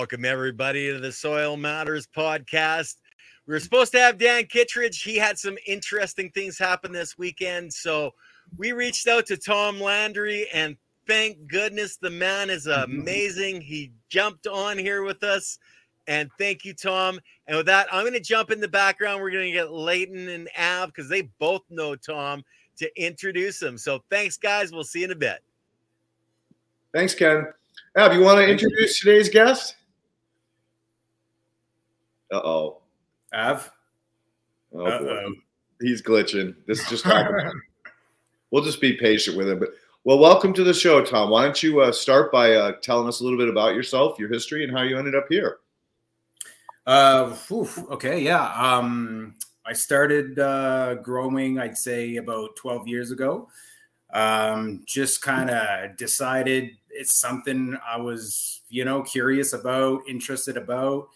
Welcome, everybody, to the Soil Matters podcast. We were supposed to have Dan Kittredge. He had some interesting things happen this weekend. So we reached out to Tom Landry, and thank goodness the man is amazing. He jumped on here with us. And thank you, Tom. And with that, I'm going to jump in the background. We're going to get Leighton and Av because they both know Tom to introduce him. So thanks, guys. We'll see you in a bit. Thanks, Ken. Av, you want to introduce today's guest? Uh oh. Av? Oh, boy. He's glitching. This is just we'll just be patient with him. But well, welcome to the show, Tom. Why don't you uh, start by uh, telling us a little bit about yourself, your history, and how you ended up here? Uh, okay, yeah. Um, I started uh, growing, I'd say, about 12 years ago. Um, just kind of decided it's something I was, you know, curious about, interested about.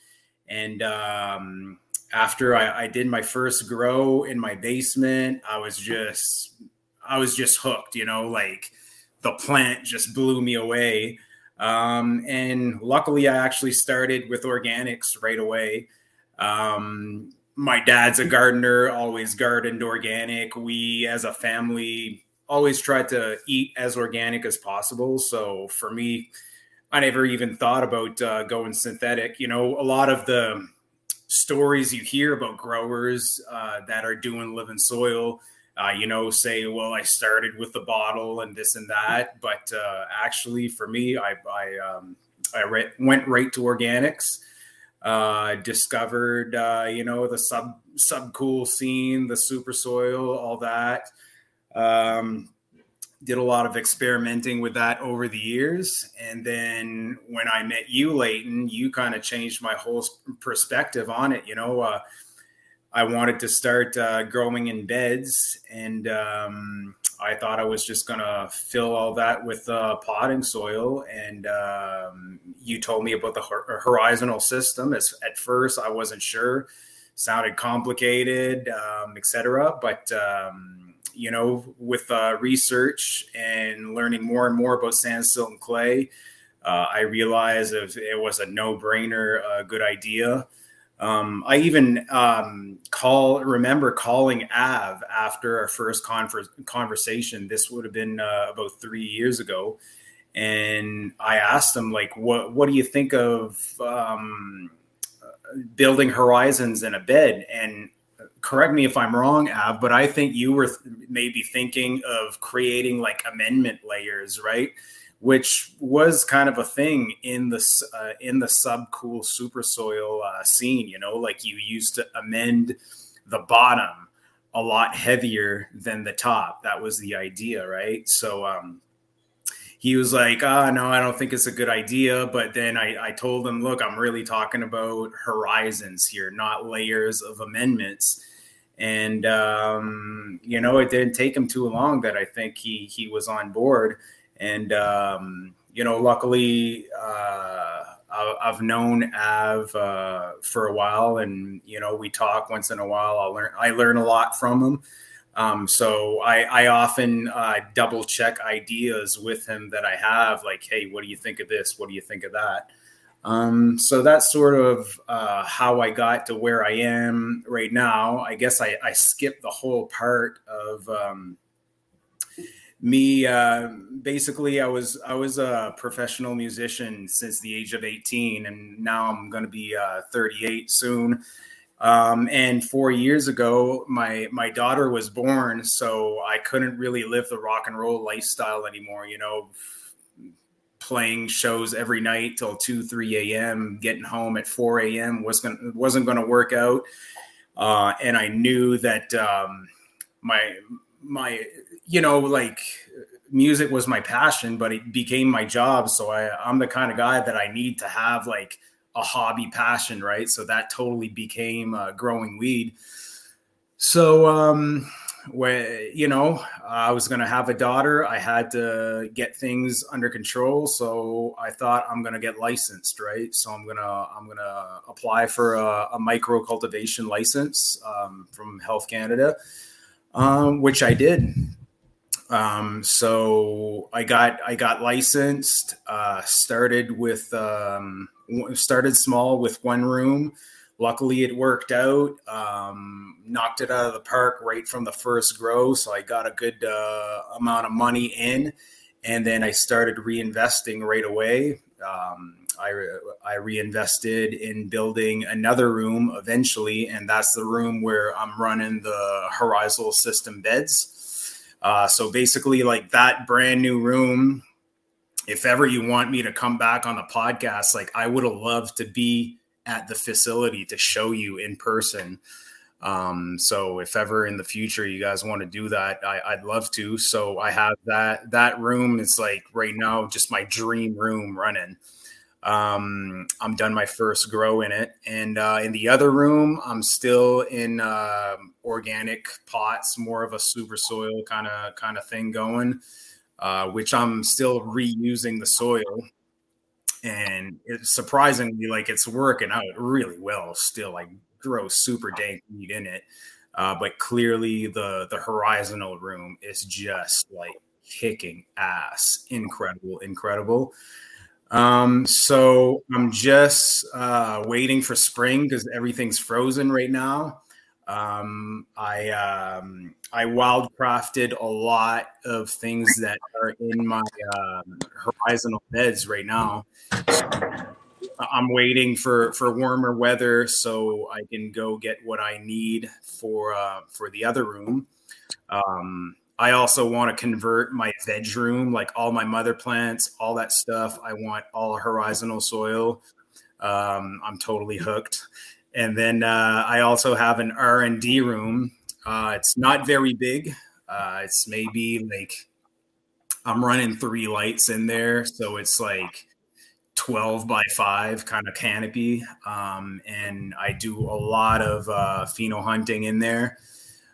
And um, after I, I did my first grow in my basement, I was just, I was just hooked, you know, like the plant just blew me away. Um, and luckily, I actually started with organics right away. Um, my dad's a gardener, always gardened organic. We, as a family, always tried to eat as organic as possible. So for me, I never even thought about uh, going synthetic. You know, a lot of the stories you hear about growers uh, that are doing living soil, uh, you know, say, well, I started with the bottle and this and that. But uh, actually, for me, I, I, um, I re- went right to organics. Uh, discovered, uh, you know, the sub sub cool scene, the super soil, all that. Um, did a lot of experimenting with that over the years. And then when I met you, Leighton, you kind of changed my whole perspective on it. You know, uh, I wanted to start uh, growing in beds, and um, I thought I was just going to fill all that with uh, potting soil. And um, you told me about the horizontal system. As, at first, I wasn't sure, sounded complicated, um, etc. But um, you know, with uh, research and learning more and more about sand, silt, and clay, uh, I realized if it was a no-brainer, a good idea. Um, I even um, call remember calling Av after our first confer- conversation. This would have been uh, about three years ago, and I asked him like, "What what do you think of um, building horizons in a bed?" And correct me if I'm wrong, Av, but I think you were th- maybe thinking of creating like amendment layers, right? Which was kind of a thing in the uh, in the subcool super soil uh, scene. You know, like you used to amend the bottom a lot heavier than the top. That was the idea, right? So um, he was like, "Ah, oh, no, I don't think it's a good idea." But then I, I told him, "Look, I'm really talking about horizons here, not layers of amendments." And um, you know it didn't take him too long that I think he he was on board, and um, you know luckily uh, I've known Av uh, for a while, and you know we talk once in a while. I learn I learn a lot from him. Um, so I, I often uh, double check ideas with him that I have, like, hey, what do you think of this? What do you think of that? Um, so that's sort of uh, how I got to where I am right now. I guess I, I skipped the whole part of um, me. Uh, basically, I was I was a professional musician since the age of 18, and now I'm going to be uh, 38 soon. Um, and four years ago, my my daughter was born, so I couldn't really live the rock and roll lifestyle anymore. You know, playing shows every night till 2 3 a.m getting home at 4 a.m was gonna, wasn't going to work out. Uh, and i knew that um, my my you know like music was my passion but it became my job. So I, i'm the kind of guy that i need to have like a hobby passion right? So that totally became uh, growing weed. So um where you know I was going to have a daughter, I had to get things under control. So I thought I'm going to get licensed, right? So I'm gonna I'm gonna apply for a, a micro cultivation license um, from Health Canada, um, which I did. Um, so I got I got licensed. Uh, started with um, started small with one room. Luckily, it worked out. Um, knocked it out of the park right from the first grow. So I got a good uh, amount of money in, and then I started reinvesting right away. Um, I, I reinvested in building another room eventually, and that's the room where I'm running the horizontal system beds. Uh, so basically, like that brand new room, if ever you want me to come back on the podcast, like I would have loved to be at the facility to show you in person. Um, so if ever in the future you guys want to do that, I, would love to. So I have that that room is like right now just my dream room running. Um, I'm done my first grow in it, and uh, in the other room, I'm still in uh, organic pots, more of a super soil kind of kind of thing going, uh, which I'm still reusing the soil, and it's surprisingly like it's working out really well. Still, like grow super dank weed in it, uh, but clearly the the horizontal room is just like kicking ass, incredible, incredible. Um, so I'm just uh, waiting for spring because everything's frozen right now. Um, I um, I wildcrafted a lot of things that are in my um, horizontal beds right now. So I'm waiting for for warmer weather so I can go get what I need for uh, for the other room. Um, I also want to convert my veg room, like all my mother plants, all that stuff. I want all horizontal soil. Um, I'm totally hooked. And then uh, I also have an R and D room. Uh, it's not very big. Uh, it's maybe like I'm running three lights in there, so it's like 12 by 5 kind of canopy. Um, and I do a lot of uh, pheno hunting in there.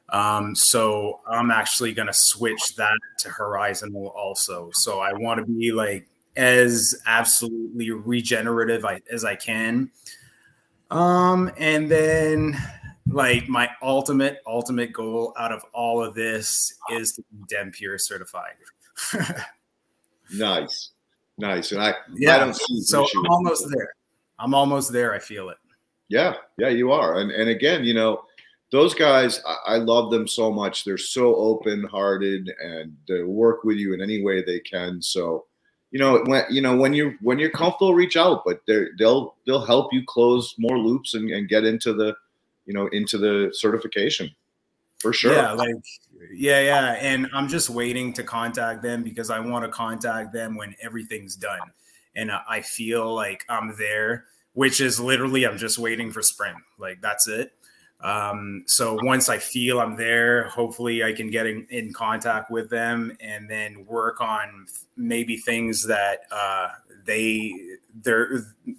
Um, so I'm actually going to switch that to horizontal also. So I want to be like as absolutely regenerative as I can. Um, and then like my ultimate, ultimate goal out of all of this is to be DemPure certified. nice. Nice. And I, yeah, I so I'm almost there. I'm almost there. I feel it. Yeah. Yeah, you are. And, and again, you know, those guys, I, I love them so much. They're so open hearted and they work with you in any way they can. So, you know, when you know when you when you're comfortable, reach out. But they they'll they'll help you close more loops and, and get into the, you know, into the certification for sure. Yeah, like yeah, yeah. And I'm just waiting to contact them because I want to contact them when everything's done. And I feel like I'm there, which is literally I'm just waiting for spring. Like that's it. Um, so once I feel I'm there, hopefully I can get in, in, contact with them and then work on maybe things that uh, they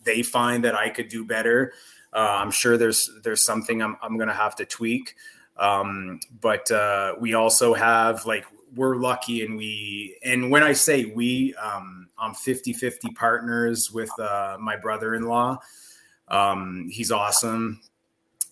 they find that I could do better. Uh, I'm sure there's there's something I'm I'm gonna have to tweak. Um, but uh, we also have like we're lucky and we and when I say we, um, I'm 50 50 partners with uh, my brother in law. Um, he's awesome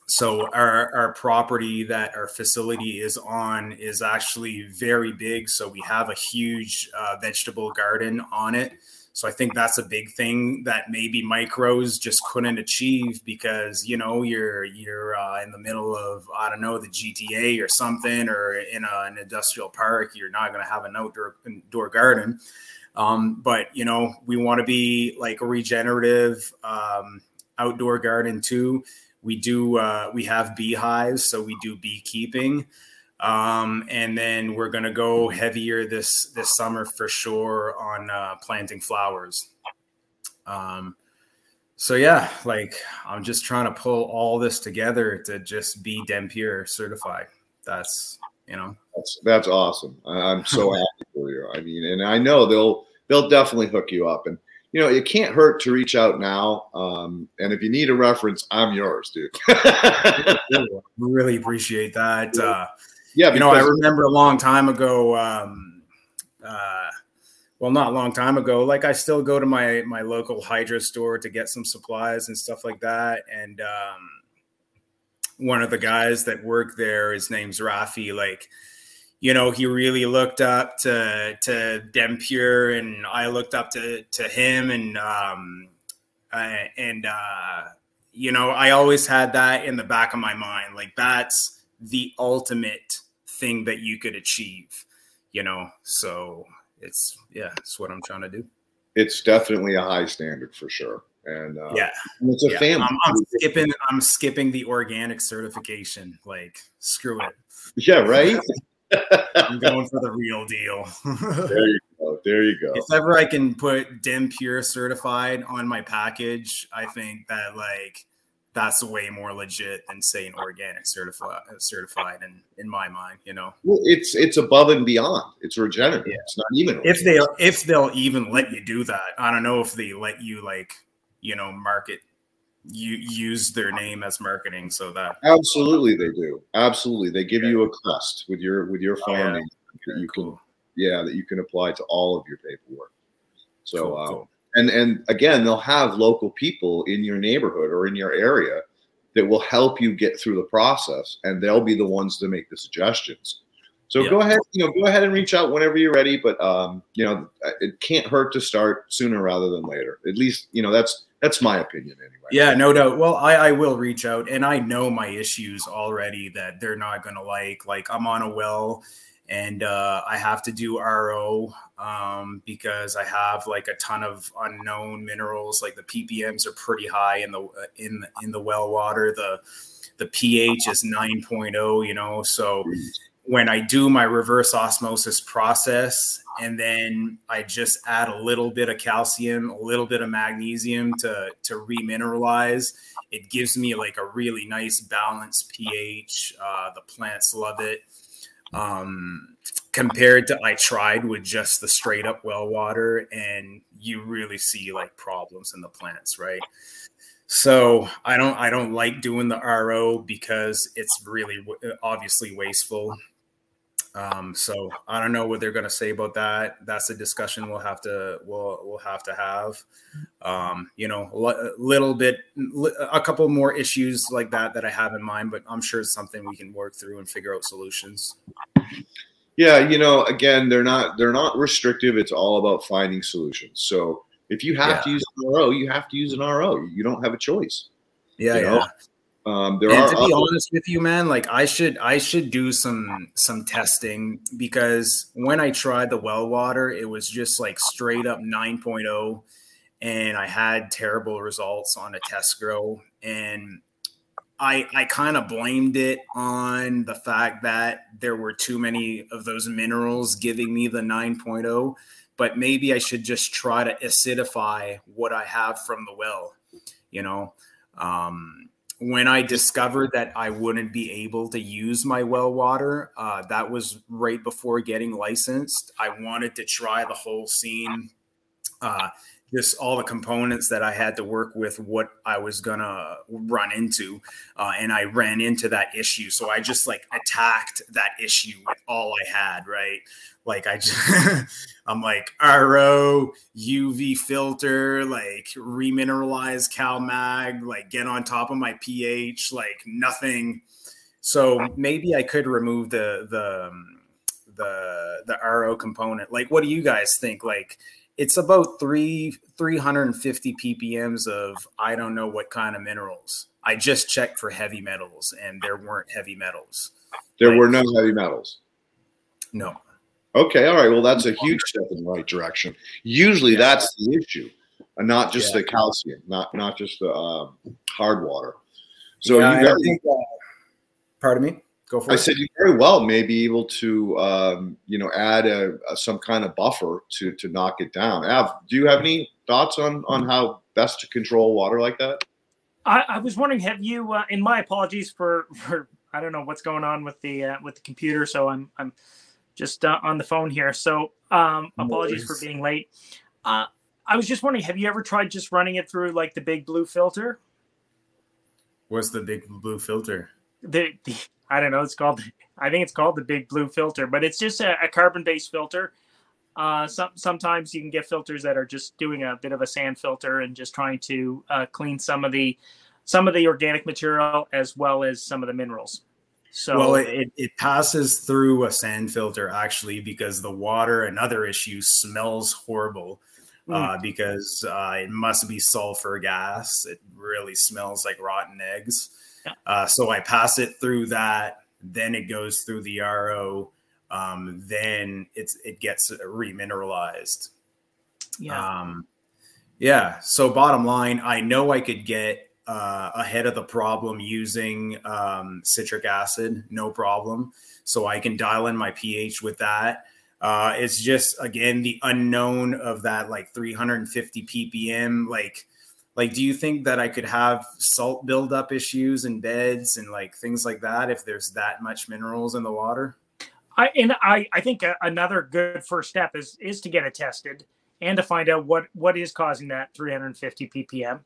so our, our property that our facility is on is actually very big. So we have a huge uh, vegetable garden on it. So i think that's a big thing that maybe micros just couldn't achieve because you know you're you're uh, in the middle of i don't know the gta or something or in a, an industrial park you're not going to have an outdoor indoor garden. Um, but you know we want to be like a regenerative um, outdoor garden too we do uh, we have beehives, so we do beekeeping. Um, and then we're going to go heavier this this summer for sure on uh, planting flowers. Um, so yeah, like I'm just trying to pull all this together to just be DemPure certified. That's you know that's that's awesome. I'm so happy for you. I mean, and I know they'll they'll definitely hook you up. And you know, it can't hurt to reach out now. Um, and if you need a reference, I'm yours, dude. really appreciate that. Uh, yeah, you know, I remember a long time ago. Um, uh, well, not a long time ago. Like I still go to my my local hydro store to get some supplies and stuff like that. And um, one of the guys that work there, his name's Rafi. Like you know, he really looked up to to Dempure, and I looked up to to him, and um, uh, and uh, you know, I always had that in the back of my mind, like that's the ultimate thing that you could achieve, you know. So it's yeah, it's what I'm trying to do. It's definitely a high standard for sure. And uh, yeah, it's a yeah. family. I'm, I'm skipping. I'm skipping the organic certification. Like, screw it. Yeah, right. I'm going for the real deal. there you go. There you go. If ever I can put DemPure certified on my package, I think that like that's way more legit than saying organic certified certified in in my mind you know well it's it's above and beyond it's regenerative yeah. it's not even organic. if they if they'll even let you do that i don't know if they let you like you know market you use their name as marketing so that absolutely they do absolutely they give yeah. you a crest with your with your farm oh, yeah. that you cool. can yeah that you can apply to all of your paperwork so cool, uh, cool. and and again they'll have local people in your neighborhood or in your area that will help you get through the process and they'll be the ones to make the suggestions so yeah. go ahead you know go ahead and reach out whenever you're ready but um you know it can't hurt to start sooner rather than later at least you know that's that's my opinion anyway. Yeah, no doubt. Well, I, I will reach out and I know my issues already that they're not gonna like. Like I'm on a well and uh, I have to do RO um, because I have like a ton of unknown minerals. Like the ppms are pretty high in the in in the well water. The the pH is 9.0. You know, so when I do my reverse osmosis process, and then I just add a little bit of calcium, a little bit of magnesium to to remineralize, it gives me like a really nice balanced pH. Uh, the plants love it. Um, compared to I tried with just the straight up well water, and you really see like problems in the plants, right? So I don't I don't like doing the RO because it's really obviously wasteful. Um, so I don't know what they're going to say about that. That's a discussion we'll have to we'll we'll have to have. Um, you know, a little bit, a couple more issues like that that I have in mind, but I'm sure it's something we can work through and figure out solutions. Yeah, you know, again, they're not they're not restrictive. It's all about finding solutions. So if you have yeah. to use an RO, you have to use an RO. You don't have a choice. Yeah, you know? yeah. Um, there and are to be other- honest with you, man, like I should I should do some some testing because when I tried the well water, it was just like straight up 9.0 and I had terrible results on a test grow and I I kind of blamed it on the fact that there were too many of those minerals giving me the 9.0, but maybe I should just try to acidify what I have from the well, you know. Um, when I discovered that I wouldn't be able to use my well water, uh, that was right before getting licensed. I wanted to try the whole scene, uh, just all the components that I had to work with, what I was gonna run into, uh, and I ran into that issue. So I just like attacked that issue with all I had, right? Like I just, I'm like RO, UV filter, like remineralize CalMag, like get on top of my pH, like nothing. So maybe I could remove the the um, the the RO component. Like, what do you guys think? Like, it's about three 350 ppms of I don't know what kind of minerals. I just checked for heavy metals, and there weren't heavy metals. There like, were no heavy metals. No. Okay, all right. Well, that's a huge step in the right direction. Usually, yeah. that's the issue, and not just yeah. the calcium, not not just the um, hard water. So yeah, you got. Think, uh, pardon me. Go for I it. said you very well may be able to, um, you know, add a, a, some kind of buffer to to knock it down. Av, do you have any thoughts on on how best to control water like that? I, I was wondering, have you? Uh, and my apologies for for I don't know what's going on with the uh, with the computer, so I'm I'm just uh, on the phone here. So um, apologies for being late. Uh, I was just wondering, have you ever tried just running it through like the big blue filter? What's the big blue filter? The, the I don't know. It's called. I think it's called the big blue filter, but it's just a, a carbon-based filter. Uh, some, sometimes you can get filters that are just doing a bit of a sand filter and just trying to uh, clean some of the some of the organic material as well as some of the minerals. So well, it, it passes through a sand filter actually because the water, another issue, smells horrible. Mm. Uh, because uh, it must be sulfur gas. It really smells like rotten eggs. Uh, so I pass it through that, then it goes through the RO, um, then it's it gets remineralized. Yeah. Um, yeah. So bottom line, I know I could get uh, ahead of the problem using um, citric acid, no problem. So I can dial in my pH with that. Uh, it's just again the unknown of that like 350 ppm. Like, like, do you think that I could have salt buildup issues in beds and like things like that if there's that much minerals in the water? I and I I think another good first step is is to get it tested and to find out what what is causing that 350 ppm.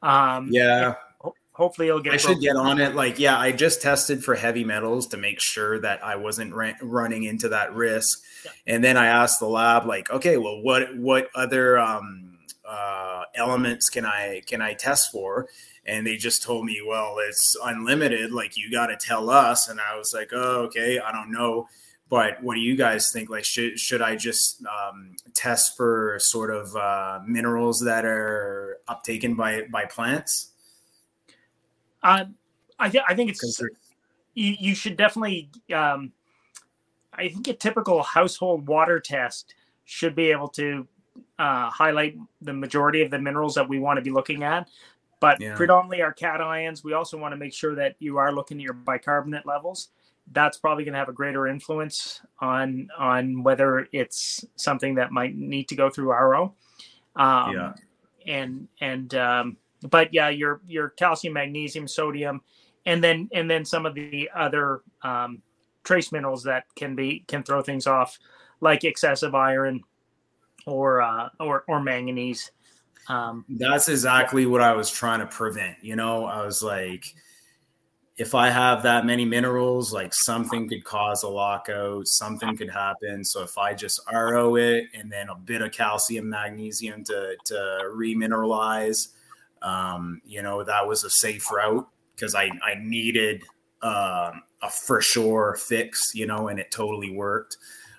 Um, yeah. Ho- hopefully, it'll get. I should get on it. Like, yeah, I just tested for heavy metals to make sure that I wasn't ra- running into that risk, yeah. and then I asked the lab, like, okay, well, what what other um, uh, elements can I can I test for? and they just told me well it's unlimited like you got to tell us and i was like oh okay i don't know but what do you guys think? Like, should should I just um, test for sort of uh, minerals that are uptaken by by plants? Uh, I think I think it's you, you should definitely. Um, I think a typical household water test should be able to uh, highlight the majority of the minerals that we want to be looking at. But yeah. predominantly our cations, we also want to make sure that you are looking at your bicarbonate levels that's probably going to have a greater influence on on whether it's something that might need to go through RO. Um, yeah. And and um, but yeah, your your calcium, magnesium, sodium, and then and then some of the other um, trace minerals that can be can throw things off, like excessive iron or uh, or or manganese. Um, That's exactly what I was trying to prevent. You know, I was like if I have that many minerals, like something could cause a lockout, something could happen. So if I just RO it and then a bit of calcium, magnesium to to remineralize, um, you know, that was a safe route because I I needed uh, a for sure fix, you know, and it totally worked.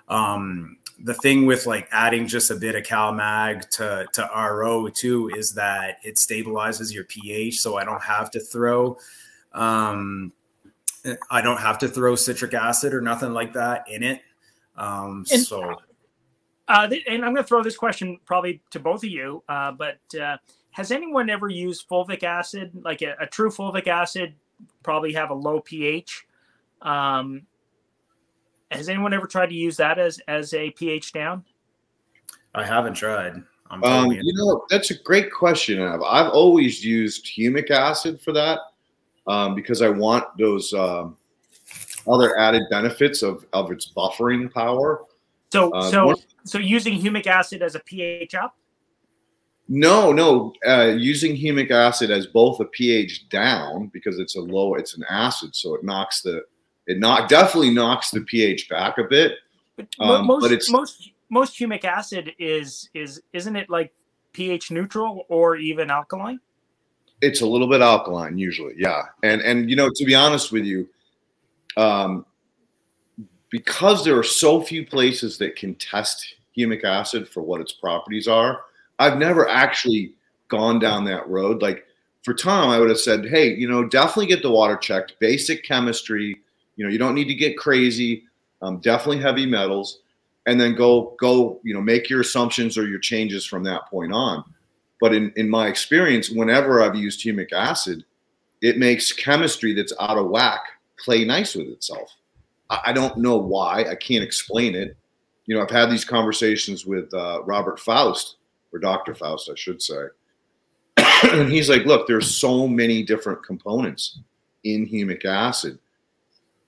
Um, the thing with like adding just a bit of CalMag to to RO too is that it stabilizes your pH, so I don't have to throw um, I don't have to throw citric acid or nothing like that in it. Um, and, so, uh, and I'm going to throw this question probably to both of you, uh, but uh, has anyone ever used fulvic acid, like a, a, true fulvic acid, probably have a low pH? Um, has anyone ever tried to use that as as a pH down? I haven't tried. Um, you know, that's a great question. I've, I've always used humic acid for that um, because I want those um, other added benefits of of its buffering power. So, uh, so, one, so using humic acid as a pH up. No, no, uh, using humic acid as both a pH down because it's a low, it's an acid, so it knocks the, it not definitely knocks the pH back a bit. But, um, most, but it's most most humic acid is is isn't it like pH neutral or even alkaline? it's a little bit alkaline usually yeah and and you know to be honest with you um because there are so few places that can test humic acid for what its properties are i've never actually gone down that road like for tom i would have said hey you know definitely get the water checked basic chemistry you know you don't need to get crazy um, definitely heavy metals and then go go you know make your assumptions or your changes from that point on but in, in my experience, whenever I've used humic acid, it makes chemistry that's out of whack play nice with itself. I, I don't know why. I can't explain it. You know, I've had these conversations with uh, Robert Faust, or Dr. Faust, I should say. and he's like, look, there's so many different components in humic acid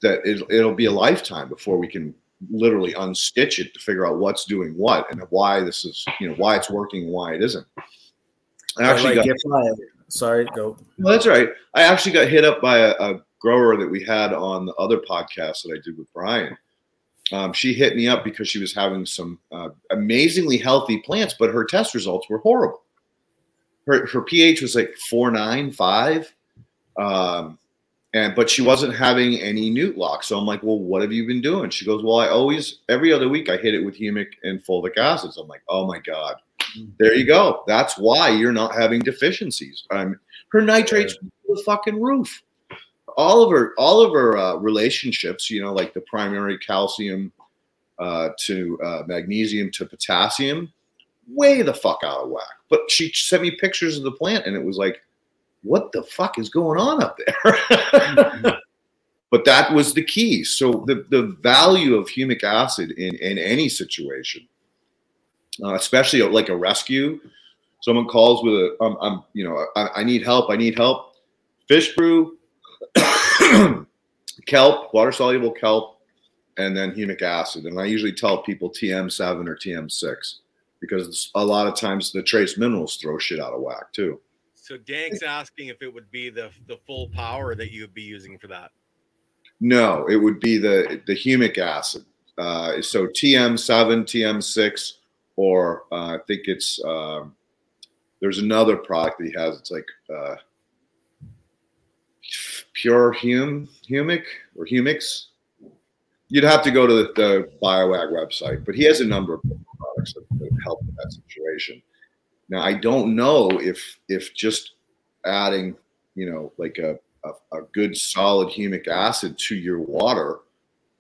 that it, it'll be a lifetime before we can literally unstitch it to figure out what's doing what and why this is, you know, why it's working and why it isn't. I actually like got, sorry, go. No, that's right. I actually got hit up by a, a, grower that we had on the other podcast that I did with Brian. Um, she hit me up because she was having some uh, amazingly healthy plants, but her test results were horrible. Her, her pH was like four nine five, um, and but she wasn't having any nute lock. So I'm like, well, what have you been doing? She goes, well, I always every other week I hit it with humic and fulvic acids. I'm like, oh my god, there you go. That's why you're not having deficiencies. Um, her nitrates the fucking roof. All of her all of her uh, relationships, you know, like the primary calcium uh, to uh, magnesium to potassium, way the fuck out of whack. But she sent me pictures of the plant, and it was like what the fuck is going on up there? but that was the key. So the, the value of humic acid in, in any situation, uh, especially like a rescue, someone calls with a, um, I'm, you know, I, I need help. I need help. Fish brew, kelp, water soluble kelp, and then humic acid. And I usually tell people TM7 or TM6 because a lot of times the trace minerals throw shit out of whack too. So Dank's asking if it would be the the Ful-Power that you would be using for that. No, it would be the the humic acid. Uh, so TM7, TM6, or uh, I think it's um, there's another product that he has. It's like uh, pure hum humic or humix. You'd have to go to the, the BioAg website, but he has a number of products that, that help in that situation. Now I don't know if if just adding, you know, like a, a, a good solid humic acid to your water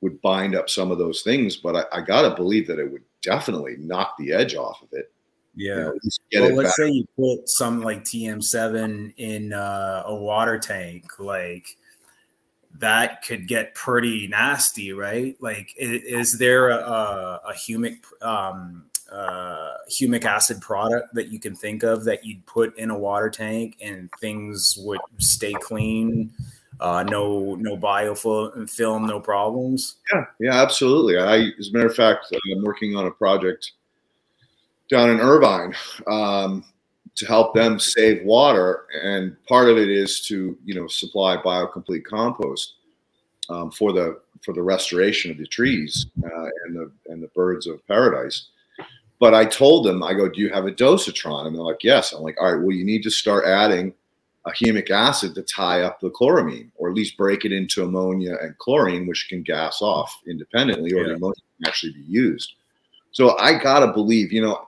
would bind up some of those things, but I, I gotta believe that it would definitely knock the edge off of it. Yeah. You know, well, let's back. say you put some like TM7 in uh, a water tank, like that could get pretty nasty, right? Like, is, is there a, a humic um, uh, humic acid product that you can think of that you'd put in a water tank and things would stay clean? Uh, no, no biofilm, no problems. Yeah, yeah, absolutely. I, as a matter of fact, I'm working on a project down in Irvine um, to help them save water, and part of it is to you know supply biocomplete compost um, for the for the restoration of the trees uh, and the and the birds of paradise. But I told them, I go, do you have a dosatron? And they're like, yes. I'm like, all right, well, you need to start adding a humic acid to tie up the chloramine, or at least break it into ammonia and chlorine, which can gas off independently, or yeah. the ammonia can actually be used. So I gotta believe, you know,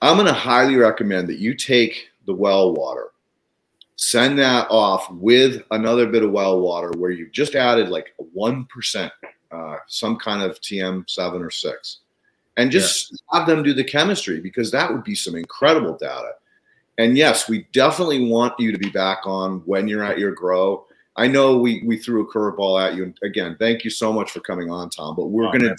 I'm gonna highly recommend that you take the well water, send that off with another bit of well water where you've just added like one percent, uh, some kind of TM7 or six and just yeah. have them do the chemistry because that would be some incredible data. And yes, we definitely want you to be back on when you're at your grow. I know we we threw a curveball at you, and again, thank you so much for coming on, Tom. But we're oh, going to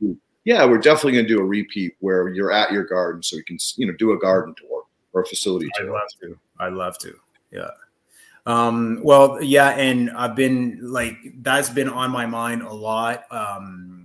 do, yeah, we're definitely going to do a repeat where you're at your garden, so you can you know do a garden tour or a facility tour. I'd love to. I'd love to. Yeah. Um, well, yeah, and I've been like that's been on my mind a lot. Um,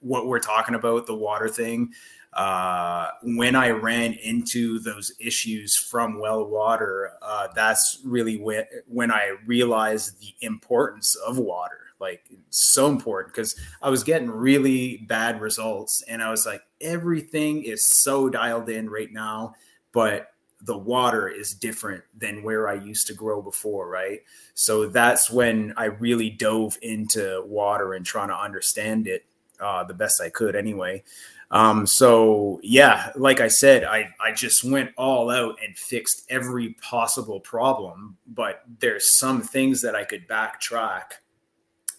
what we're talking about, the water thing, uh, when I ran into those issues from well water, uh, that's really when, when I realized the importance of water. Like, so important because I was getting really bad results. And I was like, everything is so dialed in right now, but the water is different than where I used to grow before, right? So that's when I really dove into water and trying to understand it uh, the best I could anyway. Um, so yeah, like I said, I, I just went all out and fixed every possible problem, but there's some things that I could backtrack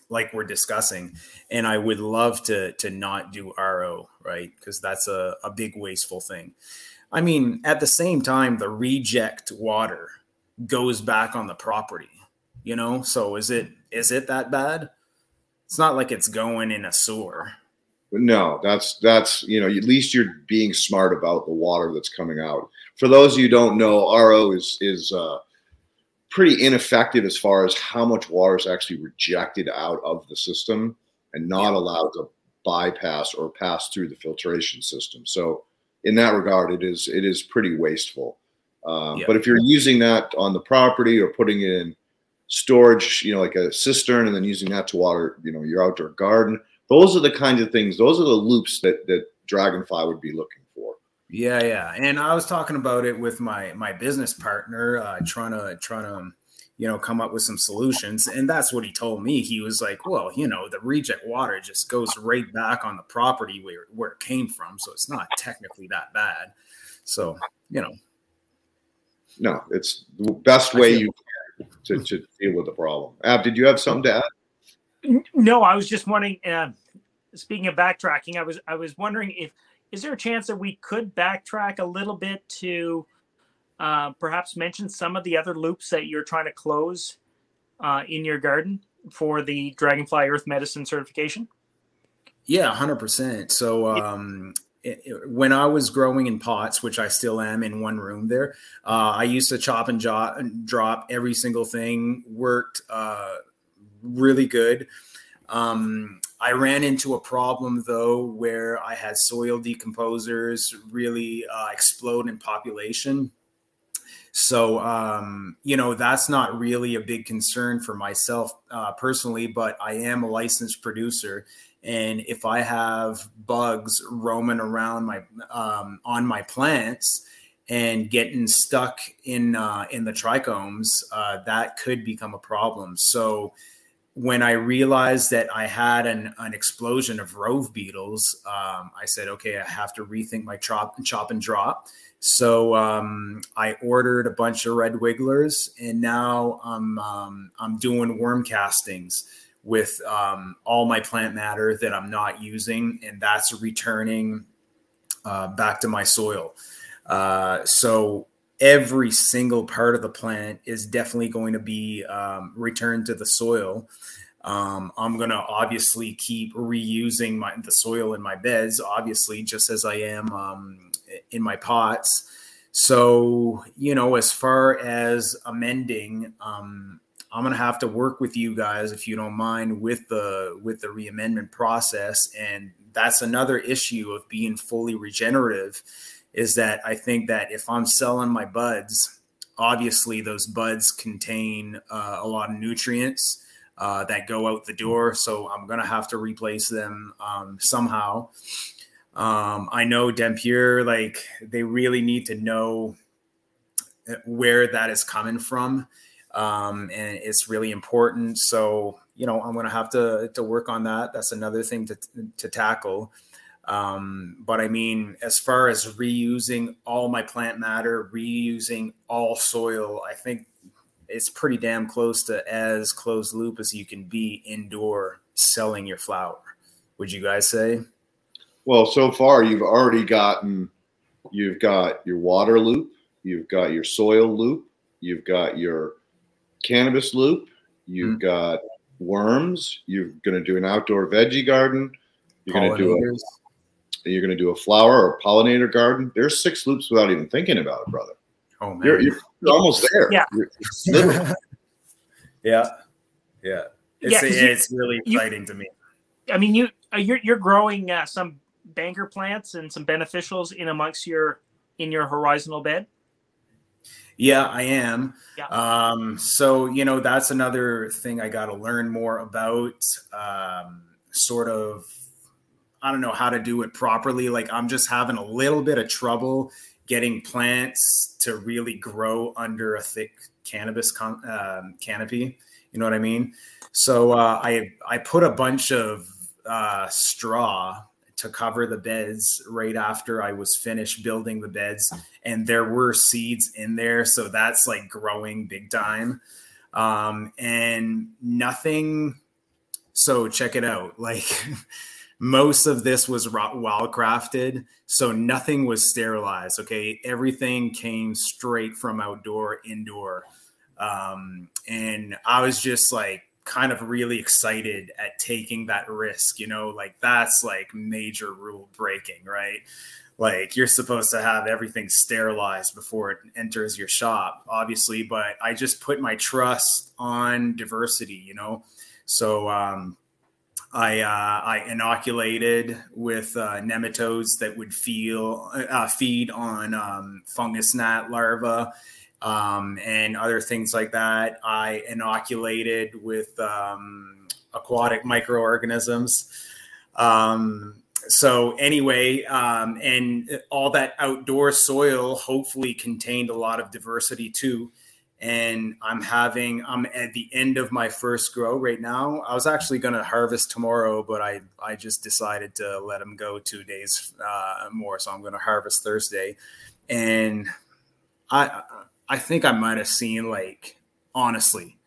like we're discussing. And I would love to, to not do RO, right. Cause that's a, a big wasteful thing. I mean, at the same time, the reject water goes back on the property, you know? So is it, is it that bad? It's not like it's going in a sewer. No, that's that's you know at least you're being smart about the water that's coming out. For those of you don't know, RO is is uh, pretty ineffective as far as how much water is actually rejected out of the system and not allowed to bypass or pass through the filtration system. So in that regard, it is it is pretty wasteful. Um, yeah. But if you're using that on the property or putting it in storage, you know, like a cistern, and then using that to water, you know, your outdoor garden. Those are the kinds of things. Those are the loops that that Dragonfly would be looking for. Yeah, yeah. And I was talking about it with my my business partner, uh, trying to trying to you know, come up with some solutions. And that's what he told me. He was like, well, you know, the reject water just goes right back on the property where, where it came from. So it's not technically that bad. So, you know. No, it's the best way you to, to deal with the problem. Av, did you have something to add? No, I was just wondering. Uh, speaking of backtracking, I was I was wondering if is there a chance that we could backtrack a little bit to uh, perhaps mention some of the other loops that you're trying to close uh, in your garden for the Dragonfly Earth Medicine certification? Yeah, hundred percent. So um, it, it, when I was growing in pots, which I still am in one room there, uh, I used to chop and, jo- and, drop every single thing. Worked uh, really good. Um, I ran into a problem though where I had soil decomposers really uh, explode in population. So, um, you know, that's not really a big concern for myself uh, personally, but I am a licensed producer. And if I have bugs roaming around my um, on my plants and getting stuck in uh, in the trichomes, uh, that could become a problem. So when I realized that I had an, an explosion of rove beetles, um, I said, okay, I have to rethink my chop, chop and drop. So um, I ordered a bunch of red wigglers, and now I'm um, I'm doing worm castings with um, all my plant matter that I'm not using, and that's returning uh, back to my soil. Uh, so every single part of the plant is definitely going to be um, returned to the soil. Um, I'm going to obviously keep reusing my, the soil in my beds, obviously, just as I am um, in my pots. So, you know, as far as amending, um, I'm going to have to work with you guys, if you don't mind, with the with the reamendment process. And that's another issue of being fully regenerative is that I think that if I'm selling my buds, obviously those buds contain uh, a lot of nutrients uh, that go out the door. So I'm going to have to replace them um, somehow. Um, I know DemPure, like they really need to know where that is coming from. Um, and it's really important. So, you know, I'm going to have to, to work on that. That's another thing to, to tackle. Um, but I mean, as far as reusing all my plant matter, reusing all soil, I think it's pretty damn close to as closed loop as you can be indoor selling your flower. Would you guys say? Well, so far you've already gotten, you've got your water loop, you've got your soil loop, you've got your cannabis loop, you've mm-hmm. got worms, you're going to do an outdoor veggie garden, you're going to do a you're going to do a flower or pollinator garden. There's six loops without even thinking about it, brother. Oh man, you're, you're almost there. Yeah, yeah, yeah. It's, yeah, it's really exciting you, to me. I mean, you uh, you're you're growing uh, some banker plants and some beneficials in amongst your in your horizontal bed. Yeah, I am. Yeah. Um, so you know that's another thing I got to learn more about. Um, sort of I don't know how to do it properly. Like I'm just having a little bit of trouble getting plants to really grow under a thick cannabis con- um, canopy. You know what I mean? So uh, I I put a bunch of uh, straw to cover the beds right after I was finished building the beds, and there were seeds in there, so that's like growing big time. Um, and nothing. So check it out, like. most of this was wild crafted so nothing was sterilized okay everything came straight from outdoor indoor um, and i was just like kind of really excited at taking that risk you know like that's like major rule breaking right like you're supposed to have everything sterilized before it enters your shop obviously but i just put my trust on diversity you know so um I uh, I inoculated with uh, nematodes that would feel uh, feed on um, fungus gnat larvae um, and other things like that. I inoculated with um, aquatic microorganisms. Um, so anyway, um, and all that outdoor soil hopefully contained a lot of diversity too. And I'm having I'm at the end of my first grow right now. I was actually going to harvest tomorrow, but I I just decided to let them go two days uh, more, so I'm going to harvest Thursday, and I I think I might have seen like honestly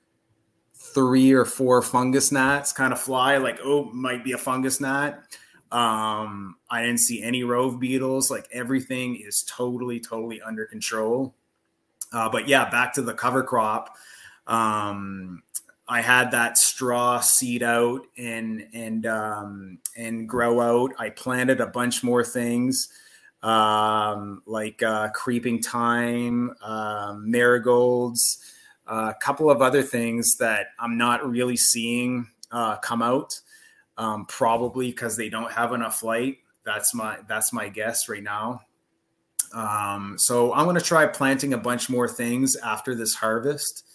three or four fungus gnats kind of fly. Like oh might be a fungus gnat um i didn't see any rove beetles like everything is totally totally under control uh, but yeah, back to the cover crop. Um, I had that straw seed out and and um, and grow out. I planted a bunch more things um, like uh, creeping thyme, uh, marigolds, a couple of other things that I'm not really seeing uh, come out. Um, probably because they don't have enough light. That's my that's my guess right now. Um, so I'm going to try planting a bunch more things after this harvest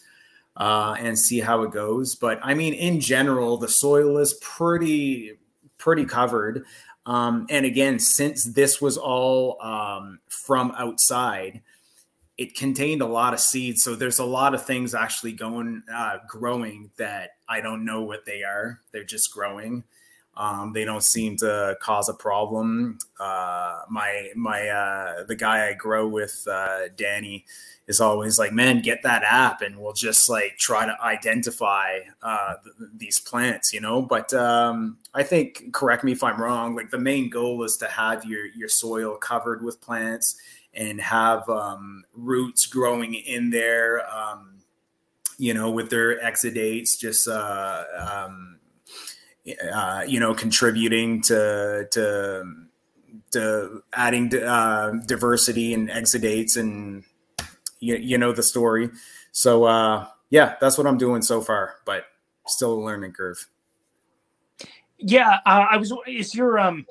uh, and see how it goes. But I mean, in general, the soil is pretty pretty covered. Um, and again, since this was all um, from outside, it contained a lot of seeds. So there's a lot of things actually going uh, growing that I don't know what they are. They're just growing. Um, they don't seem to cause a problem. Uh, my my uh, the guy I grow with, uh, Danny, is always like, "Man, get that app, and we'll just like try to identify uh, th- these plants," you know. But um, I think, correct me if I'm wrong. Like the main goal is to have your your soil covered with plants and have um, roots growing in there. Um, you know, with their exudates, just uh, um, uh, you know, contributing to to to adding uh, diversity and exudates, and you, you know the story. So uh, yeah, that's what I'm doing so far, but still a learning curve. Yeah, uh, I was. Is your um,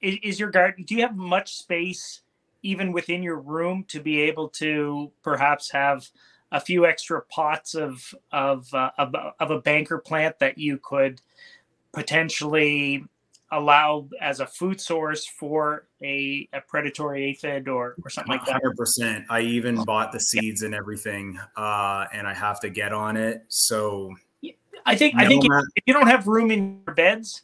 is, is your garden? Do you have much space, even within your room, to be able to perhaps have a few extra pots of of uh, of, of a banker plant that you could potentially allow as a food source for a, a predatory aphid or, or something like that? 100% i even bought the seeds and everything uh, and i have to get on it so i think i think if, if, you don't have room in your beds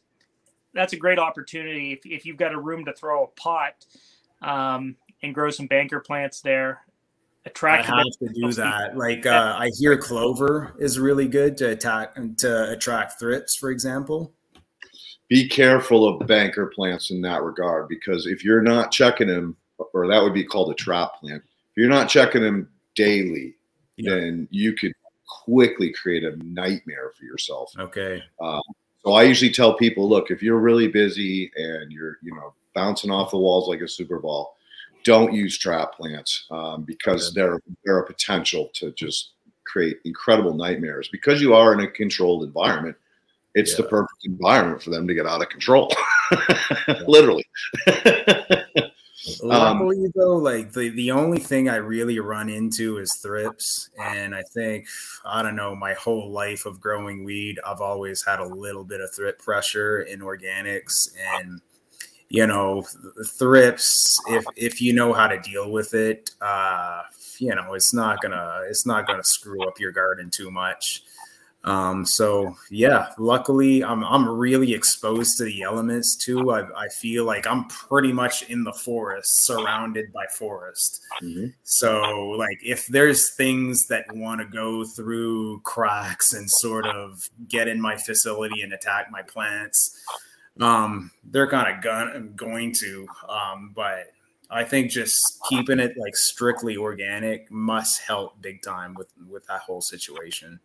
that's a great opportunity if, if you've got a room to throw a pot um, and grow some banker plants there attract. I have to do that. Like uh, I hear clover is really good to attack to attract thrips, for example. Be careful of banker plants in that regard because if you're not checking them, or that would be called a trap plant. If you're not checking them daily, yeah. then you could quickly create a nightmare for yourself. Okay. Um, so I usually tell people, look, if you're really busy and you're, you know, bouncing off the walls like a super ball, don't use trap plants um, because they're they're a potential to just create incredible nightmares. Because you are in a controlled environment it's yeah. the perfect environment for them to get out of control. Literally. Luckily um, though like the, the only thing i really run into is thrips. And i think i don't know my whole life of growing weed i've always had a little bit of thrip pressure in organics. And you know thrips if if you know how to deal with it uh you know it's not gonna it's not gonna screw up your garden too much. Um so yeah luckily i'm i'm really exposed to the elements too. I, I feel like i'm pretty much in the forest surrounded by forest. Mm-hmm. so like if there's things that want to go through cracks and sort of get in my facility and attack my plants um, they're kind of gun- going to. Um, but I think just keeping it like strictly organic must help big time with with that whole situation.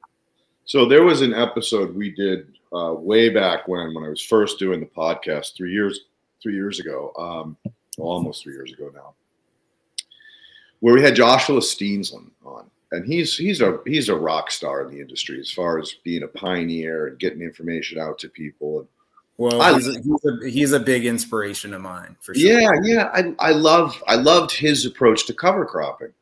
So there was an episode we did uh, way back when when I was first doing the podcast three years three years ago, um, well, almost three years ago now, where we had Joshua Steensland on, and he's he's a he's a rock star in the industry as far as being a pioneer and getting information out to people and well, he's, a, he's, a, he's, a, big inspiration of mine for sure. Yeah, yeah. I, I love I loved his approach to cover cropping.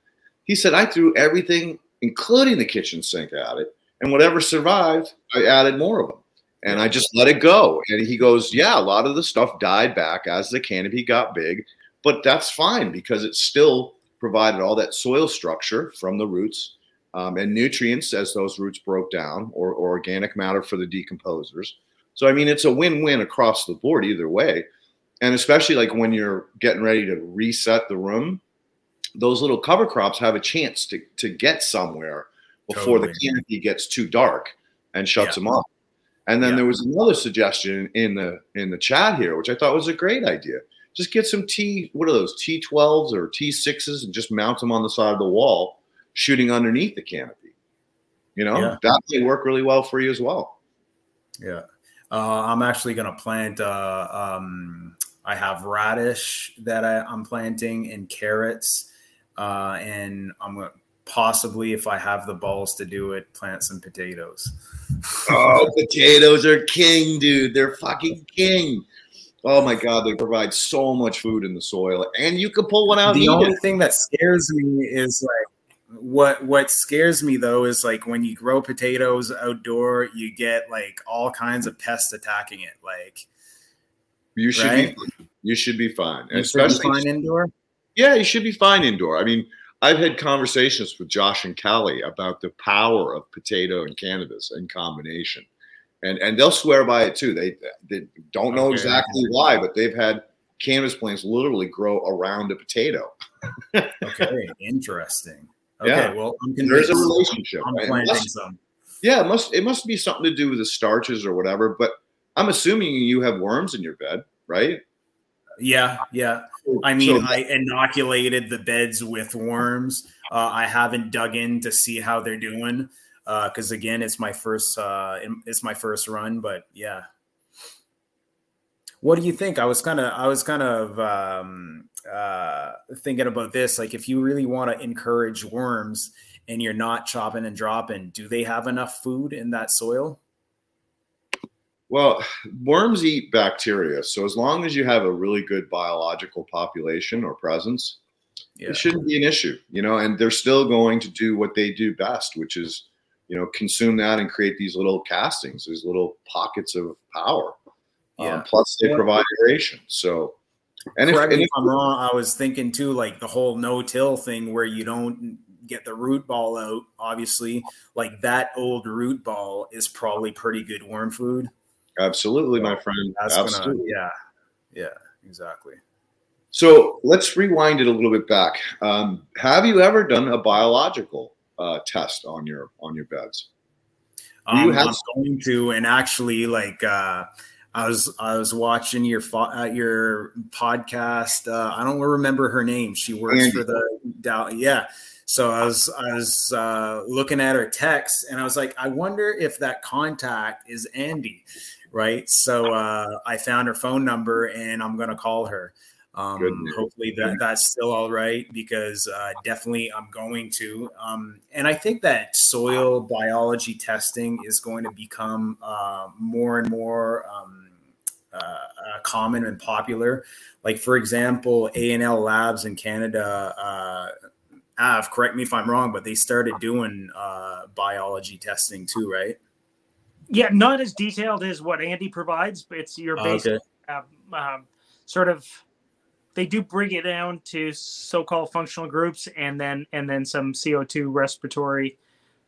He said I threw everything, including the kitchen sink, at it, and whatever survived, I added more of them, and I just let it go. And he goes, "Yeah, a lot of the stuff died back as the canopy got big, but that's fine because it still provided all that soil structure from the roots um, and nutrients as those roots broke down, or, or organic matter for the decomposers. So I mean, it's a win-win across the board either way, and especially like when you're getting ready to reset the room, those little cover crops have a chance to to get somewhere before totally. the canopy gets too dark and shuts yeah. them off. And then yeah. there was another suggestion in the in the chat here, which I thought was a great idea. Just get some T, what are those T12s or T6s, and just mount them on the side of the wall, shooting underneath the canopy. You know yeah. that may work really well for you as well. Yeah, uh, I'm actually going to plant. Uh, um, I have radish that I, am planting and carrots, uh, and I'm going to possibly, if I have the balls to do it, plant some potatoes. oh, potatoes are king, dude. They're fucking king. Oh my god, they provide so much food in the soil, and you can pull one out. The only it. thing that scares me is like what what scares me though is like when you grow potatoes outdoor, you get like all kinds of pests attacking it. Like you should right? be you should be fine, you especially fine indoor. Yeah, you should be fine indoor. I mean, I've had conversations with Josh and Callie about the power of potato and cannabis in combination, and and they'll swear by it too. They they don't know okay. exactly why, but they've had cannabis plants literally grow around a potato. okay, interesting. Okay, yeah. well, there's a relationship. I'm planting must, some. Yeah, it must it must be something to do with the starches or whatever. But I'm assuming you have worms in your bed, right? Yeah, yeah. I mean, so, I inoculated the beds with worms. Uh, I haven't dug in to see how they're doing because uh, again, it's my first uh, it's my first run. But yeah, what do you think? I was kind of I was kind of um, uh, thinking about this. Like, if you really want to encourage worms and you're not chopping and dropping, do they have enough food in that soil? Well, worms eat bacteria. So as long as you have a really good biological population or presence, yeah. it shouldn't be an issue, you know, and they're still going to do what they do best, which is, you know, consume that and create these little castings, these little pockets of power. Um, yeah. Um, plus they provide aeration. So, and if, and if I'm wrong, I was thinking too, like the whole no-till thing where you don't get the root ball out, obviously, like that old root ball is probably pretty good worm food. Absolutely, my friend. Absolutely. Gonna, yeah, yeah, exactly. So let's rewind it a little bit back. Um, have you ever done a biological uh, test on your on your beds? Um, you have- I'm going to, and actually, like uh, I was I was watching your uh, your podcast. Uh, I don't remember her name. She works Andy. for the yeah. So I was I was uh, looking at her text, and I was like, I wonder if that contact is Andy right? So uh, I found her phone number and I'm going to call her. Um, hopefully that that's still all right because uh, definitely I'm going to. Um, and I think that soil biology testing is going to become uh, more and more um, uh, uh common and popular. Like for example, A and L Labs in Canada. Uh, have correct me if I'm wrong, but they started doing uh, biology testing too, right? Yeah, not as detailed as what Andy provides, but it's your basic okay. um, um, sort of. They do bring it down to so-called functional groups, and then and then some CO two respiratory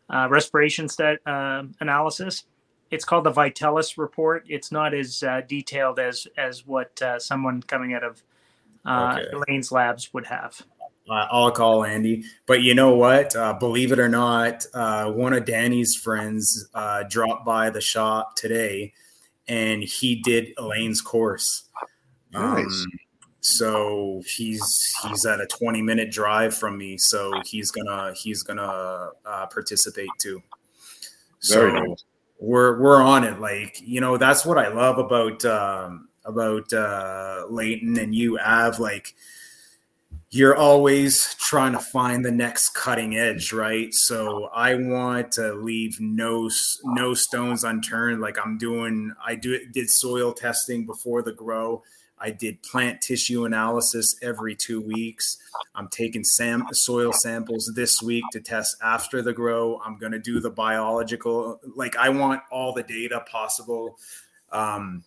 uh, respiration stat uh, analysis. It's called the Vitalis report. It's not as uh, detailed as as what uh, someone coming out of uh, okay. Elaine's labs would have. Uh, I'll call Andy. But you know what? Uh, believe it or not, uh, one of Danny's friends uh, dropped by the shop today, and he did Elaine's course. Nice. Um, so he's he's at a 20 minute drive from me, so he's gonna he's gonna uh, participate too. Very so nice. we're we're on it. Like you know, that's what I love about um, about uh, Leighton and you, Av. Like you're always trying to find the next cutting edge right so i want to leave no no stones unturned like i'm doing i do did soil testing before the grow i did plant tissue analysis every two weeks i'm taking sam soil samples this week to test after the grow i'm going to do the biological like i want all the data possible um,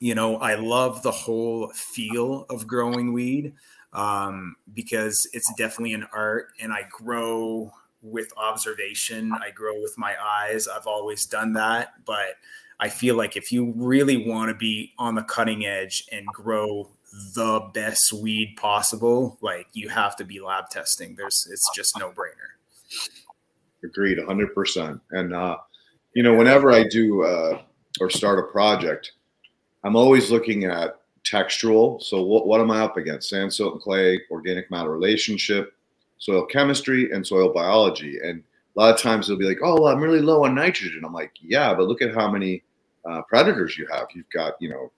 you know i love the whole feel of growing weed um, because it's definitely an art and I grow with observation. I grow with my eyes. I've always done that, but I feel like if you really want to be on the cutting edge and grow the best weed possible, like you have to be lab testing. There's it's just no brainer. Agreed, hundred percent. And uh, you know, whenever I do uh, or start a project, I'm always looking at textural. So what, what am I up against? Sand, silt, and clay, organic matter relationship, soil chemistry, and soil biology. And a lot of times they'll be like, "Oh, well, I'm really low on nitrogen." I'm like, "Yeah, but look at how many uh, predators you have. You've got, you know,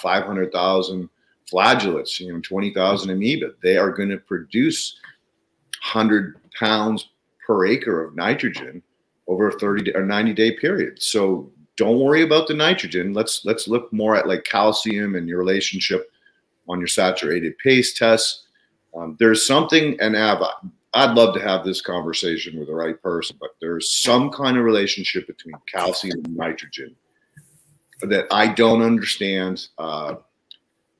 500,000 flagellates, you know, 20,000 amoeba. They are going to produce 100 pounds per acre of nitrogen over a 30 or 90 day period. So don't worry about the nitrogen. Let's let's look more at like calcium and your relationship on your saturated paste tests. Um, there's something, and Av, I'd love to have this conversation with the right person, but there's some kind of relationship between calcium and nitrogen that I don't understand. Uh,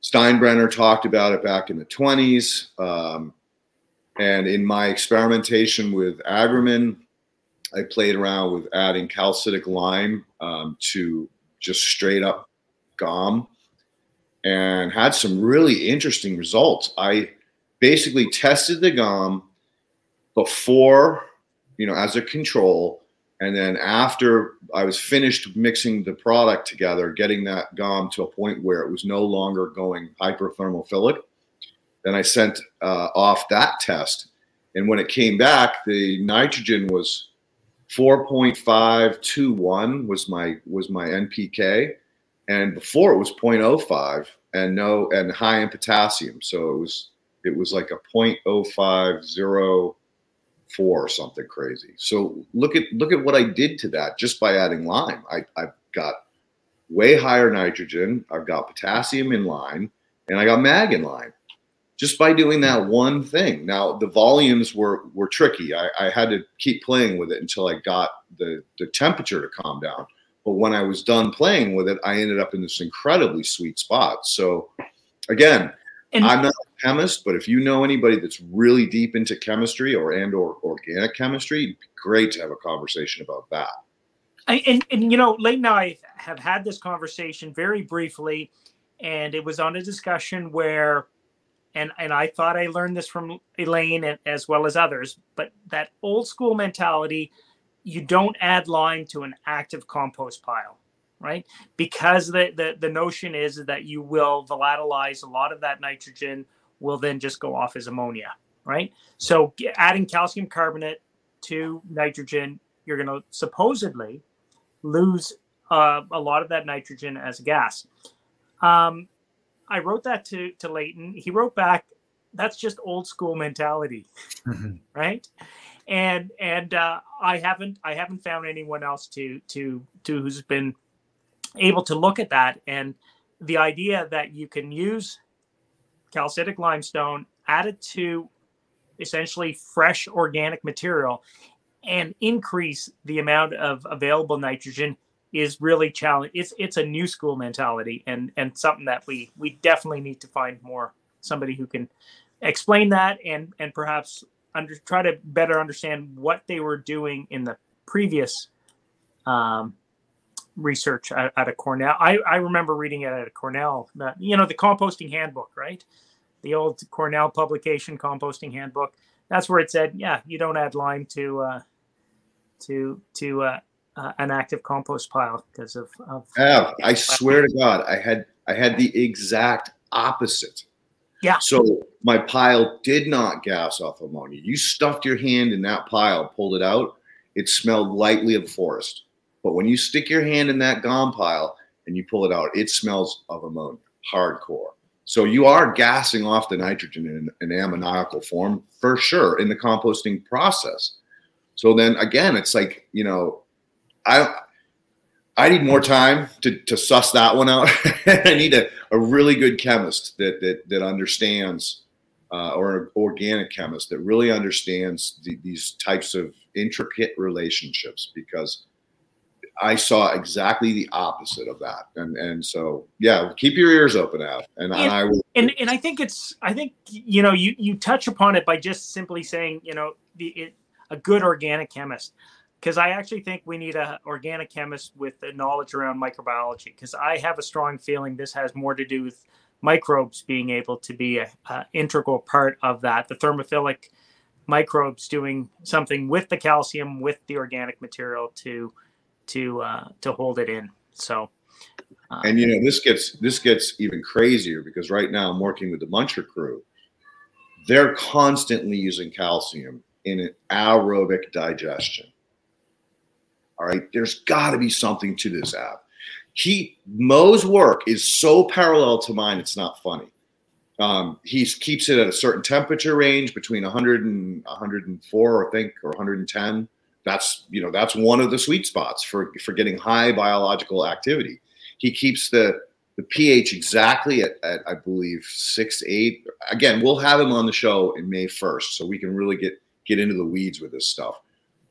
Steinbrenner talked about it back in the 20s. Um, and in my experimentation with Agrimin, I played around with adding calcitic lime um, to just straight up GOM and had some really interesting results. I basically tested the GOM before, you know, as a control. And then after I was finished mixing the product together, getting that GOM to a point where it was no longer going hyperthermophilic, then I sent uh, off that test. And when it came back, the nitrogen was 4.521 was my was my NPK, and before it was 0.05 and no and high in potassium. So it was it was like a 0.0504 or something crazy. So look at look at what I did to that just by adding lime. I, I've got way higher nitrogen. I've got potassium in lime, and I got mag in lime. just by doing that one thing. Now the volumes were were tricky. I, I, had to keep playing with it until I got the the temperature to calm down. But when I was done playing with it, I ended up in this incredibly sweet spot. So again, and I'm not chemist, but if you know anybody that's really deep into chemistry or and or organic chemistry, it'd be great to have a conversation about that. I, and, and you know, Leighton and I have had this conversation very briefly, and it was on a discussion where and and I thought I learned this from Elaine and, as well as others, but that old school mentality, you don't add lime to an active compost pile, right? Because the the, the notion is that you will volatilize a lot of that nitrogen will then just go off as ammonia, right? So adding calcium carbonate to nitrogen, you're going to supposedly lose uh, a lot of that nitrogen as a gas. Um, I wrote that to to Leighton. He wrote back, "That's just old school mentality, mm-hmm. right?" And and uh, I haven't I haven't found anyone else to to to who's been able to look at that and the idea that you can use calcitic limestone added to essentially fresh organic material and increase the amount of available nitrogen is really challenge. It's it's a new school mentality and and something that we we definitely need to find more somebody who can explain that and and perhaps under try to better understand what they were doing in the previous um, research at, at, a Cornell. I, I remember reading it at a Cornell, you know, the composting handbook, right? The old Cornell publication, composting handbook. That's where it said, yeah, you don't add lime to uh, to to uh, uh, an active compost pile because of, of Av, I swear to God, I had I had the exact opposite. Yeah. So my pile did not gas off ammonia. You stuffed your hand in that pile, pulled it out, it smelled lightly of forest. But when you stick your hand in that GOM pile and you pull it out, it smells of ammonia, hardcore. So you are gassing off the nitrogen in an ammoniacal form for sure in the composting process. So then again, it's like, you know, I I need more time to, to suss that one out. I need a, a really good chemist that that that understands, uh, or an organic chemist that really understands the, these types of intricate relationships because I saw exactly the opposite of that. And and so yeah, keep your ears open, out. And, and I will. And and I think it's I think you know you you touch upon it by just simply saying you know the it, a good organic chemist because I actually think we need a organic chemist with the knowledge around microbiology because I have a strong feeling this has more to do with microbes being able to be an integral part of that. The thermophilic microbes doing something with the calcium with the organic material to to uh, to hold it in. So. Uh, and you know this gets this gets even crazier because right now I'm working with the Muncher crew. They're constantly using calcium in an aerobic digestion. All right, there's got to be something to this app. He Mo's work is so parallel to mine; it's not funny. Um, he keeps it at a certain temperature range between 100 and 104, I think, or 110. That's you know that's one of the sweet spots for for getting high biological activity. He keeps the the pH exactly at, at I believe six eight. Again, we'll have him on the show in May 1st, so we can really get get into the weeds with this stuff.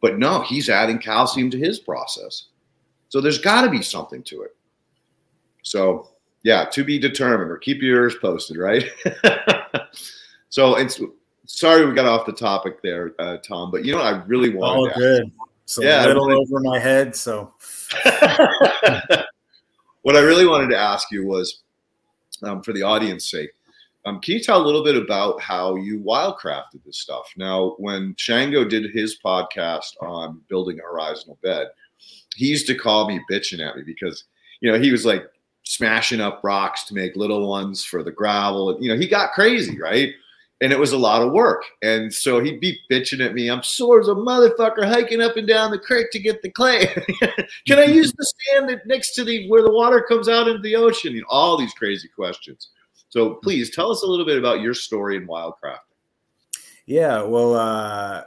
But no, he's adding calcium to his process. So there's got to be something to it. So yeah, to be determined or keep your ears posted, right? so it's sorry we got off the topic there, uh, Tom, but you know I really wanted. All good. So yeah, a little really, over my head. So what I really wanted to ask you was, um, for the audience sake, um, can you tell a little bit about how you wildcrafted this stuff? Now, when Shango did his podcast on building a horizontal bed, he used to call me bitching at me because, you know, he was like smashing up rocks to make little ones for the gravel. You know, he got crazy, right? And it was a lot of work. And so he'd be bitching at me. I'm sore as a motherfucker hiking up and down the creek to get the clay. Can I use the sand next to the where the water comes out into the ocean? You know, all these crazy questions. So please tell us a little bit about your story in wildcrafting. Yeah, well, uh,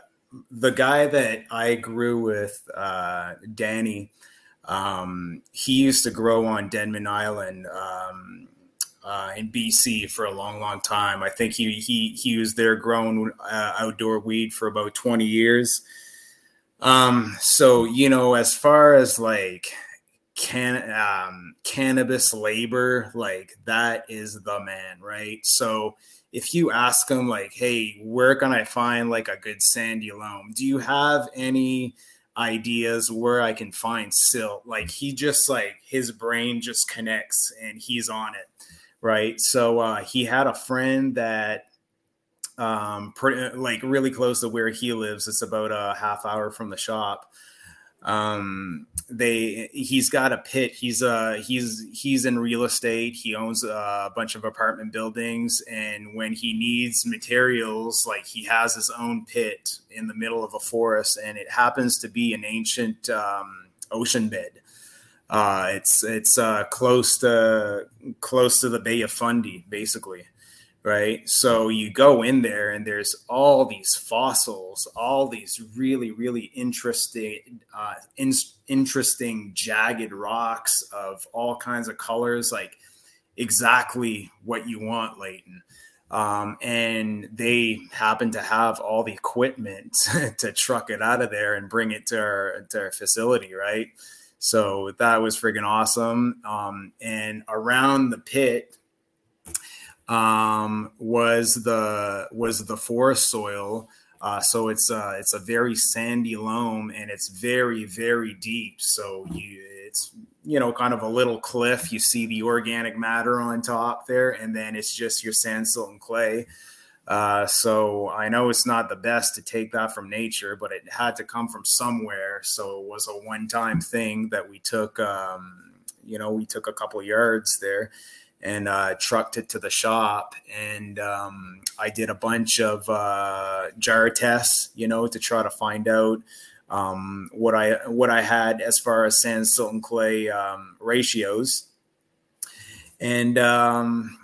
the guy that I grew with, uh, Danny, um, he used to grow on Denman Island um, uh, in BC for a long, long time. I think he he he was there growing uh, outdoor weed for about twenty years. Um, so you know, as far as like can um, cannabis labor like that is the man right so if you ask him like hey where can i find like a good sandy loam do you have any ideas where i can find silt like he just like his brain just connects and he's on it right? So uh, he had a friend that um pretty like really close to where he lives. It's about a half hour from the shop. Um they he's got a pit. He's uh he's he's in real estate. He owns a bunch of apartment buildings. And when he needs materials like he has his own pit in the middle of a forest. And it happens to be an ancient um, ocean bed uh it's it's uh close to close to the bay of fundy basically right? So you go in there and there's all these fossils, all these really, really interesting, uh, in, interesting jagged rocks of all kinds of colors, like exactly what you want, Leighton. Um, and they happen to have all the equipment to truck it out of there and bring it to our, to our facility, right? So that was freaking awesome. Um, and around the pit, um, was the was the forest soil. Uh, so it's uh, it's a very sandy loam and it's very very deep. So you it's you know kind of a little cliff. You see the organic matter on top there, and then it's just your sand, silt, and clay. Uh, so I know it's not the best to take that from nature, but it had to come from somewhere. So it was a one-time thing that we took. Um, you know, we took a couple yards there, and uh, trucked it to the shop. And um, I did a bunch of uh, jar tests, you know, to try to find out um, what I what I had as far as sand, silt, and clay um, ratios. And um,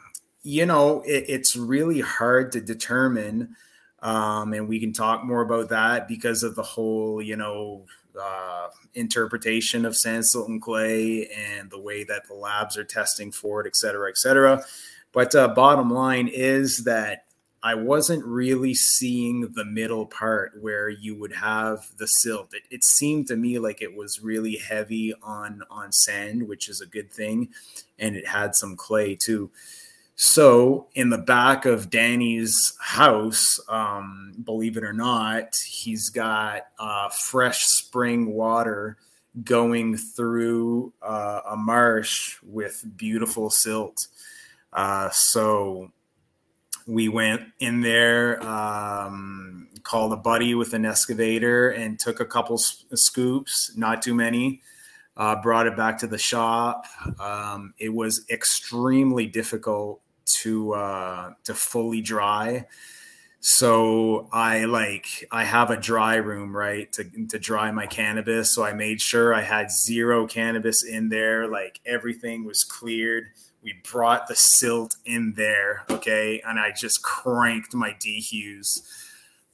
you know, it, it's really hard to determine. Um, and we can talk more about that because of the whole, you know, uh, interpretation of sand, silt, and clay and the way that the labs are testing for it, et cetera, et cetera. But uh, bottom line is that I wasn't really seeing the middle part where you would have the silt. It, it, seemed to me like it was really heavy on on sand, which is a good thing, and it had some clay too. So, in the back of Danny's house, um, believe it or not, he's got uh, fresh spring water going through uh, a marsh with beautiful silt. Uh, so, we went in there, um, called a buddy with an excavator, and took a couple scoops, not too many. Uh, brought it back to the shop. Um, it was extremely difficult to uh, to fully dry. So I like I have a dry room right to to dry my cannabis. So I made sure I had zero cannabis in there. Like everything was cleared. We brought the silt in there, okay, and I just cranked my dehues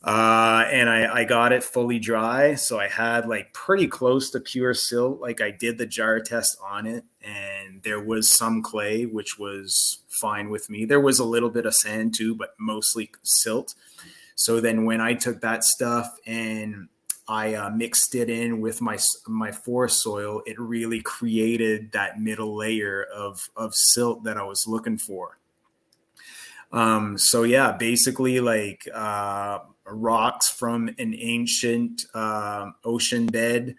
uh, and I, I got it fully dry. So I had like pretty close to pure silt. Like I did the jar test on it, and there was some clay, which was fine with me. There was a little bit of sand too, but mostly silt. So then when I took that stuff and I uh, mixed it in with my my forest soil, it really created that middle layer of of silt that I was looking for. Um, so yeah, basically like uh, rocks from an ancient uh, ocean bed.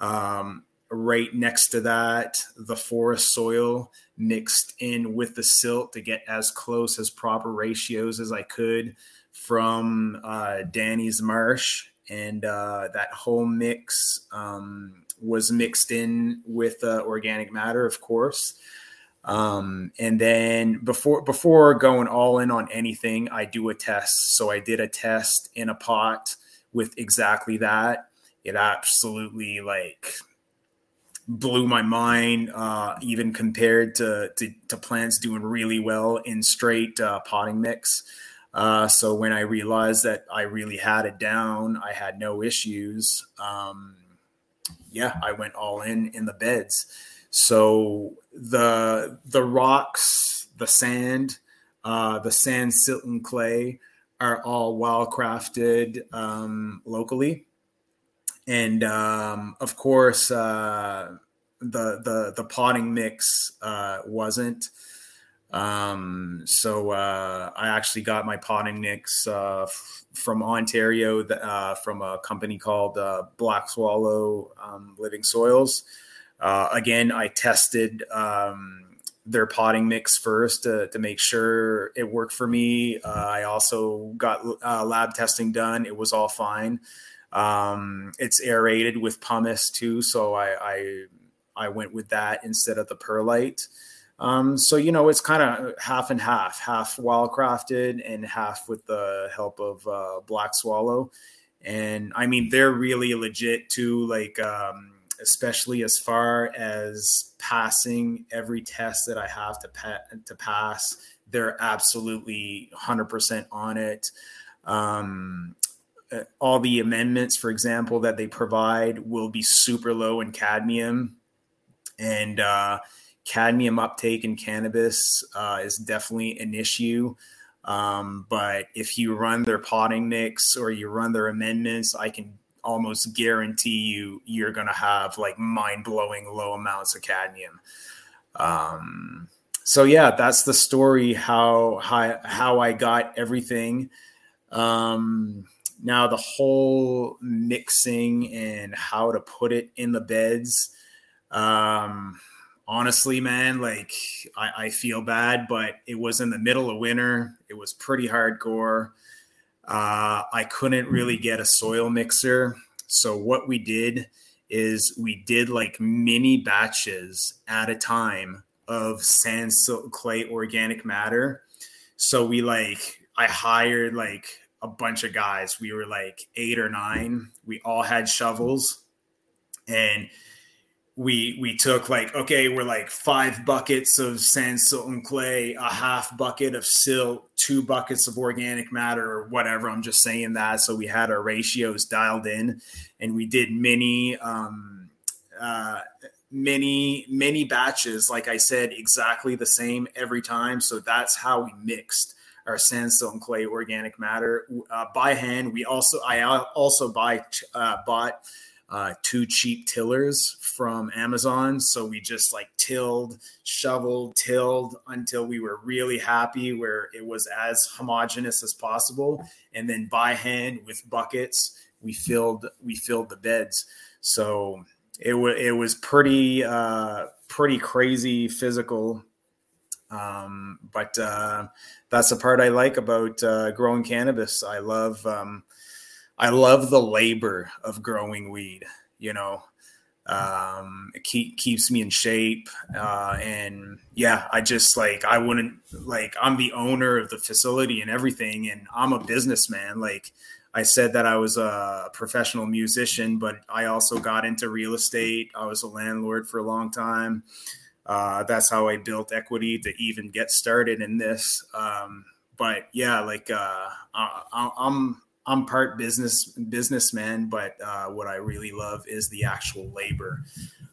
Um, right next to that, the forest soil mixed in with the silt to get as close as proper ratios as I could from uh, Danny's Marsh. And uh, that whole mix um, was mixed in with uh, organic matter, of course. Um, and then before before going all in on anything, I do a test. So I did a test in a pot with exactly that. It absolutely like blew my mind, uh, even compared to, to, to plants doing really well in straight uh, potting mix. Uh, so when I realized that I really had it down, I had no issues. Um, yeah, I went all in in the beds. So the the rocks, the sand, uh, the sand, silt, and clay are all wildcrafted um, locally, and um, of course uh, the the the potting mix uh, wasn't. Um, so uh, I actually got my potting mix uh, f- from Ontario, uh, from a company called uh, Black Swallow um, Living Soils. Uh, again, I tested um, their potting mix first to, to, make sure it worked for me. Uh, I also got uh, lab testing done. It was all fine. Um, it's aerated with pumice too, so I, I, I went with that instead of the perlite. Um, so you know, it's kind of half and half, half wildcrafted and half with the help of uh, Black Swallow. And I mean, they're really legit too. Like um, especially as far as passing every test that I have to pa- to pass. They're absolutely 100% on it. Um, uh, all the amendments, for example, that they provide will be super low in cadmium, and uh, cadmium uptake in cannabis uh, is definitely an issue. Um, but if you run their potting mix or you run their amendments, I can almost guarantee you you're going to have like mind blowing low amounts of cadmium. Um, so yeah, that's the story how how how I got everything. Um, now the whole mixing and how to put it in the beds. Um, honestly, man, like I, I feel bad, but it was in the middle of winter. It was pretty hardcore. Uh, I couldn't really get a soil mixer. So what we did is we did like mini batches at a time of sand, silt, clay, organic matter. So we like, I hired like a bunch of guys. We were like eight or nine. We all had shovels and we we took like okay we're like five buckets of sand silt and clay a half bucket of silt two buckets of organic matter or whatever. I'm just saying that. So we had our ratios dialed in and we did many um uh many many batches like i said exactly the same every time. So that's how we mixed our sandstone clay organic matter uh, by hand. We also i also buy uh, bought uh, two cheap tillers from Amazon. So we just like tilled, shoveled, tilled until we were really happy where it was as homogeneous as possible. And then by hand with buckets, we filled we filled the beds. So it was it was pretty uh, pretty crazy physical. Um, but uh, that's the part I like about uh, growing cannabis. I love um, I love the labor of growing weed. You know, um, it keep, keeps me in shape, uh, and yeah, I just like I wouldn't like I'm the owner of the facility and everything, and I'm a businessman. Like I said that I was a professional musician, but I also got into real estate. I was a landlord for a long time. Uh, that's how I built equity to even get started in this. Um, but yeah, like uh, I, I'm I'm part business businessman, but uh, what I really love is the actual labor.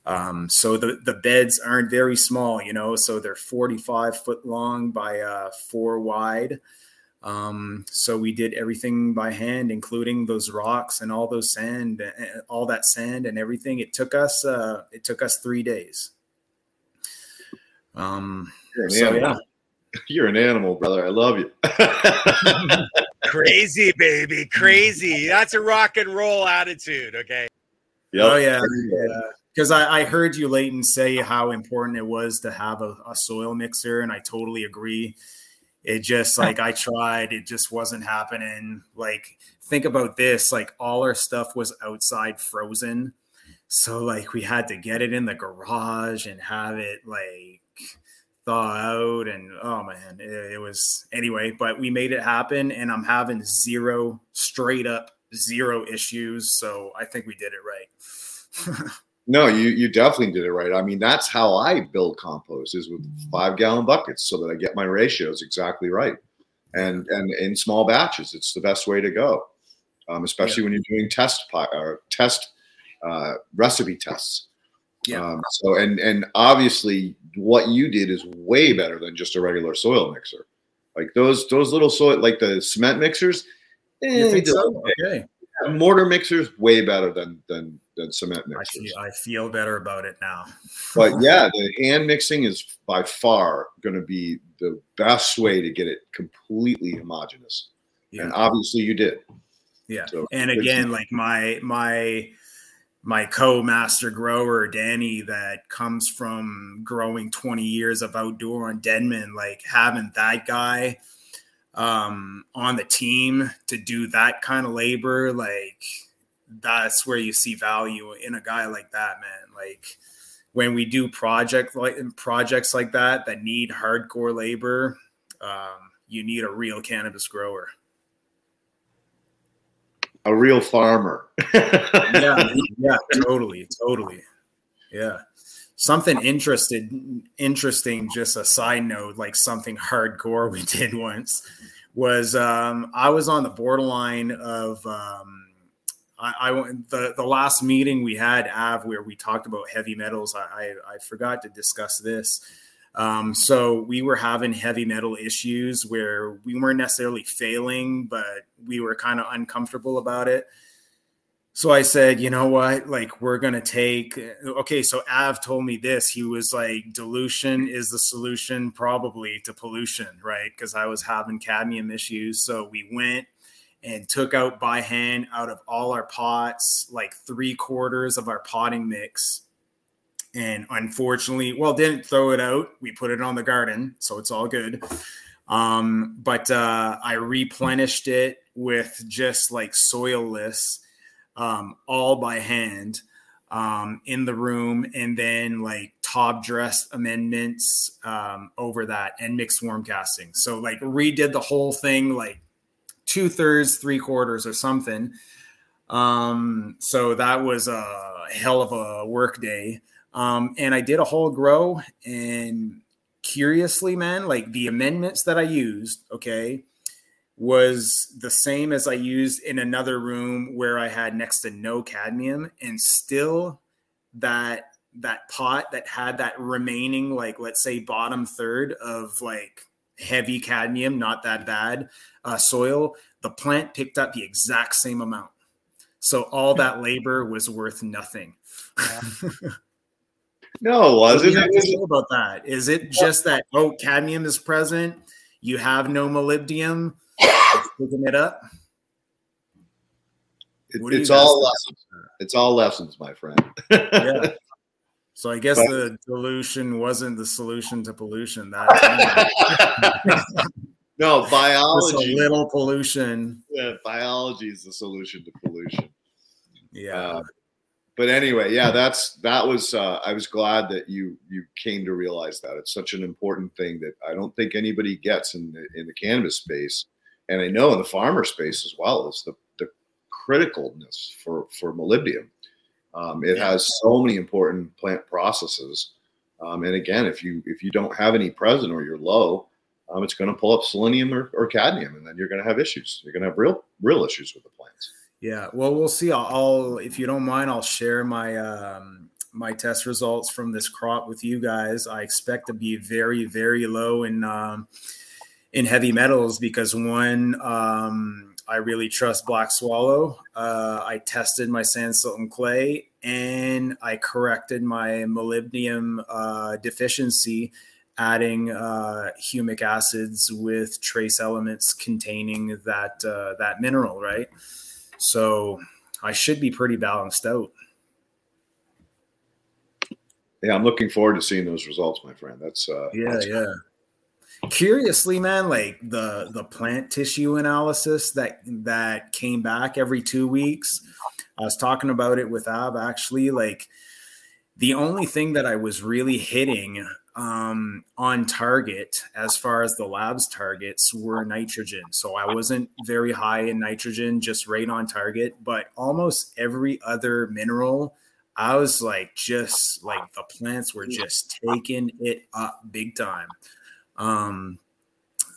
Um, so the the beds aren't very small, you know. So they're 45 foot long by uh, four wide. Um, so we did everything by hand, including those rocks and all those sand, all that sand and everything. It took us uh, it took us three days. Um, so yeah. You're an animal, brother. I love you. crazy, baby. Crazy. That's a rock and roll attitude. Okay. Yep. Oh, yeah. Because I, I, heard you, Leighton, say how important it was to have a, a soil mixer, and I totally agree. It just like I tried, it just wasn't happening. Like, think about this like, all our stuff was outside frozen. So, like, we had to get it in the garage and have it like thaw out and oh man it, it, was anyway but we made it happen and i'm having zero straight up zero issues so i think we did it right. No you you definitely did it right. I mean that's how i build compost is with five gallon buckets so that i get my ratios exactly right. And and in small batches it's the best way to go um, especially yeah. when you're doing test pot or test uh, recipe tests yeah. Um, so and and obviously what you did is way better than just a regular soil mixer. Like those those little soil like the cement mixers. Eh, so? Okay. Mortar mixers way better than than than cement mixers. I feel, I feel better about it now. but yeah, the hand mixing is by far going to be the best way to get it completely homogenous. Yeah. And obviously you did. Yeah. So, and again, like my my my co-master grower Danny that comes from growing 20 years of outdoor on Denman like having that guy um on the team to do that kind of labor like that's where you see value in a guy like that man. Like when we do project like projects like that that need hardcore labor um you need a real cannabis grower a real farmer. yeah, yeah, totally, totally. Yeah. Something interested interesting, just a side note, like something hardcore we did once was um I was on the borderline of um I, I the the last meeting we had Av where we talked about heavy metals. I, I, I forgot to discuss this. Um, so we were having heavy metal issues where we weren't necessarily failing, but we were kind of uncomfortable about it. So I said, you know what? Like, we're going to take. Okay. So Av told me this. He was like, dilution is the solution probably to pollution, right? Because I was having cadmium issues. So we went and took out by hand out of all our pots, like three quarters of our potting mix and unfortunately, well, didn't throw it out. We put it on the garden, so it's all good. Um, but uh, I replenished it with just like soilless, um, all by hand um, in the room, and then like top dress amendments um, over that and mixed worm casting. So like redid the whole thing, like two thirds, three quarters, or something. Um, so that was a hell of a work day. Um, and I did a whole grow and curiously, man, like the amendments that I used, okay, was the same as I used in another room where I had next to no cadmium and still that that pot that had that remaining like let's say bottom third of like heavy cadmium not that bad uh, soil the plant picked up the exact same amount. So all that labor was worth nothing. no, it? What about that? Is it just that oh cadmium is present? You have no molybdenum, picking it up. It, it's all lessons. It's all lessons, my friend. yeah. So I guess but, the dilution wasn't the solution to pollution. That no biology. a little pollution. Yeah, biology is the solution to pollution. Yeah. Uh, but anyway, yeah, that's that was. Uh, I was glad that you you came to realize that it's such an important thing that I don't think anybody gets in the in the cannabis space, and I know in the farmer space as well. Is the the criticalness for for molybdenum. Um, it has so many important plant processes, um, and again, if you if you don't have any present or you're low, um, it's going to pull up selenium or, or cadmium, and then you're going to have issues. You're going to have real real issues with the plants. Yeah, well, we'll see. I'll, I'll if you don't mind, I'll share my um, my test results from this crop with you guys. I expect to be very very low in um, in heavy metals because one. Um, I really trust Black Swallow. Uh, I tested my sand, silt, and clay, and I corrected my molybdenum uh, deficiency, adding uh, humic acids with trace elements containing that uh, that mineral. Right, so I should be pretty balanced out. Yeah, I'm looking forward to seeing those results, my friend. That's uh, yeah, that's yeah curiously man like the the plant tissue analysis that that came back every two weeks i was talking about it with Av actually like the only thing that i was really hitting um, on target as far as the labs targets were nitrogen so i wasn't very high in nitrogen just right on target but almost every other mineral i was like just like the plants were just taking it up big time um,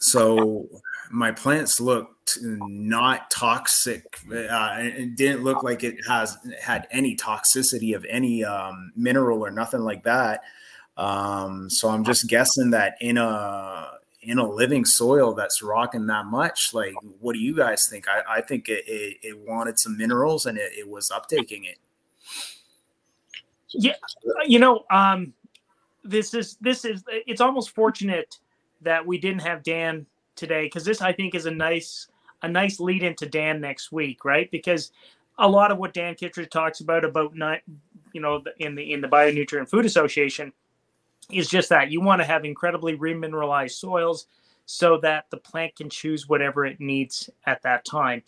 so my plants looked not toxic. Uh, it didn't look like it has had any toxicity of any um, mineral or nothing like that. Um, so I'm just guessing that in a in a living soil that's rocking that much, like what do you guys think? I, I think it, it, it, wanted some minerals and it, it was uptaking it. Yeah, you know, um, this is this is it's almost fortunate that we didn't have Dan today because this I think is a nice a nice lead into Dan next week, right? Because a lot of what Dan Kittredge talks about about not you know in the in the Bionutrient Food Association is just that you want to have incredibly remineralized soils so that the plant can choose whatever it needs at that time.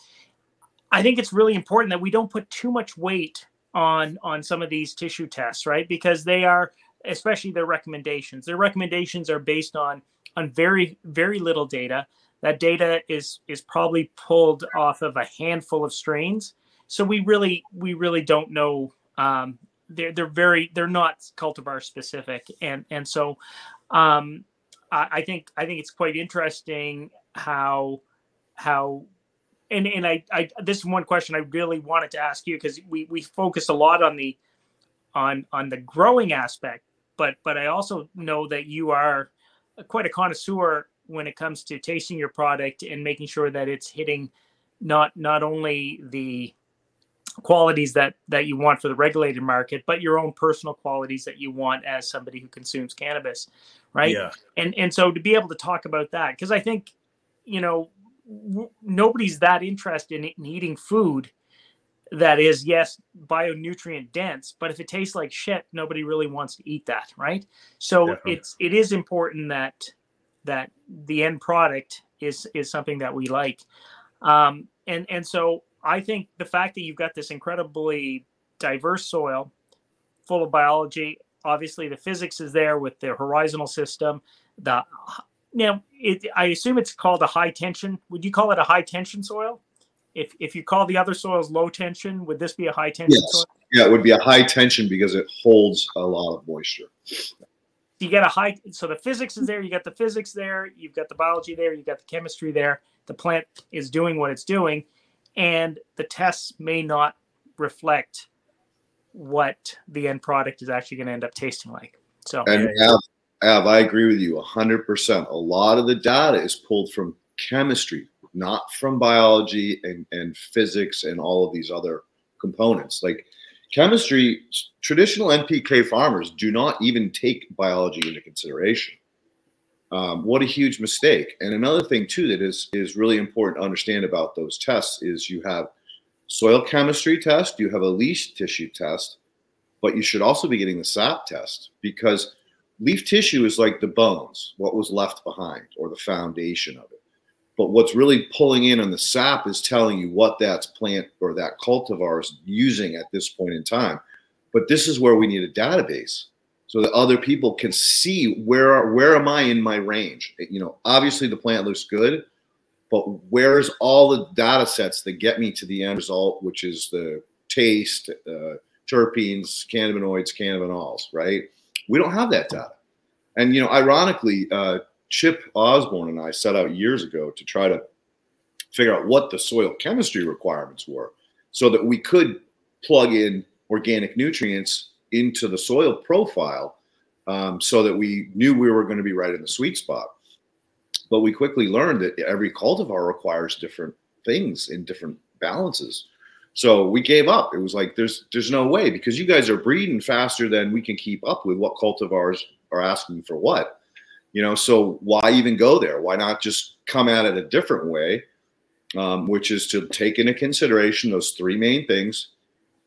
I think it's really important that we don't put too much weight on on some of these tissue tests, right? Because they are especially their recommendations. Their recommendations are based on on very very little data. That data is is probably pulled off of a handful of strains. So we really we really don't know. Um, they're they're very they're not cultivar specific, and and so um, I, I think I think it's quite interesting how how and and I, I this is one question I really wanted to ask you because we we focus a lot on the on on the growing aspect, but but I also know that you are quite a connoisseur when it comes to tasting your product and making sure that it's hitting not not only the qualities that that you want for the regulated market but your own personal qualities that you want as somebody who consumes cannabis right? Yeah. And and so to be able to talk about that because i think you know w- nobody's that interested in, in eating food that is yes bionutrient dense but if it tastes like shit nobody really wants to eat that right? So Definitely. it's it is important that that the end product is is something that we like. Um and and so i think the fact that you've got this incredibly diverse soil full of biology obviously the physics is there with the horizontal system the now it, i assume it's called a high tension would you call it a high tension soil if if you call the other soils low tension, would this be a high tension yes. soil? Yeah, it would be a high tension because it holds a lot of moisture. You get a high so the physics is there, you got the physics there, you've got the biology there, you've got the chemistry there. The plant is doing what it's doing, and the tests may not reflect what the end product is actually going to end up tasting like. So and Av, Av, I agree with you hundred percent. A lot of the data is pulled from chemistry, not from biology and, and physics and all of these other components. Like chemistry, traditional NPK farmers do not even take biology into consideration. Um, what a huge mistake. And another thing too that is is really important to understand about those tests is you have soil chemistry test, you have a leaf tissue test, but you should also be getting the sap test because leaf tissue is like the bones, what was left behind or the foundation of it. But what's really pulling in on the sap is telling you what that plant or that cultivar is using at this point in time. But this is where we need a database so that other people can see where where am I in my range. You know, obviously the plant looks good, but where's all the data sets that get me to the end result, which is the taste, uh, terpenes, cannabinoids, cannabinols, right? We don't have that data. And you know, ironically, uh, Chip Osborne and I set out years ago to try to figure out what the soil chemistry requirements were, so that we could plug in organic nutrients into the soil profile, um, so that we knew we were going to be right in the sweet spot. But we quickly learned that every cultivar requires different things in different balances. So we gave up. It was like there's there's no way because you guys are breeding faster than we can keep up with what cultivars are asking for what. You know, so why even go there? Why not just come at it a different way, um, which is to take into consideration those three main things: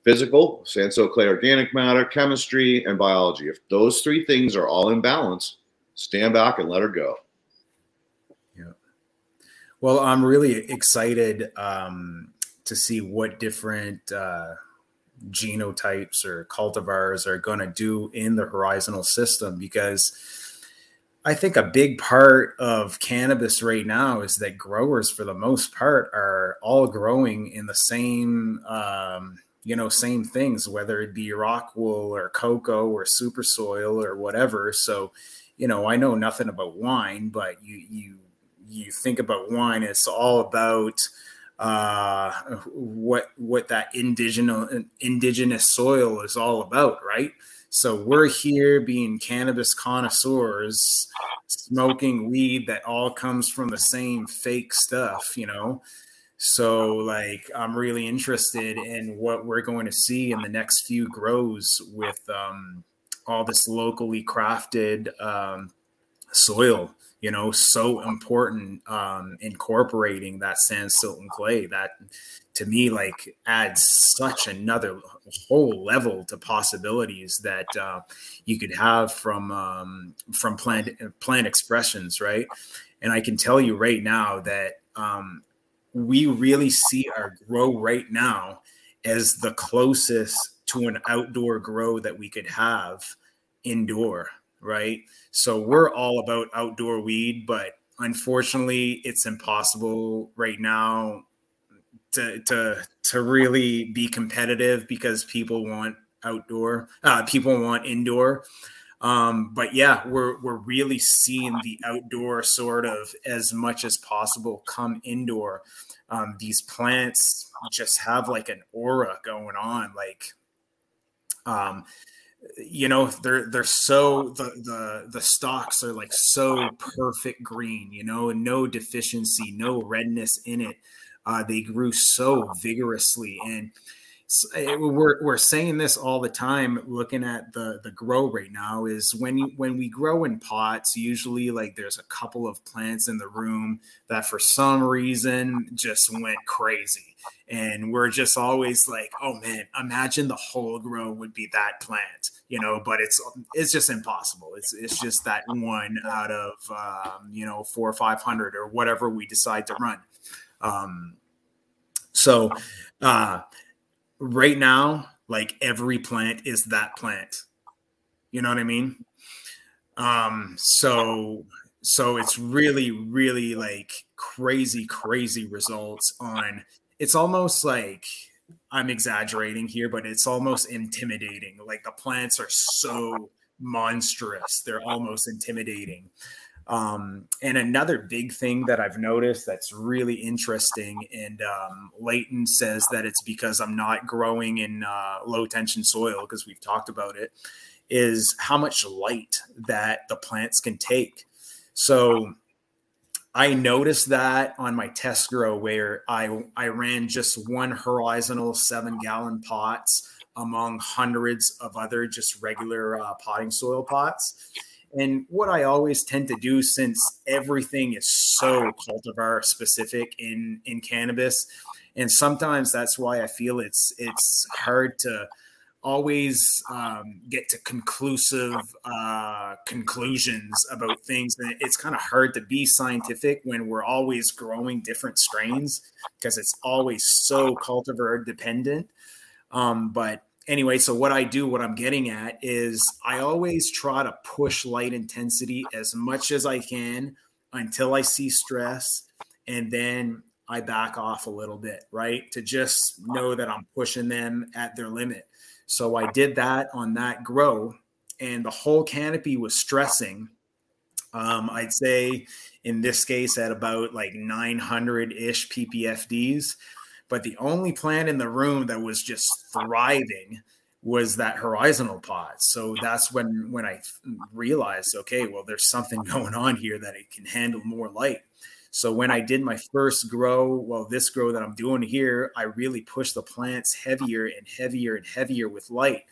physical, sand, soil, clay, organic matter, chemistry, and biology. If those three things are all in balance, stand back and let her go. Yeah. Well, I'm really excited. Um, to see what different uh, genotypes or cultivars are going to do in the horizontal system because I think a big part of cannabis right now is that growers, for the most part, are all growing in the same, um, you know, same things, whether it be rock wool or cocoa or super soil or whatever. So, you know, I know nothing about wine, but you you you think about wine, it's all about uh, what what that indigenous indigenous soil is all about, right? So we're here being cannabis connoisseurs, smoking weed that all comes from the same fake stuff, you know. So like I'm really interested in what we're going to see in the next few grows with um, all this locally crafted um, soil you know so important um incorporating that sand silt and clay that to me like adds such another whole level to possibilities that uh, you could have from um, from plant plant expressions right? And i can tell you right now that um, we really see our grow right now as the closest to an outdoor grow that we could have indoor right? So we're all about outdoor weed, but unfortunately, it's impossible right now to to to really be competitive because people want outdoor, uh, people want indoor. Um, but yeah, we're we're really seeing the outdoor sort of as much as possible come indoor. Um, these plants just have like an aura going on, like um, you know they're they're so the the the stalks are like so perfect green you know no deficiency no redness in it uh, they grew so vigorously and we're, we're saying this all the time looking at the the grow right now is when you when we grow in pots usually like there's a couple of plants in the room that for some reason just went crazy. And we're just always like oh man imagine the whole grow would be that plant you know but it's it's just impossible. It's it's just that one out of um, you know four or five hundred or whatever we decide to run. Um so uh right now, like every plant is that plant. You know what I mean? Um, so so it's really, really like crazy, crazy results on it's almost like I'm exaggerating here, but it's almost intimidating. Like the plants are so monstrous, they're almost intimidating. Um, and another big thing that I've noticed that's really interesting, and um, Leighton says that it's because I'm not growing in uh, low tension soil because we've talked about it, is how much light that the plants can take. So I noticed that on my test grow where I I ran just one horizontal seven gallon pots among hundreds of other just regular uh, potting soil pots. And what I always tend to do, since everything is so cultivar specific in in cannabis, and sometimes that's why I feel it's it's hard to always um, get to conclusive uh, conclusions about things. And it's kind of hard to be scientific when we're always growing different strains because it's always so cultivar dependent. Um, but anyway, so what I do, what I'm getting at is I always try to push light intensity as much as I can until I see stress. And then I back off a little bit, right? To just know that I'm pushing them at their limit. So I did that on that grow, and the whole canopy was stressing. Um, I'd say in this case at about like 900 ish ppfds. But the only plant in the room that was just thriving was that horizontal pot. So that's when when I realized, okay, well, there's something going on here that it can handle more light. So when I did my first grow, well, this grow that I'm doing here, I really pushed the plants heavier and heavier and heavier with light.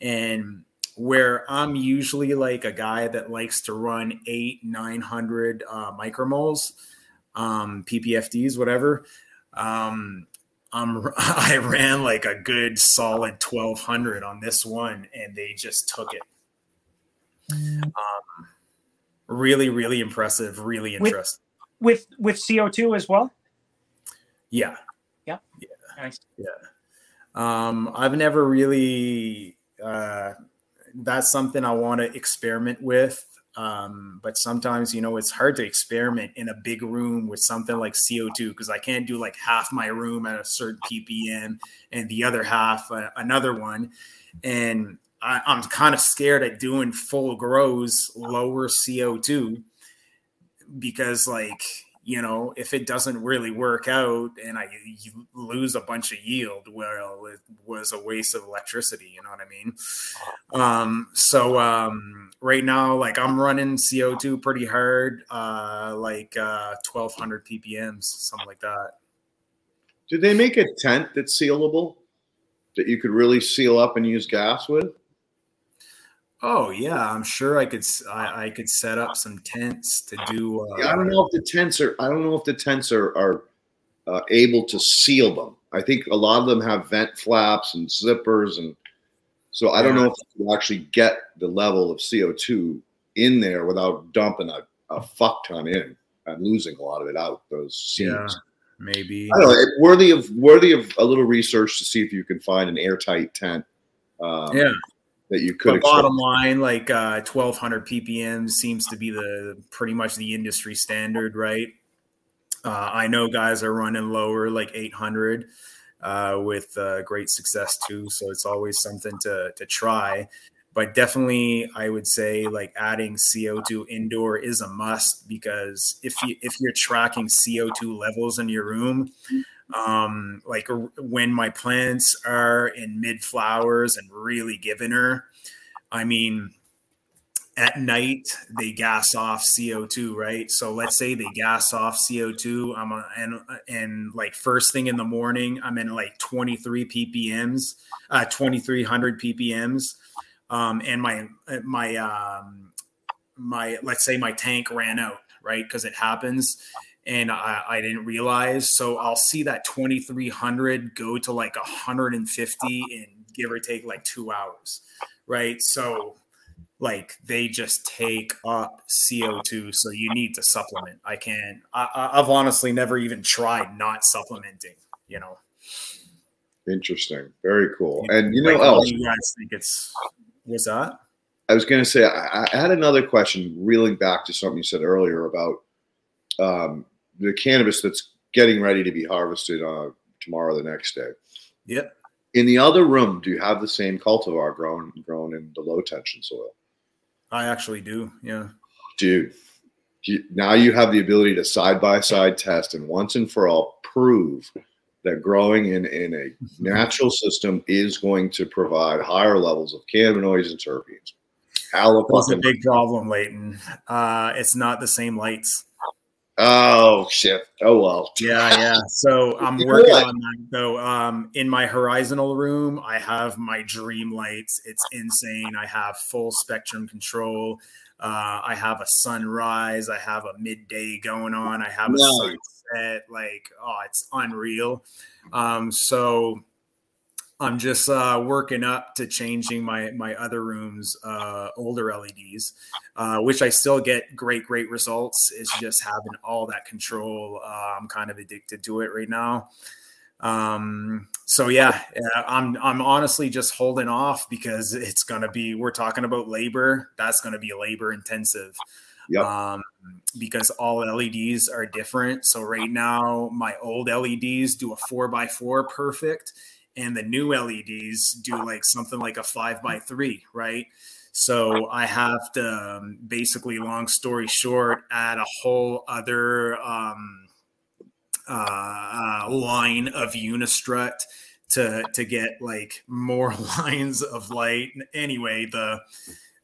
And where I'm usually like a guy that likes to run eight, 900 uh, micromoles, um, PPFDs, whatever. Um, um, I ran like a good solid 1200 on this one and they just took it. Um, really, really impressive, really interesting with with CO2 as well? Yeah. Yeah. Yeah. Nice. Yeah. Um, I've never really uh, that's something I want to experiment with. Um, but sometimes, you know, it's hard to experiment in a big room with something like CO2 because I can't do like half my room at a certain ppm and the other half uh, another one. And I, I'm kind of scared at doing full grows lower CO2 because like you know if it doesn't really work out and i lose a bunch of yield well it was a waste of electricity you know what i mean? Um so um right now like i'm running co2 pretty hard uh like uh 1200 ppms something like that. Did they make a tent that's sealable that you could really seal up and use gas with Oh yeah, I'm sure I could. I, I could set up some tents to do. Uh, yeah, I don't know if the tents are. I don't know if the tents are are uh, able to seal them. I think a lot of them have vent flaps and zippers, and so I don't yeah. know if you actually get the level of CO2 in there without dumping a, a fuck ton in and losing a lot of it out. Those seams. Yeah, maybe. I don't know. It Worthy of worthy of a little research to see if you can find an airtight tent. Um, yeah that you could. bottom line, like uh, 1200 ppm seems to be the pretty much the industry standard, right? Uh, I know guys are running lower, like 800, uh, with uh, great success too. So it's always something to to try. But definitely, I would say like adding CO2 indoor is a must because if you if you're tracking CO2 levels in your room, um, like when my plants are in mid flowers and really giving her. I mean, at night they gas off CO2, right? So let's say they gas off CO2. I'm a, and and like first thing in the morning, I'm in like 23 ppms, uh, 2300 ppms, um, and my my um, my let's say my tank ran out, right? Because it happens and I, I, didn't realize. So I'll see that 2300 go to like 150 in give or take like two hours, right? So like they just take up CO2. So you need to supplement. I can, I, I've honestly never even tried not supplementing, you know. Interesting. Very cool. And you know, like, else, you guys think it's, what's that? I was going to say, I, I, had another question, reeling back to something you said earlier about um, the cannabis that's getting ready to be harvested uh, tomorrow, the next day. Yep. In the other room, do you have the same cultivar grown grown in the low tension soil? I actually do. Yeah. Dude, you, now you have the ability to side by side test and once and for all prove that growing in, in a natural system is going to provide higher levels of cannabinoids and terpenes. That's a big problem, Leighton. Uh, it's not the same lights. Oh shit! Oh well. Yeah, yeah. So I'm working on that. So um, in my horizontal room, I have my dream lights. It's insane. I have full spectrum control. Uh, I have a sunrise. I have a midday going on. I have a nice. sunset. Like, oh, it's unreal. Um, so I'm just uh, working up to changing my my other rooms uh, older LEDs, uh, which I still get great great results. It's just having all that control. Uh, I'm kind of addicted to it right now. Um, so yeah, I'm I'm honestly just holding off because it's gonna be. We're talking about labor. That's gonna be labor intensive. Yep. Um, because all LEDs are different. So right now, my old LEDs do a four by four perfect and the new LEDs do like something like a five by three, right? So I have to um, basically, long story short, add a whole other um, uh, uh, line of Unistrut to to get like more lines of light. Anyway, the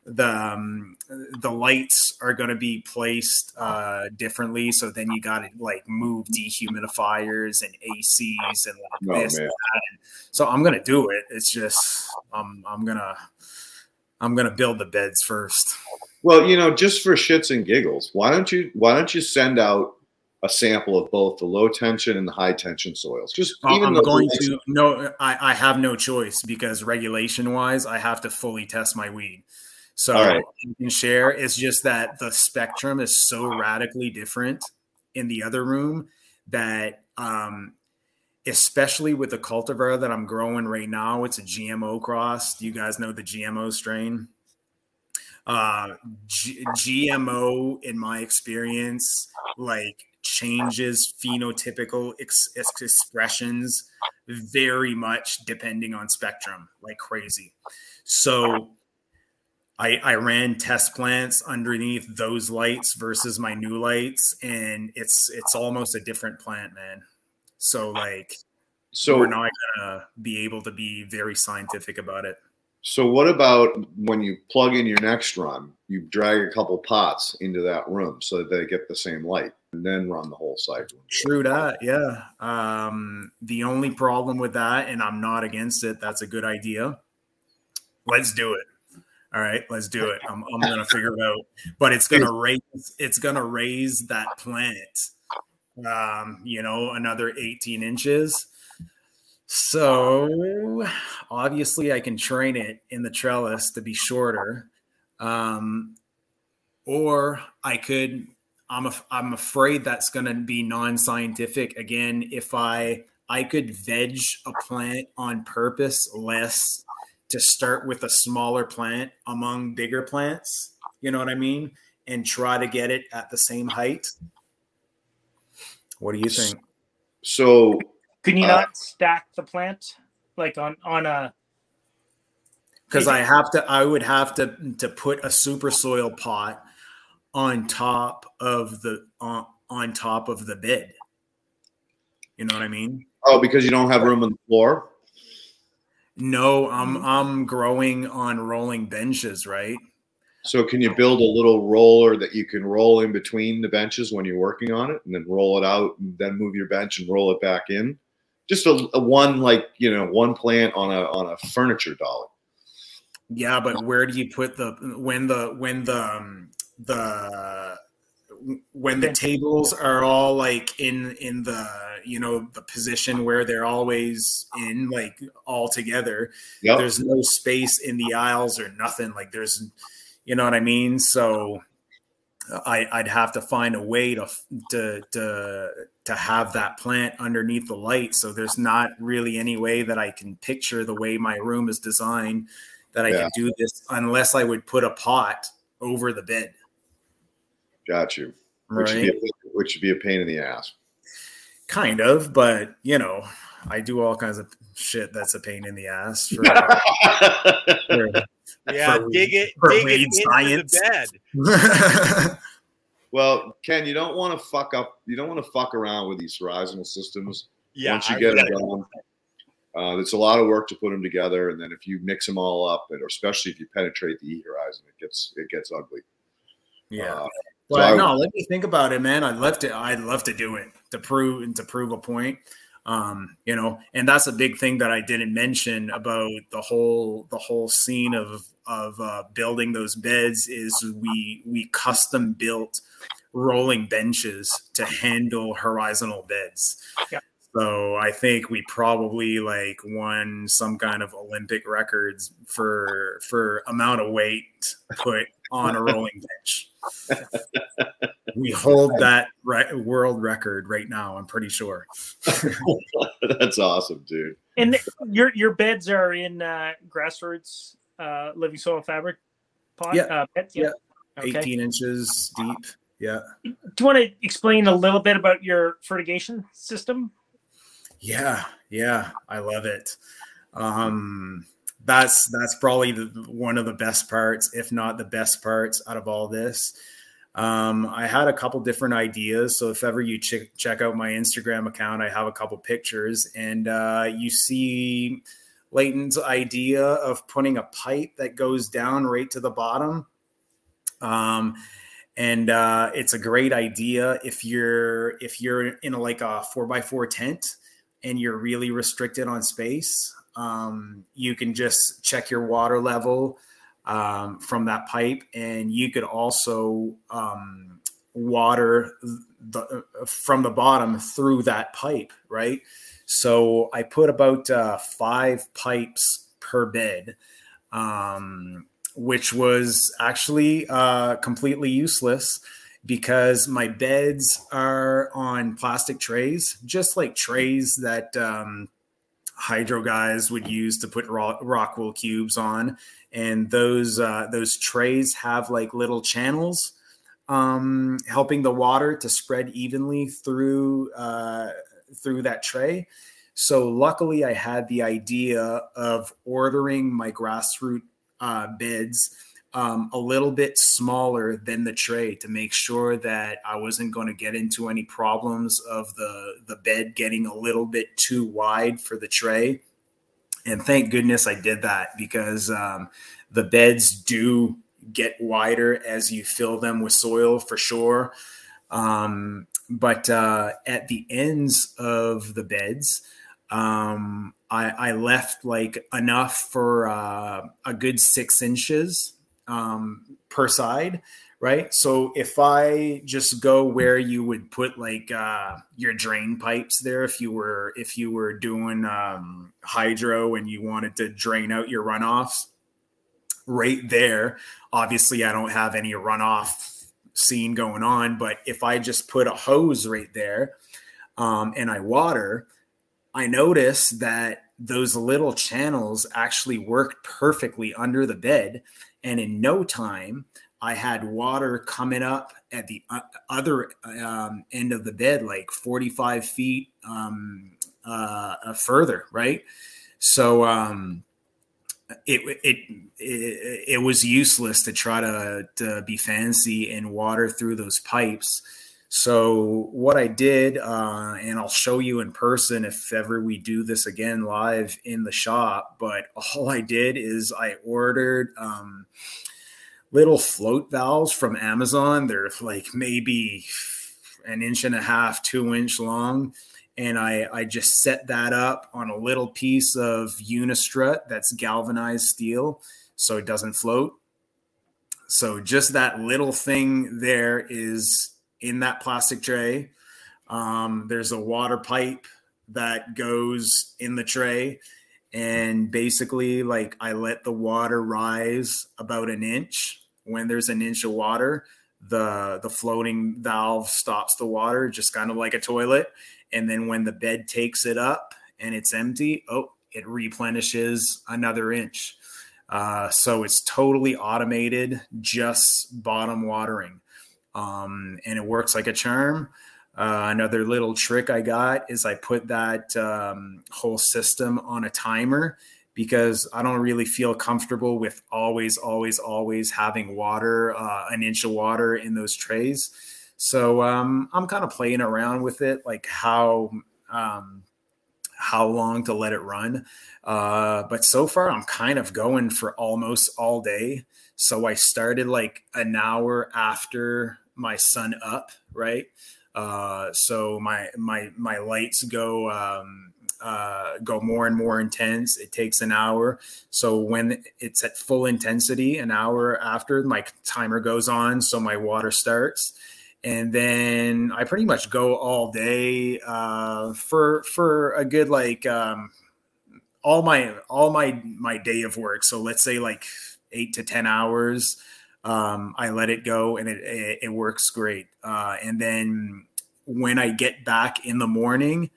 the um, the lights are going to be placed uh, differently. So then you got to like move dehumidifiers and ACs and like oh, this. And and so I'm going to do it. It's just I'm I'm gonna I'm gonna build the beds first. Well, you know, just for shits and giggles, why don't you why don't you send out a sample of both the low tension and the high tension soils. Just even I'm going to no, I, I have no choice because regulation wise, I have to fully test my weed. So right. you can share. It's just that the spectrum is so radically different in the other room that um, especially with the cultivar that I'm growing right now, it's a GMO cross. Do you guys know the GMO strain? Uh, G- GMO, in my experience, like changes phenotypical ex- expressions very much depending on spectrum, like crazy. So I, I ran test plants underneath those lights versus my new lights, and it's it's almost a different plant, man. So like, so we're not gonna be able to be very scientific about it. So what about when you plug in your next run, you drag a couple pots into that room so that they get the same light and then run the whole cycle. True that, yeah. Um, the only problem with that, and I'm not against it, that's a good idea. Let's do it all right let's do it. I'm, I'm gonna figure it out. But it's gonna raise it's gonna raise that plant um you know another 18 inches. So obviously i can train it in the trellis to be shorter um or i could i'm a, i'm afraid that's going to be non-scientific. Again if i i could veg a plant on purpose less to start with a smaller plant among bigger plants. You know what I mean? And try to get it at the same height. What do you think? So, can you uh, not stack the plant like on on a? Because I have to, I would have to to put a super soil pot on top of the on, on top of the bed. You know what I mean? Oh, because you don't have room on the floor. No, I'm I'm growing on rolling benches, right? So can you build a little roller that you can roll in between the benches when you're working on it, and then roll it out, and then move your bench and roll it back in? Just a, a one like you know one plant on a on a furniture dolly. Yeah, but where do you put the when the when the um, the when the tables are all like in in the you know the position where they're always in like all together yep. there's no space in the aisles or nothing. Like there's you know what i mean? So uh, I, i'd have to find a way to to to to have that plant underneath the light. So there's not really any way that i can picture the way my room is designed that i yeah. can do this unless i would put a pot over the bed Got you. Which, right. would be a, which would be a pain in the ass. Kind of, but you know, I do all kinds of shit that's a pain in the ass. For, for, yeah, for, dig it, for dig it science. into the bed. well, Ken, you don't want to fuck up. You don't want to fuck around with these horizontal systems. Yeah, once you I get them done. Uh, it's a lot of work to put them together, and then if you mix them all up, and especially if you penetrate the E horizon, it gets it gets ugly. Yeah. Uh, But so no, let me think about it, man. I'd love to. I'd love to do it to prove and to prove a point. Um, you know, and that's a big thing that I didn't mention about the whole the whole scene of of uh, building those beds is we we custom built rolling benches to handle horizontal beds. Yeah. So I think we probably like won some kind of Olympic records for for amount of weight put on a rolling bench. we hold that re- world record right now. I'm pretty sure. That's awesome, dude. And your your beds are in uh, grassroots uh, living soil fabric pot. Yeah, uh, beds? yeah. yeah. Okay. 18 inches deep. Yeah. Do you want to explain a little bit about your fertigation system? Yeah, yeah, I love it. Um, that's that's probably the, one of the best parts, if not the best parts, out of all this. Um, I had a couple different ideas, so if ever you ch- check out my Instagram account, I have a couple pictures, and uh, you see Leighton's idea of putting a pipe that goes down right to the bottom. Um, and uh, it's a great idea if you're if you're in a, like a four by four tent and you're really restricted on space, um, you can just check your water level um, from that pipe, and you could also um, water the, from the bottom through that pipe, right? So I put about uh, five pipes per bed, um, which was actually uh, completely useless because my beds are on plastic trays, just like trays that um, hydro guys would use to put rock, wool cubes on. And those uh, those trays have like little channels um, helping the water to spread evenly through uh, through that tray. So luckily, I had the idea of ordering my grassroot uh, beds um, a little bit smaller than the tray to make sure that I wasn't going to get into any problems of the the bed getting a little bit too wide for the tray. And thank goodness I did that because um, the beds do get wider as you fill them with soil for sure. Um, but uh, at the ends of the beds, um, I, I, left like enough for uh, a good six inches um, per side, right? So if I just go where you would put like uh, your drain pipes there, if you were if you were doing um, hydro and you wanted to drain out your runoffs, right there. Obviously, I don't have any runoff scene going on, but if I just put a hose right there um, and I water, I notice that those little channels actually worked perfectly under the bed and in no time, I had water coming up at the other um, end of the bed, like 45 feet um, uh, uh, further, right? So um, it, it, it it was useless to try to to be fancy and water through those pipes. So what I did, uh, and I'll show you in person if ever we do this again live in the shop. But all I did is I ordered um, little float valves from Amazon. They're like maybe an inch and a half, two inch long. And I, I just set that up on a little piece of unistrut that's galvanized steel so it doesn't float. So just that little thing there is in that plastic tray. Um, there's a water pipe that goes in the tray. And basically, like I let the water rise about an inch. When there's an inch of water, the the floating valve stops the water, just kind of like a toilet. And then when the bed takes it up and it's empty, oh, it replenishes another inch. Uh, so it's totally automated, just bottom watering um, and it works like a charm. Uh, another little trick I got is I put that um, whole system on a timer because I don't really feel comfortable with always, always, always having water, uh, an inch of water in those trays. So um, I'm kind of playing around with it, like how um, how long to let it run. Uh, but so far, I'm kind of going for almost all day. So I started like an hour after my sun up, right? Uh, so my my my lights go um, uh, go more and more intense. It takes an hour. So when it's at full intensity, an hour after my timer goes on, so my water starts, and then I pretty much go all day uh, for for a good like um, all my all my my day of work. So let's say like eight to ten hours. Um, I let it go and it, it, it works great. Uh, and then when I get back in the morning,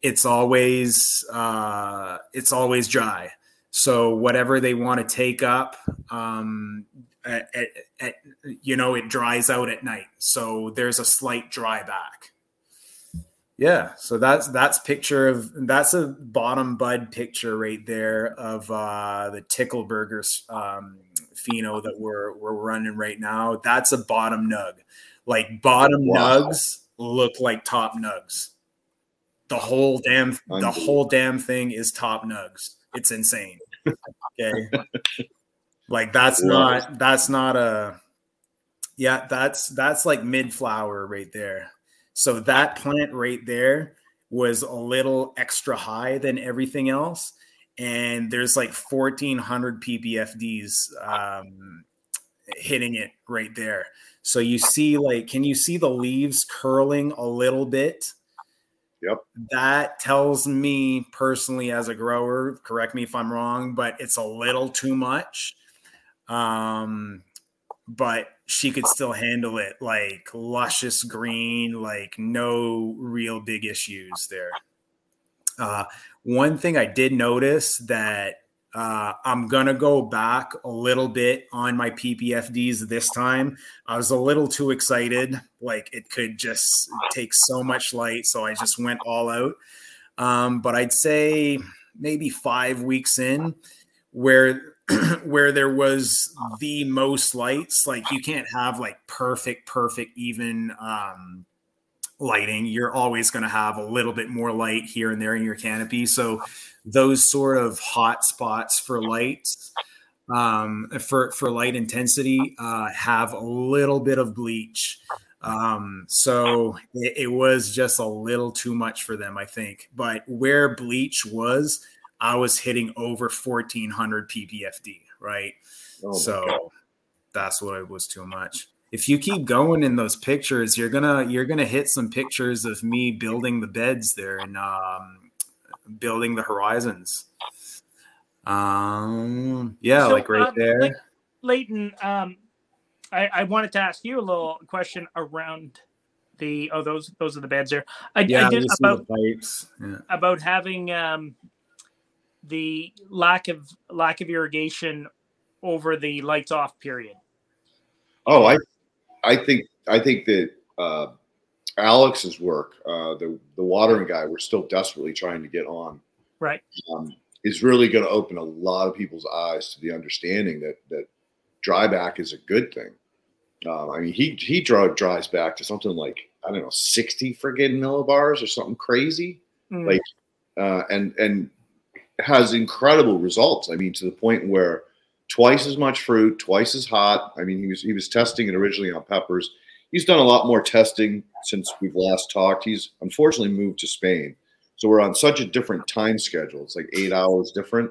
it's always uh, it's always dry. So whatever they want to take up, um, at, at, at, you know, it dries out at night. So there's a slight dry back. Yeah, so that's that's picture of that's a bottom bud picture right there of uh, the Tickle Burgers um, pheno that we're we're running right now. That's a bottom nug. Like bottom wow. nugs look like top nugs. The whole damn the whole damn thing is top nugs. It's insane. Okay. like that's not that's not a yeah, that's that's like mid flower right there. So that plant right there was a little extra high than everything else. And there's like 1400 ppfds um, hitting it right there. So you see, like, can you see the leaves curling a little bit? Yep. That tells me personally, as a grower, correct me if I'm wrong, but it's a little too much. Um, but she could still handle it like luscious green, like no real big issues there. Uh, one thing I did notice that uh, I'm gonna go back a little bit on my PPFDs this time. I was a little too excited, like it could just take so much light, so I just went all out. Um, but I'd say maybe five weeks in, where where there was the most lights. Like you can't have like perfect, perfect, even um, lighting. You're always going to have a little bit more light here and there in your canopy. So those sort of hot spots for lights um, for for light intensity uh, have a little bit of bleach. Um, so it, it was just a little too much for them, I think. But where bleach was, I was hitting over 1400 ppfd, right? Oh so that's what it was too much. If you keep going in those pictures, you're gonna you're gonna hit some pictures of me building the beds there and um, building the horizons. Um, yeah, so, like right uh, there. Leighton, um, I, I wanted to ask you a little question around the oh those those are the beds there. I, yeah, I did about yeah. about having um, the lack of lack of irrigation over the lights off period? Oh, I I think I think that uh, Alex's work, uh, the the watering guy, we're still desperately trying to get on. Right. Um, is really going to open a lot of people's eyes to the understanding that that dry back is a good thing. Um, I mean, he he draw, dries back to something like I don't know, sixty friggin' millibars or something crazy. Mm. Like, uh, and and has incredible results. I mean, to the point where twice as much fruit, twice as hot. I mean, he was he was testing it originally on peppers. He's done a lot more testing since we've last talked. He's unfortunately moved to Spain, so we're on such a different time schedule. It's like eight hours different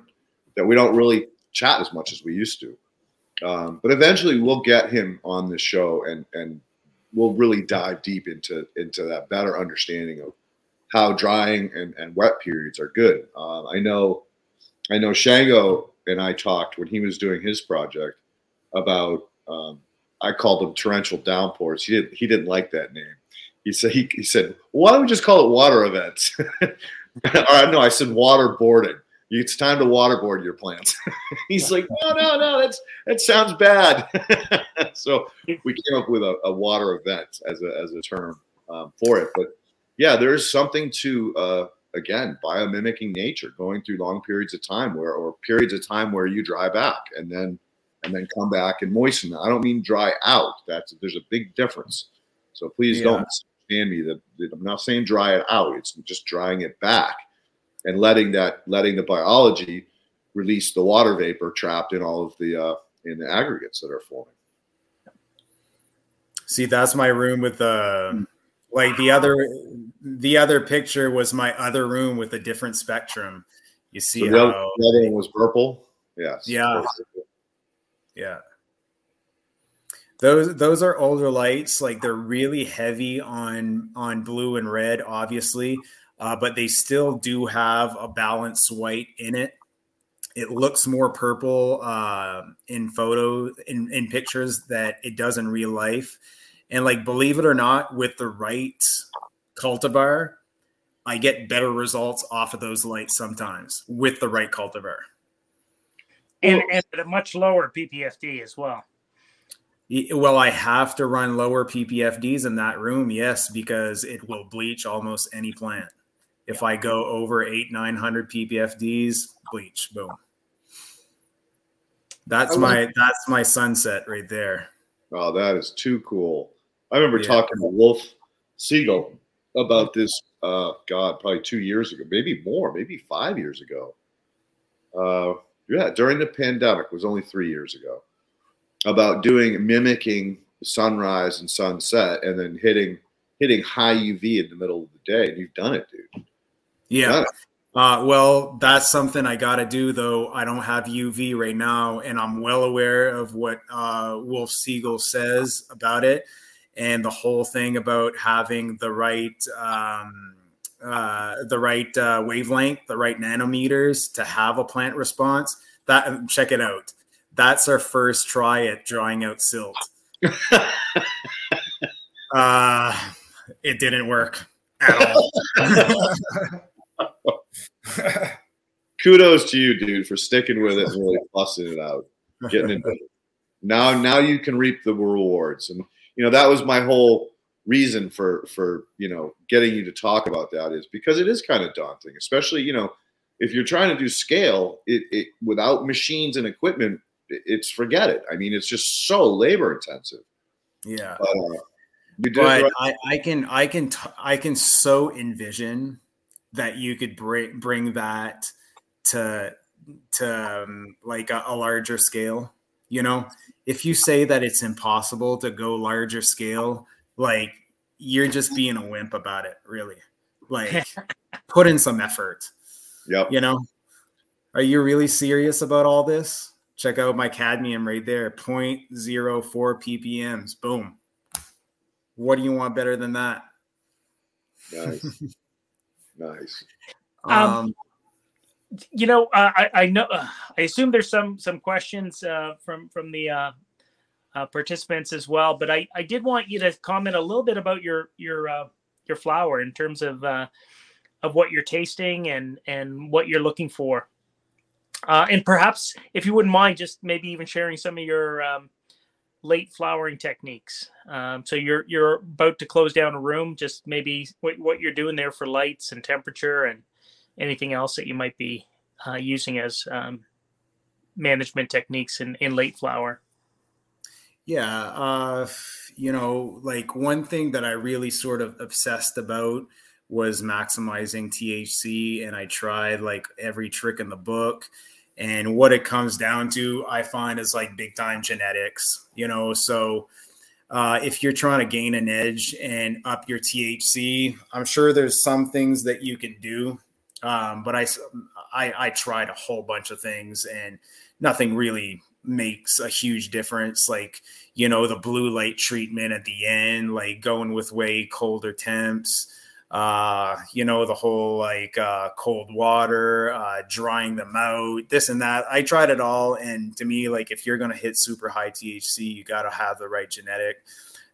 that we don't really chat as much as we used to. Um, but eventually, we'll get him on the show, and and we'll really dive deep into into that better understanding of how drying and, and wet periods are good. Uh, I know, I know Shango and I talked when he was doing his project about. Um, I called them torrential downpours. He didn't. He didn't like that name. He said. He, he said, "Why don't we just call it water events?" or no, I said waterboarding. It's time to waterboard your plants. He's like, no, no, no, that's that sounds bad. so we came up with a, a, water event as a as a term um, for it. But yeah, there is something to uh, again biomimicking nature, going through long periods of time where, or periods of time where you dry back and then and then come back and moisten. I don't mean dry out. That's there's a big difference. So please yeah. don't understand me that, that I'm not saying dry it out. It's just drying it back and letting that letting the biology release the water vapor trapped in all of the uh, in the aggregates that are forming. See, that's my room with the like the other the other picture was my other room with a different spectrum. You see So the, other, the other one was purple. Yes. Yeah. yeah. Those those are older lights. Like they're really heavy on on blue and red, obviously, uh, but they still do have a balanced white in it. It looks more purple uh, in photo in, in pictures that it does in real life. And like, believe it or not, with the right cultivar, I get better results off of those lights sometimes with the right cultivar. and, and at a much lower PPFD as well. Well, I have to run lower PPFDs in that room, yes, because it will bleach almost any plant. If I go over eight, nine hundred PPFDs, bleach, boom. That's my that's my sunset right there. Oh, that is too cool. I remember Yeah. talking to Wolf Siegel about this, uh, God, probably two years ago, maybe more, maybe five years ago. Uh, yeah, during the pandemic, it was only three years ago, about doing mimicking sunrise and sunset and then hitting hitting high UV in the middle of the day. And you've done it, dude. Yeah. It. Uh, well, that's something I got to do, though. I don't have UV right now, and I'm well aware of what uh, Wolf Siegel says about it, and the whole thing about having the right um, uh, the right uh, wavelength, the right nanometers to have a plant response. That check it out. That's our first try at drawing out silt. uh, it didn't work at all. Kudos to you, dude, for sticking with it and really busting it out. getting it. Now, now you can reap the rewards, and you know that was my whole reason for for you know getting you to talk about that is because it is kind of daunting, especially you know if you're trying to do scale it, it without machines and equipment, it- it's forget it. I mean, it's just so labor intensive. yeah. But, uh, but right. I, I can I can t- I can so envision that you could bring bring that to to um, like a, a larger scale. You know, if you say that it's impossible to go larger scale, like you're just being a wimp about it. Really, like put in some effort. Yep. You know, are you really serious about all this? Check out my cadmium right there, 0.04 ppms. Boom. What do you want better than that? Nice. nice. Um, Um, you know, I, I know. Uh, I assume there's some some questions uh, from from the uh, uh, participants as well. But I, I did want you to comment a little bit about your your your flower in terms of of what you're tasting and and what you're looking for. And perhaps, if you wouldn't mind, just maybe even sharing some of your um, late flowering techniques. Um, so you're you're about to close down a room. Just maybe what, what you're doing there for lights and temperature and anything else that you might be uh, using as um, management techniques in, in late flower. Yeah, uh, you know, like one thing that I really sort of obsessed about was maximizing THC, and I tried like every trick in the book. And what it comes down to, I find, is like big time genetics, you know. So uh, if you're trying to gain an edge and up your THC, I'm sure there's some things that you can do. Um, but I, I, I tried a whole bunch of things and nothing really makes a huge difference. Like, you know, the blue light treatment at the end, like going with way colder temps, uh, you know, the whole like uh, cold water, uh, drying them out, this and that. I tried it all. And to me, like, if you're going to hit super high THC, you got to have the right genetic.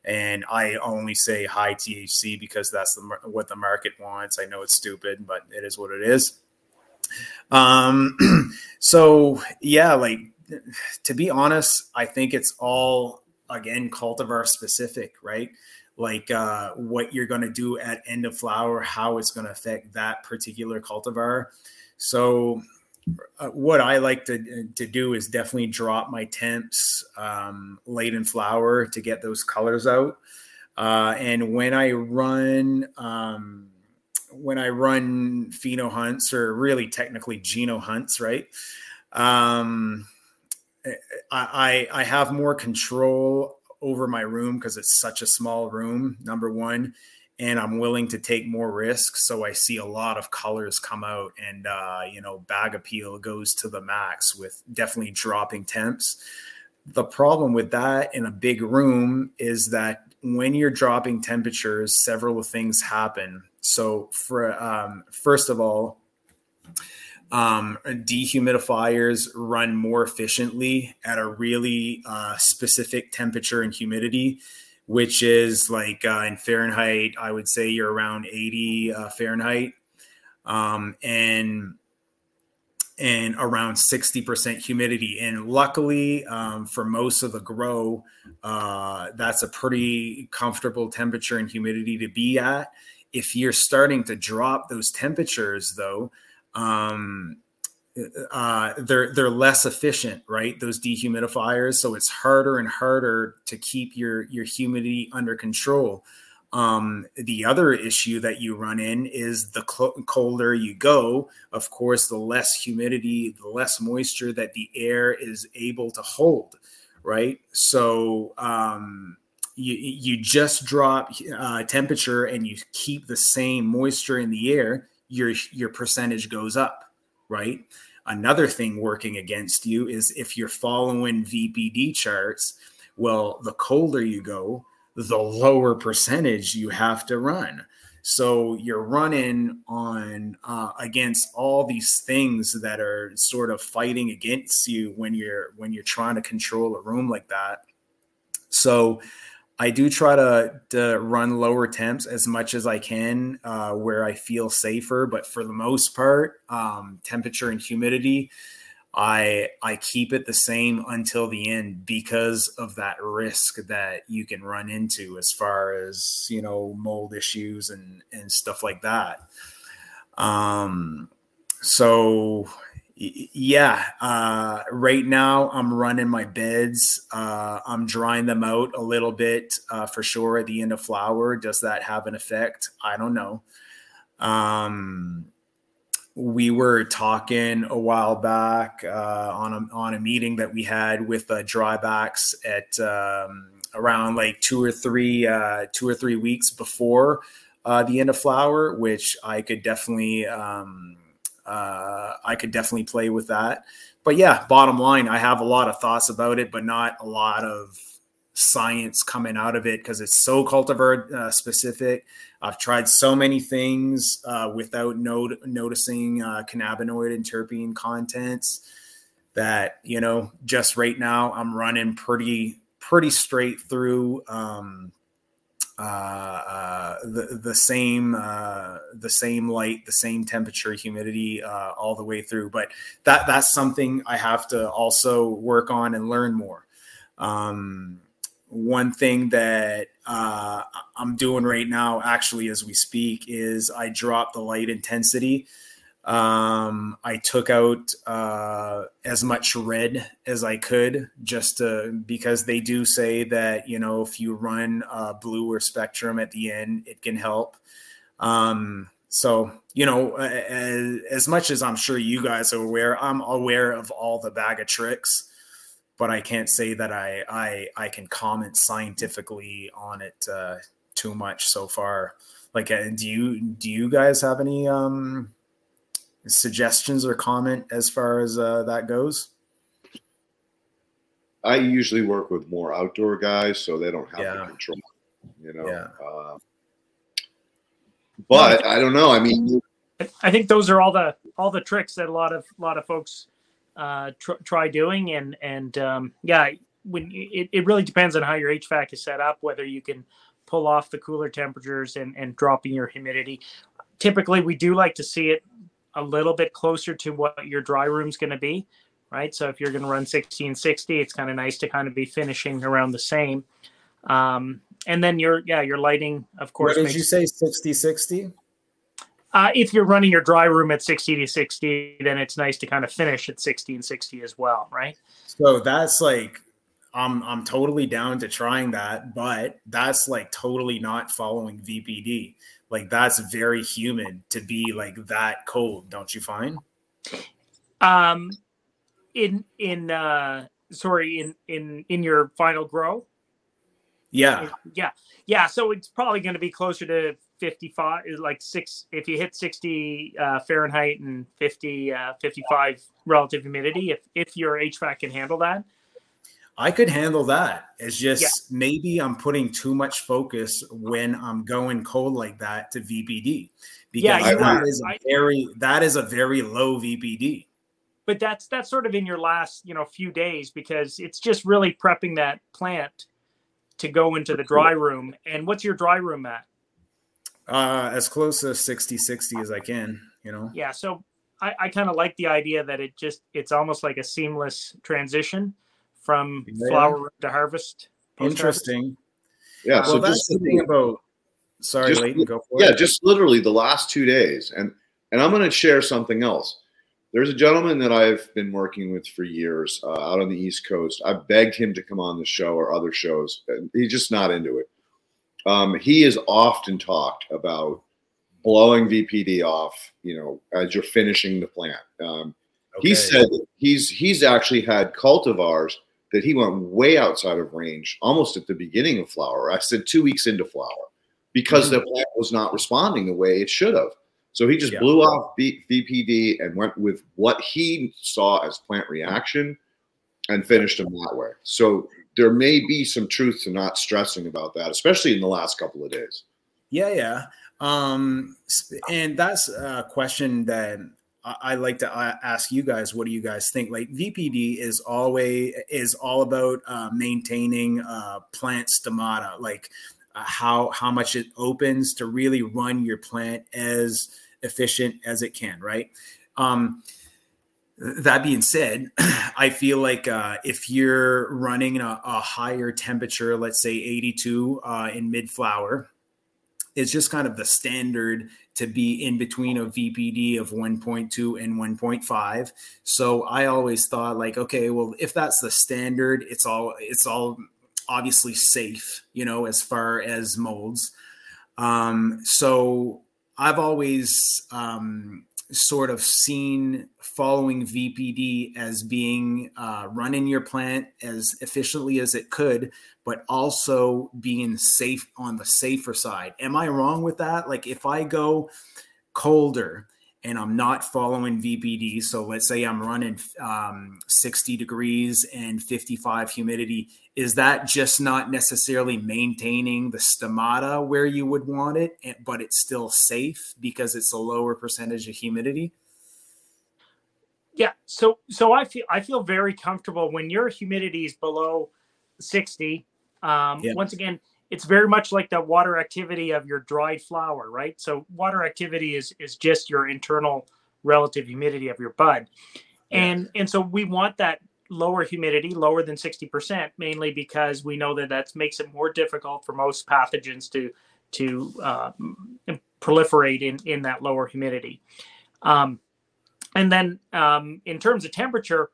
And I only say high THC because that's the, what the market wants. I know it's stupid, but it is what it is. Um, so yeah, like to be honest, I think it's all again cultivar specific, right? Like uh, what you're going to do at end of flower, how it's going to affect that particular cultivar. So, uh, what I like to to do is definitely drop my temps um, late in flower to get those colors out. Uh, and when I run um, when I run pheno hunts or really technically geno hunts, right? Um, I, I I have more control over my room because it's such a small room. Number one, and I'm willing to take more risks. So I see a lot of colors come out, and uh, you know, bag appeal goes to the max with definitely dropping temps. The problem with that in a big room is that when you're dropping temperatures, several things happen. So, for um, first of all, um, dehumidifiers run more efficiently at a really uh, specific temperature and humidity which is like uh, in Fahrenheit, I would say you're around 80 uh, Fahrenheit, um, and and around 60% humidity. And luckily, um, for most of the grow, uh, that's a pretty comfortable temperature and humidity to be at. If you're starting to drop those temperatures, though, um, uh, they're they're less efficient, right? Those dehumidifiers, so it's harder and harder to keep your your humidity under control. Um, the other issue that you run in is the cl- colder you go, of course, the less humidity, the less moisture that the air is able to hold, right? So um, you you just drop uh, temperature and you keep the same moisture in the air, your your percentage goes up, right? Another thing working against you is if you're following VPD charts, well, the colder you go, the lower percentage you have to run. So you're running on uh, against all these things that are sort of fighting against you when you're when you're trying to control a room like that. So I do try to, to run lower temps as much as I can uh, where I feel safer. But for the most part, um, temperature and humidity, I I keep it the same until the end because of that risk that you can run into as far as you know mold issues and and stuff like that. Um, so yeah uh, right now i'm running my beds uh, i'm drying them out a little bit uh, for sure at the end of flower. Does that have an effect? I don't know. Um, we were talking a while back uh, on a, on a meeting that we had with uh, drybacks at um, around like two or three uh, two or three weeks before the end of flower which i could definitely um, uh, I could definitely play with that. But yeah, bottom line, I have a lot of thoughts about it, but not a lot of science coming out of it because it's so cultivar uh, specific. I've tried so many things uh, without not- noticing uh, cannabinoid and terpene contents that you know just right now I'm running pretty pretty straight through um, uh, uh, the the same uh, the same light, the same temperature, humidity uh, all the way through. But that that's something I have to also work on and learn more. Um, one thing that uh, I'm doing right now, actually, as we speak, is I drop the light intensity um, I took out uh, as much red as I could just to, because they do say that, you know, if you run a blue or spectrum at the end, it can help. Um, so, you know, as, as, much as I'm sure you guys are aware, I'm aware of all the bag of tricks, but I can't say that I, I, I can comment scientifically on it uh, too much so far. Like, uh, do you, do you guys have any, um, suggestions or comment as far as uh, that goes? I usually work with more outdoor guys, so they don't have yeah. the control. You know, yeah. uh, but I don't know. I mean, I think those are all the all the tricks that a lot of a lot of folks uh, tr- try doing, and and um, yeah, when it, it really depends on how your HVAC is set up, whether you can pull off the cooler temperatures and and dropping your humidity. Typically, we do like to see it a little bit closer to what your dry room's going to be, right? So if you're going to run 1660, it's kind of nice to kind of be finishing around the same. Um, and then your yeah, your lighting, of course. What did you say 60 60? Uh, if you're running your dry room at 60 to 60, then it's nice to kind of finish at 60 and 60 as well, right? So that's like I'm I'm totally down to trying that, but that's like totally not following VPD like that's very human to be like that cold don't you find um in in uh sorry in in in your final grow Yeah. Yeah. Yeah. So it's probably going to be closer to 55, like six, if you hit 60 uh, Fahrenheit and 50, uh, 55 relative humidity, if, if your HVAC can handle that. I could handle that. It's just yeah. maybe I'm putting too much focus when I'm going cold like that to VPD because yeah, that is a very that is a very low VPD. But that's that's sort of in your last you know few days because it's just really prepping that plant to go into the dry room. And what's your dry room at? Uh, as close to 60 60 as I can, you know. Yeah, so I, I kind of like the idea that it just it's almost like a seamless transition from yeah. flower to harvest. Interesting. Yeah. Well, so that's the thing about. Sorry, just, Leighton, go for yeah, it. Yeah, just literally the last two days, and and I'm going to share something else. There's a gentleman that I've been working with for years uh, out on the East Coast. I begged him to come on the show or other shows, and he's just not into it. Um, he has often talked about blowing VPD off, you know, as you're finishing the plant. Um, okay. He said he's he's actually had cultivars that he went way outside of range almost at the beginning of flower. I said two weeks into flower because mm-hmm. the plant was not responding the way it should have. So he just yeah. blew off B- VPD and went with what he saw as plant reaction and finished him that way. So there may be some truth to not stressing about that, especially in the last couple of days. Yeah, yeah. Um, and that's a question that I like to uh, ask you guys, what do you guys think? Like VPD is always is all about uh, maintaining uh, plant stomata, like uh, how how much it opens to really run your plant as efficient as it can, right? Um, that being said, I feel like uh, if you're running a, a, higher temperature, let's say 82 uh, in mid flower, it's just kind of the standard to be in between a VPD of 1.2 and 1.5. So I always thought like, okay, well, if that's the standard, it's all it's all obviously safe, you know, as far as molds. Um, so I've always um, sort of seen following VPD as being uh, running your plant as efficiently as it could, but also being safe on the safer side. Am I wrong with that? Like if I go colder and I'm not following VPD, so let's say I'm running um, 60 degrees and 55 humidity, is that just not necessarily maintaining the stomata where you would want it, but it's still safe because it's a lower percentage of humidity? Yeah, so so I feel I feel very comfortable when your humidity is below 60. Um, yeah. Once again, it's very much like the water activity of your dried flower, right? So water activity is is just your internal relative humidity of your bud. And and so we want that lower humidity, lower than 60%, mainly because we know that that makes it more difficult for most pathogens to to uh, proliferate in in that lower humidity. Um, and then um, in terms of temperature,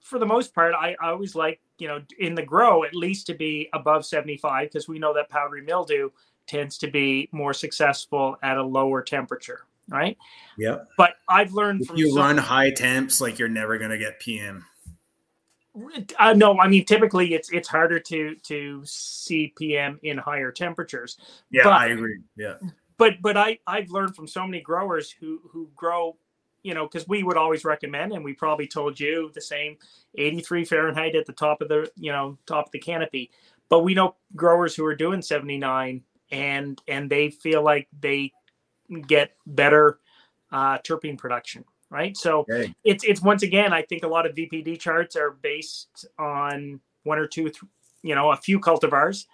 for the most part, I, I always like you know, in the grow at least to be above 75 because we know that powdery mildew tends to be more successful at a lower temperature, right? Yeah. But I've learned if from you some, run high temps, like you're never going to get PM. Uh, no, I mean typically it's it's harder to to see PM in higher temperatures. Yeah, but, I agree. Yeah. But but I I've learned from so many growers who who grow you know, because we would always recommend, and we probably told you the same 83 Fahrenheit at the top of the, you know, top of the canopy. But we know growers who are doing 79 and and they feel like they get better uh, terpene production, right? So okay. it's it's once again, I think a lot of VPD charts are based on one or two, you know, a few cultivars,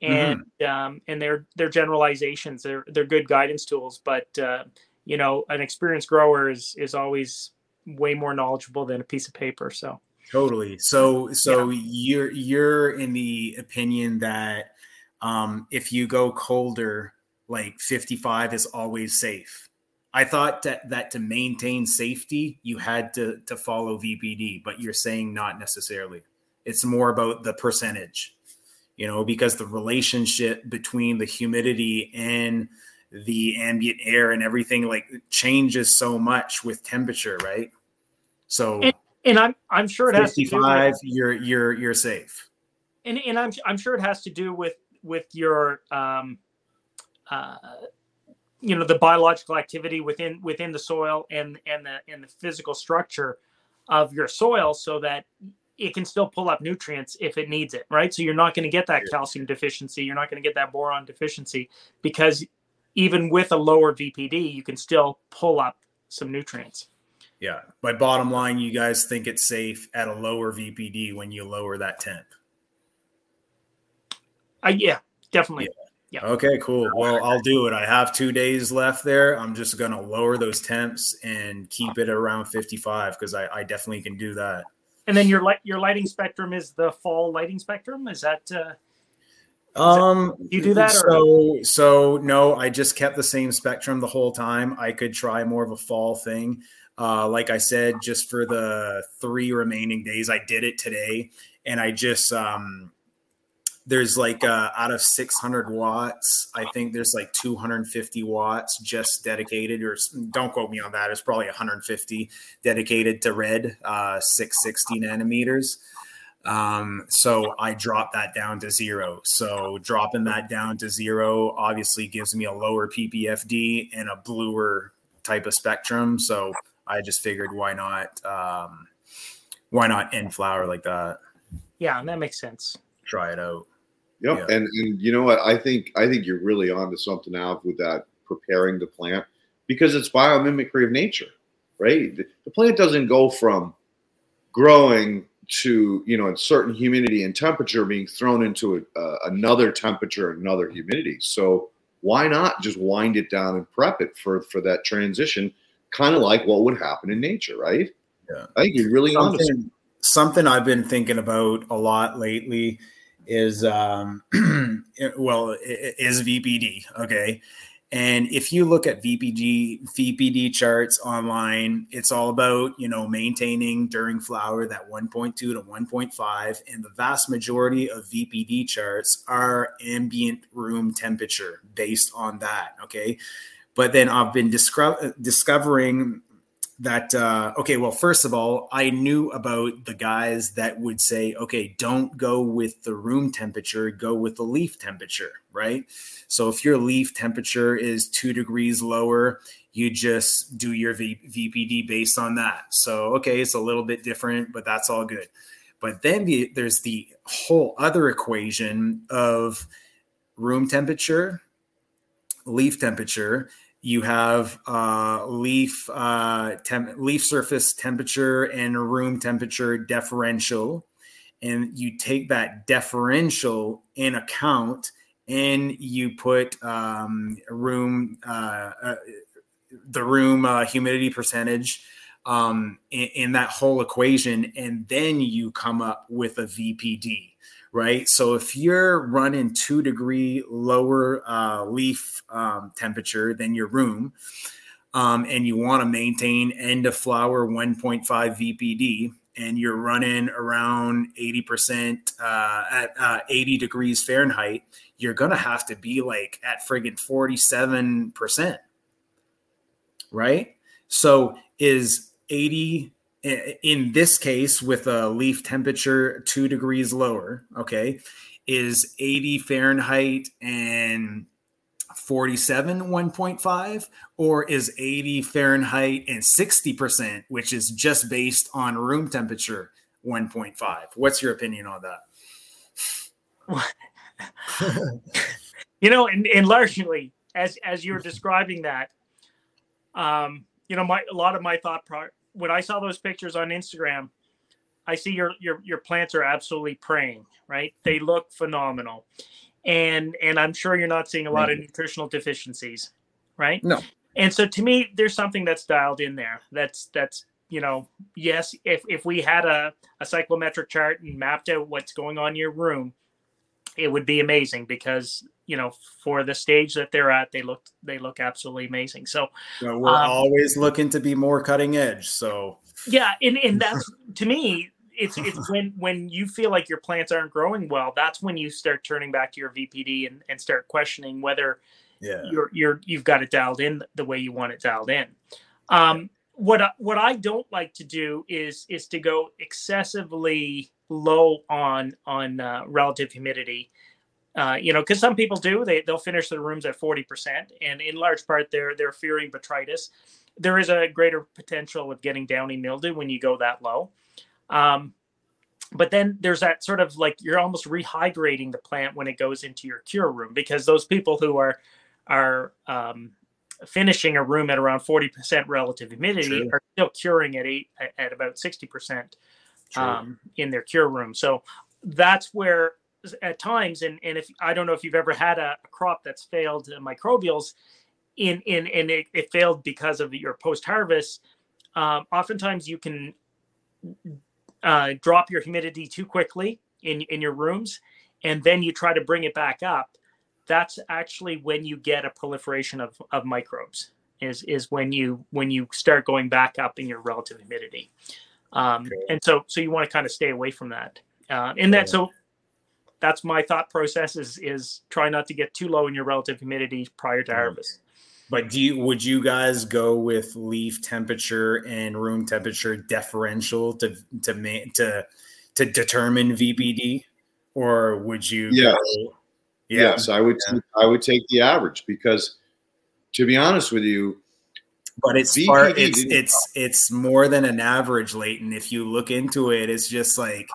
and mm-hmm. um, and they're they're generalizations. They're they're good guidance tools, but uh, you know, an experienced grower is is always way more knowledgeable than a piece of paper. So totally. So so yeah. you're you're in the opinion that um, if you go colder, like 55 is always safe. I thought that that to maintain safety, you had to to follow VPD, but you're saying not necessarily. It's more about the percentage, you know, because the relationship between the humidity and the ambient air and everything like changes so much with temperature, right? So and, and I'm I'm sure it has 55, with, you're you're you're safe. And and I'm I'm sure it has to do with with your um, uh, you know the biological activity within within the soil and and the and the physical structure of your soil so that it can still pull up nutrients if it needs it right so you're not going to get that calcium deficiency you're not going to get that boron deficiency because even with a lower vpd you can still pull up some nutrients yeah my bottom line you guys think it's safe at a lower vpd when you lower that temp uh, yeah definitely yeah. Yeah. Okay, cool. Well, I'll do it. I have two days left there. I'm just going to lower those temps and keep it around 55 because I, I, definitely can do that. And then your light your lighting spectrum is the fall lighting spectrum. Is that? Uh, um, you do that? So or? so no, I just kept the same spectrum the whole time. I could try more of a fall thing. Uh, like I said, just for the three remaining days, I did it today, and I just um there's like uh, out of 600 watts i think there's like 250 watts just dedicated or don't quote me on that it's probably 150 dedicated to red uh, 660 nanometers um, so i dropped that down to zero so dropping that down to zero obviously gives me a lower ppfd and a bluer type of spectrum so i just figured why not um, why not end flower like that yeah and that makes sense try it out Yep. Yeah. And and you know what? I think I think you're really onto something now with that preparing the plant because it's biomimicry of nature, right? The plant doesn't go from growing to you know a certain humidity and temperature being thrown into a, uh, another temperature another humidity so why not just wind it down and prep it for for that transition kind of like what would happen in nature right yeah i think you're really something, something i've been thinking about a lot lately is um, well is VPD. Okay. And if you look at VPG VPD charts online, it's all about you know maintaining during flower that 1.2 to 1.5, and the vast majority of VPD charts are ambient room temperature based on that. Okay, but then I've been disco- discovering that uh, okay well first of all i knew about the guys that would say okay don't go with the room temperature go with the leaf temperature right? So if your leaf temperature is two degrees lower you just do your v- vpd based on that. So okay it's a little bit different but that's all good. But then the, there's the whole other equation of room temperature leaf temperature you have uh, leaf uh, temp- leaf surface temperature and room temperature differential, and you take that differential in account, and you put um, room uh, uh the room uh, humidity percentage um, in, in that whole equation, and then you come up with a VPD right? So if you're running two degree lower uh, leaf um, temperature than your room, um, and you want to maintain end of flower 1.5 VPD, and you're running around 80% uh, at uh, 80 degrees Fahrenheit, you're going to have to be like at friggin' 47%. Right? So is 80 in this case with a leaf temperature two degrees lower okay is 80 fahrenheit and 47 1.5 or is 80 fahrenheit and 60% which is just based on room temperature 1.5 what's your opinion on that? You know and, and largely as as you're describing that um you know my a lot of my thought pro- when I saw those pictures on Instagram, I see your your your plants are absolutely praying, right? They look phenomenal. And and I'm sure you're not seeing a lot of nutritional deficiencies, right? No. And so to me, there's something that's dialed in there. That's that's you know, yes, if if we had a, a psychrometric chart and mapped out what's going on in your room, it would be amazing because you know for the stage that they're at they look they look absolutely amazing. So we're um, always looking to be more cutting edge so. Yeah and, and that's to me it's it's when when you feel like your plants aren't growing well that's when you start turning back to your vpd and, and start questioning whether yeah. you're you're you've got it dialed in the way you want it dialed in. Um what I, what I don't like to do is is to go excessively low on on uh, relative humidity uh, you know, because some people do they they'll finish their rooms at forty percent, and in large part they're they're fearing botrytis. There is a greater potential of getting downy mildew when you go that low. Um, but then there's that sort of like you're almost rehydrating the plant when it goes into your cure room because those people who are are um, finishing a room at around 40% relative humidity are still curing at eight at about 60% um, in their cure room. So that's where at times and, and if i don't know if you've ever had a, a crop that's failed microbials in in and it, it failed because of your post harvest um, oftentimes you can uh, drop your humidity too quickly in in your rooms and then you try to bring it back up. That's actually when you get a proliferation of, of microbes is is when you when you start going back up in your relative humidity um, okay. and so so you want to kind of stay away from that uh, and that so that's my thought process is is try not to get too low in your relative humidity prior to harvest but do you would you guys go with leaf temperature and room temperature differential to to to to determine VPD, or would you? Yes, go, yeah. yes, I would. Yeah. I would take the average because, to be honest with you, but it's far, it's it's it's more than an average, Leighton. If you look into it, it's just like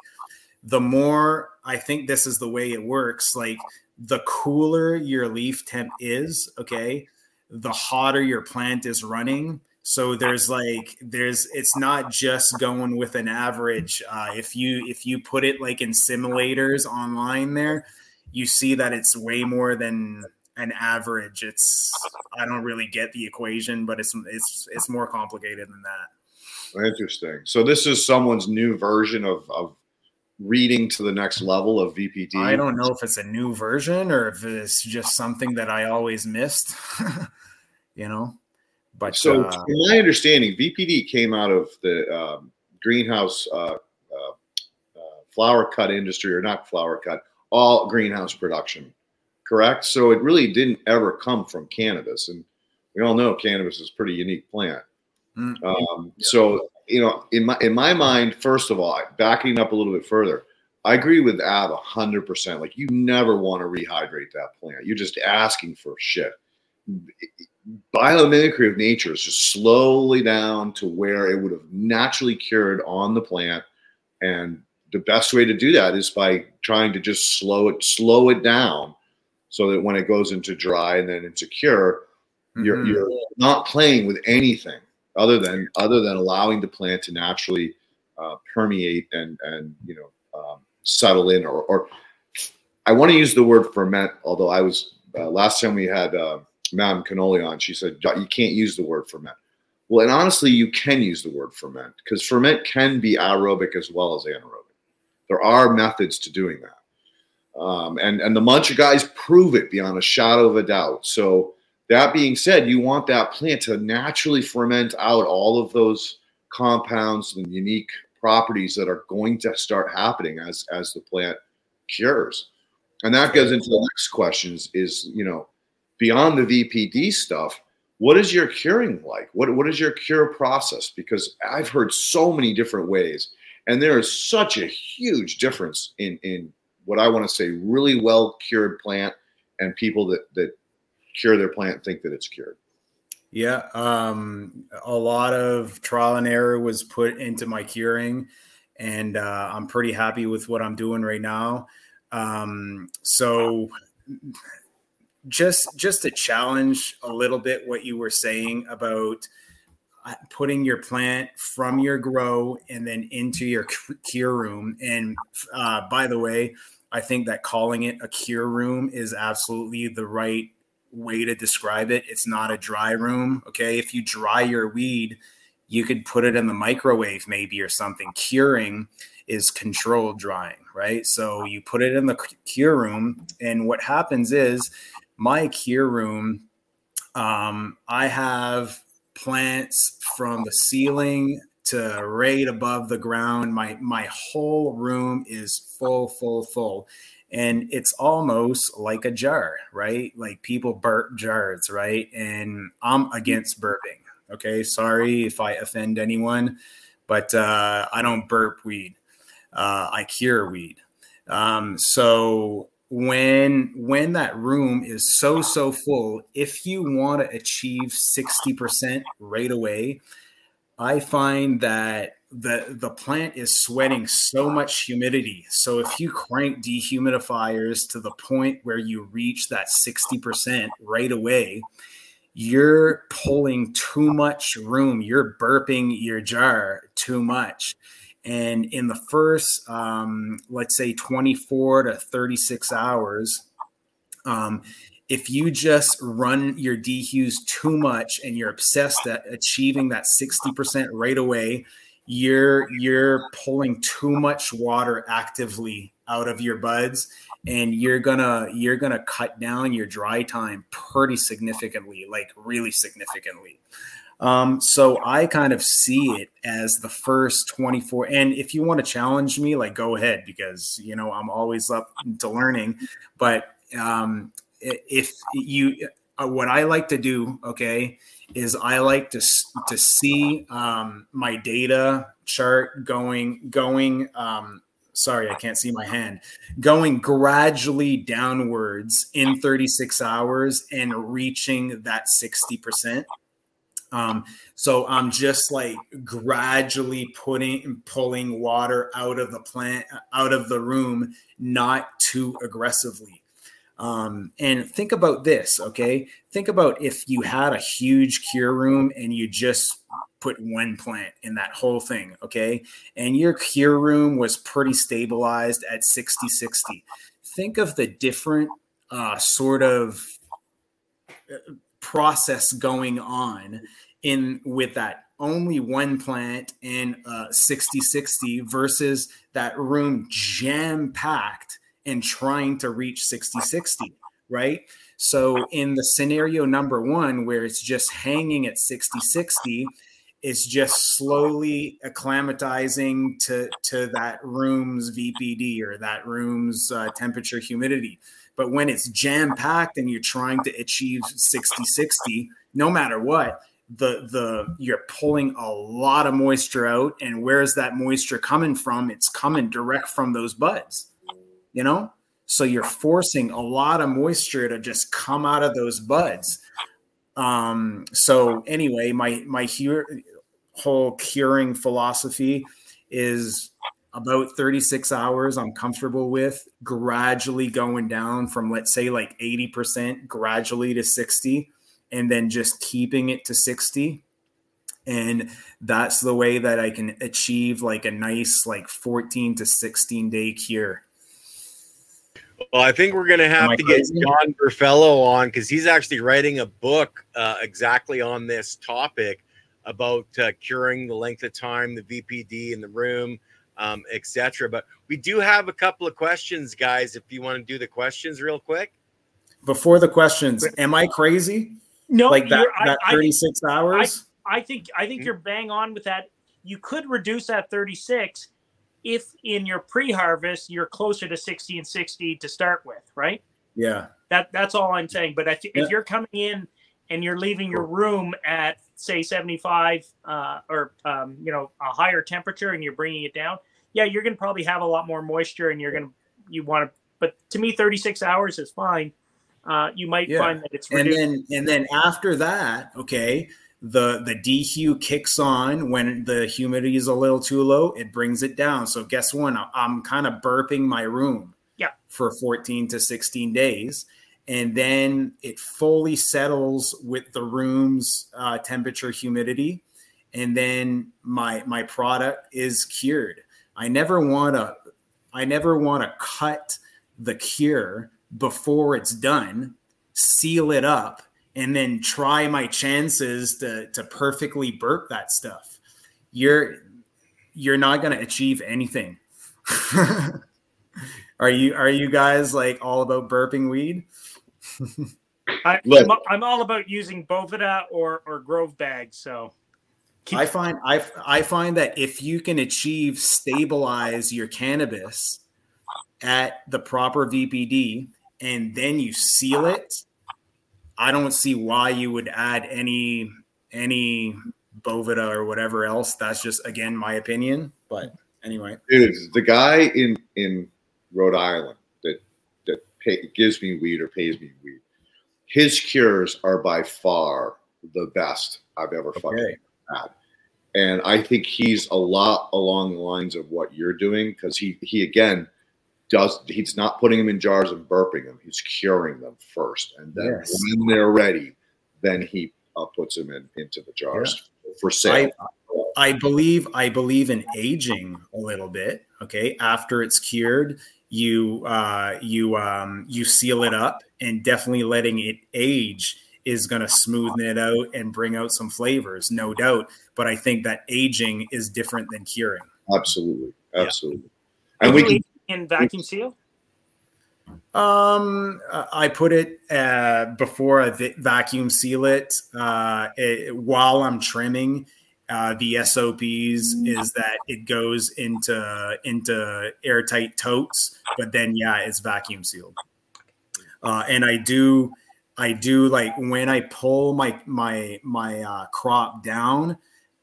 the more I think this is the way it works. Like the cooler your leaf temp is, okay, the hotter your plant is running. So there's like there's it's not just going with an average. Uh, if you if you put it like in simulators online, there you see that it's way more than an average. It's I don't really get the equation, but it's it's it's more complicated than that. Interesting. So this is someone's new version of, of reading to the next level of VPD. I don't know if it's a new version or if it's just something that I always missed. you know. But so, uh, in my understanding, VPD came out of the um, greenhouse uh, uh, uh, flower cut industry, or not flower cut, all greenhouse production, correct? So it really didn't ever come from cannabis, and we all know cannabis is a pretty unique plant. Mm-hmm. Um, so you know, in my in my mind, first of all, backing up a little bit further, I agree with Av hundred percent. Like you never want to rehydrate that plant. You're just asking for shit biomimicry of nature is just slowly down to where it would have naturally cured on the plant. And the best way to do that is by trying to just slow it, slow it down so that when it goes into dry and then into cure, mm-hmm. you're, you're not playing with anything other than other than allowing the plant to naturally uh, permeate and and you know um, settle in or, or I want to use the word ferment, although I was uh, last time we had uh, Madam Cannoli on, she said, you can't use the word ferment. Well, and honestly, you can use the word ferment because ferment can be aerobic as well as anaerobic. There are methods to doing that. Um, and, and the Muncher guys prove it beyond a shadow of a doubt. So, that being said, you want that plant to naturally ferment out all of those compounds and unique properties that are going to start happening as, as the plant cures. And that goes into the next questions is, you know, beyond the VPD stuff, what is your curing like? What what is your cure process? Because I've heard so many different ways, and there is such a huge difference in in what I want to say really well cured plant and people that that cure their plant think that it's cured. Yeah, um, a lot of trial and error was put into my curing, and uh, I'm pretty happy with what I'm doing right now. Um, so just just to challenge a little bit what you were saying about uh, putting your plant from your grow and then into your cure room and uh, by the way i think that calling it a cure room is absolutely the right way to describe it. It's not a dry room okay? If you dry your weed you could put it in the microwave maybe or something. Curing is controlled drying right? So you put it in the cure room and what happens is my cure room, um, I have plants from the ceiling to right above the ground. My my whole room is full, full, full. And it's almost like a jar, right? Like people burp jars, right? And I'm against burping. Okay. Sorry if I offend anyone, but uh, I don't burp weed. Uh, I cure weed. Um, so when when that room is so so full if you want to achieve 60% right away i find that the the plant is sweating so much humidity. So if you crank dehumidifiers to the point where you reach that 60% right away you're pulling too much room. You're burping your jar too much. And in the first, um, let's say, 24 to 36 hours, um, if you just run your dehues too much and you're obsessed at achieving that 60% right away, you're you're pulling too much water actively out of your buds and you're gonna you're gonna cut down your dry time pretty significantly like really significantly um, so I kind of see it as the first 24. And if you want to challenge me, like go ahead, because you know I'm always up to learning. But um, if you, uh, what I like to do, okay, is I like to to see um, my data chart going going. Um, sorry, I can't see my hand. Going gradually downwards in 36 hours and reaching that 60 percent um, so I'm just like gradually putting pulling water out of the plant, out of the room, not too aggressively. Um, and think about this, okay? Think about if you had a huge cure room and you just put one plant in that whole thing, okay? And your cure room was pretty stabilized at 60 60. Think of the different uh, sort of uh, process going on in with that only one plant in uh, 60 60 versus that room jam packed and trying to reach 60 60 right? So in the scenario number one where it's just hanging at 60 60 it's just slowly acclimatizing to to that room's vpd or that room's uh, temperature humidity. But when it's jam packed and you're trying to achieve 60 60, no matter what, the the you're pulling a lot of moisture out. And where's that moisture coming from? It's coming direct from those buds you know? So you're forcing a lot of moisture to just come out of those buds. Um so anyway my my whole curing philosophy is about 36 hours I'm comfortable with, gradually going down from let's say like 80% gradually to 60 and then just keeping it to 60 and that's the way that I can achieve like a nice like 14 to 16 day cure. Well, I think we're going to have to crazy? get John Burfello on because he's actually writing a book uh, exactly on this topic about uh, curing the length of time, the VPD in the room, um, etc. But we do have a couple of questions, guys. If you want to do the questions real quick. Before the questions, am I crazy? No, like that, that 36 I, hours. I, I, think I think mm-hmm. you're bang on with that. You could reduce that 36 if in your pre-harvest you're closer to 60 and 60 to start with, right? Yeah. That that's all I'm saying. But if, yeah. if you're coming in and you're leaving your room at say 75 uh, or um, you know a higher temperature and you're bringing it down yeah you're going to probably have a lot more moisture and you're going to you want to but to me 36 hours is fine uh, you might yeah. find that it's reduced. and then and then after that okay the the dehu kicks on when the humidity is a little too low it brings it down. So guess what? I'm kind of burping my room yeah for 14 to 16 days and then it fully settles with the room's uh, temperature humidity and then my my product is cured. I never want to i never want to cut the cure before it's done seal it up and then try my chances to to perfectly burp that stuff. You're you're not going to achieve anything. Are you are you guys like all about burping weed? I, am I'm all about using Boveda or or Grove bags. So keep- I find I I find that if you can achieve stabilize your cannabis at the proper VPD and then you seal it, I don't see why you would add any any Boveda or whatever else. That's just again my opinion. But anyway, dude, the guy in in Rhode Island that pay, gives me weed or pays me weed. His cures are by far the best I've ever Okay. fucking had. And I think he's a lot along the lines of what you're doing because he he again does he's not putting them in jars and burping them. He's curing them first, and then Yes. when they're ready, then he uh, puts them in into the jars for sale. I believe I believe in aging a little bit. Okay, after it's cured, you uh, you um, you seal it up, and definitely letting it age is going to smoothen it out and bring out some flavors, no doubt. But I think that aging is different than curing. absolutely, Yeah. absolutely. And we can in vacuum seal. Um, I put it uh, before I vacuum seal it, uh, it while I'm trimming. Uh, the SOPs is that it goes into into airtight totes, but then yeah, it's vacuum sealed. Uh, and I do I do like when I pull my my my uh, crop down,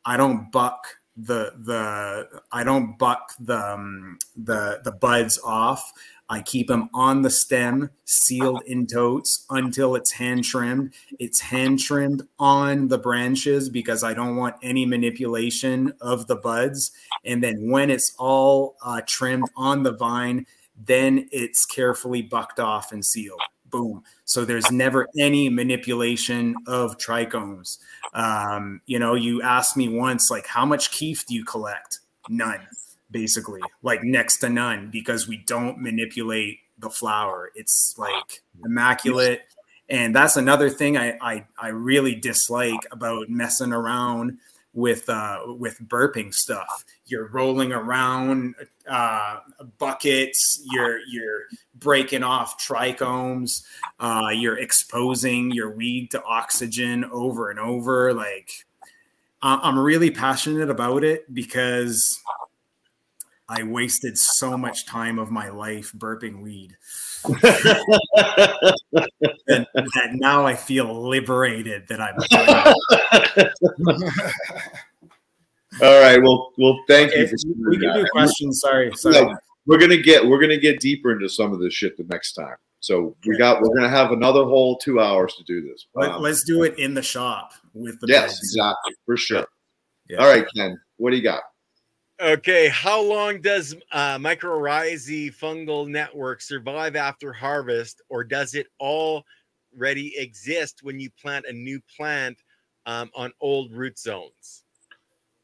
I don't buck the the I don't buck the um, the the buds off. I keep them on the stem, sealed in totes until it's hand trimmed. It's hand trimmed on the branches because I don't want any manipulation of the buds. And then when it's all uh, trimmed on the vine, then it's carefully bucked off and sealed. Boom. So there's never any manipulation of trichomes. Um, you know, you asked me once, like, how much keef do you collect? None basically like next to none because we don't manipulate the flower it's like immaculate and that's another thing I, I i really dislike about messing around with uh with burping stuff. You're rolling around uh buckets you're you're breaking off trichomes uh you're exposing your weed to oxygen over and over like i'm really passionate about it because I wasted so much time of my life burping weed. and that now I feel liberated that I'm All right. Well, well, thank you. For we can do questions. Sorry, sorry. Yeah, we're gonna get we're gonna get deeper into some of this shit the next time. So we got we're gonna have another whole two hours to do this. Let, Um, us do it in the shop with the yes, beds. exactly for sure. Yeah. All right, Ken. What do you got? Okay, how long does uh, mycorrhizae fungal network survive after harvest, or does it already exist when you plant a new plant um, on old root zones?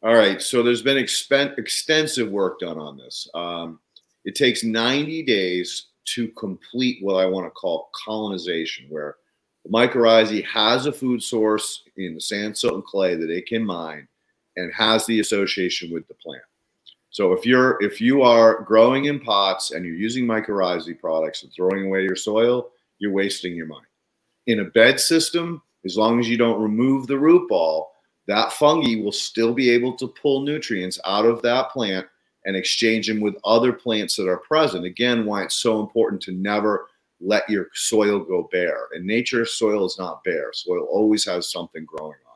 All right. So there's been expen- extensive work done on this. Um, it takes 90 days to complete what I want to call colonization, where mycorrhizae has a food source in the sand, silt, and clay that it can mine, and has the association with the plant. So if you're if you are growing in pots and you're using mycorrhizae products and throwing away your soil, you're wasting your money. In a bed system, as long as you don't remove the root ball, that fungi will still be able to pull nutrients out of that plant and exchange them with other plants that are present. Again, why it's so important to never let your soil go bare. In nature, soil is not bare. Soil always has something growing on.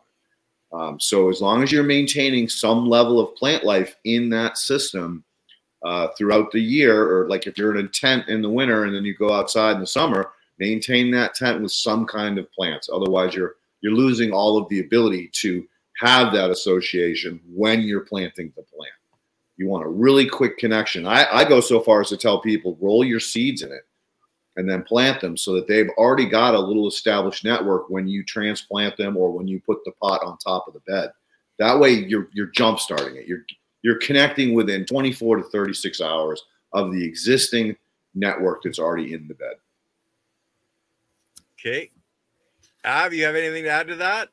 Um, so as long as you're maintaining some level of plant life in that system uh, throughout the year, or like if you're in a tent in the winter and then you go outside in the summer, maintain that tent with some kind of plants. Otherwise, you're you're losing all of the ability to have that association when you're planting the plant. You want a really quick connection. I, I go so far as to tell people roll your seeds in it and then plant them so that they've already got a little established network when you transplant them or when you put the pot on top of the bed. That way you're you're jump starting it. You're you're connecting within 24 to 36 hours of the existing network that's already in the bed. Okay. Av, you have anything to add to that?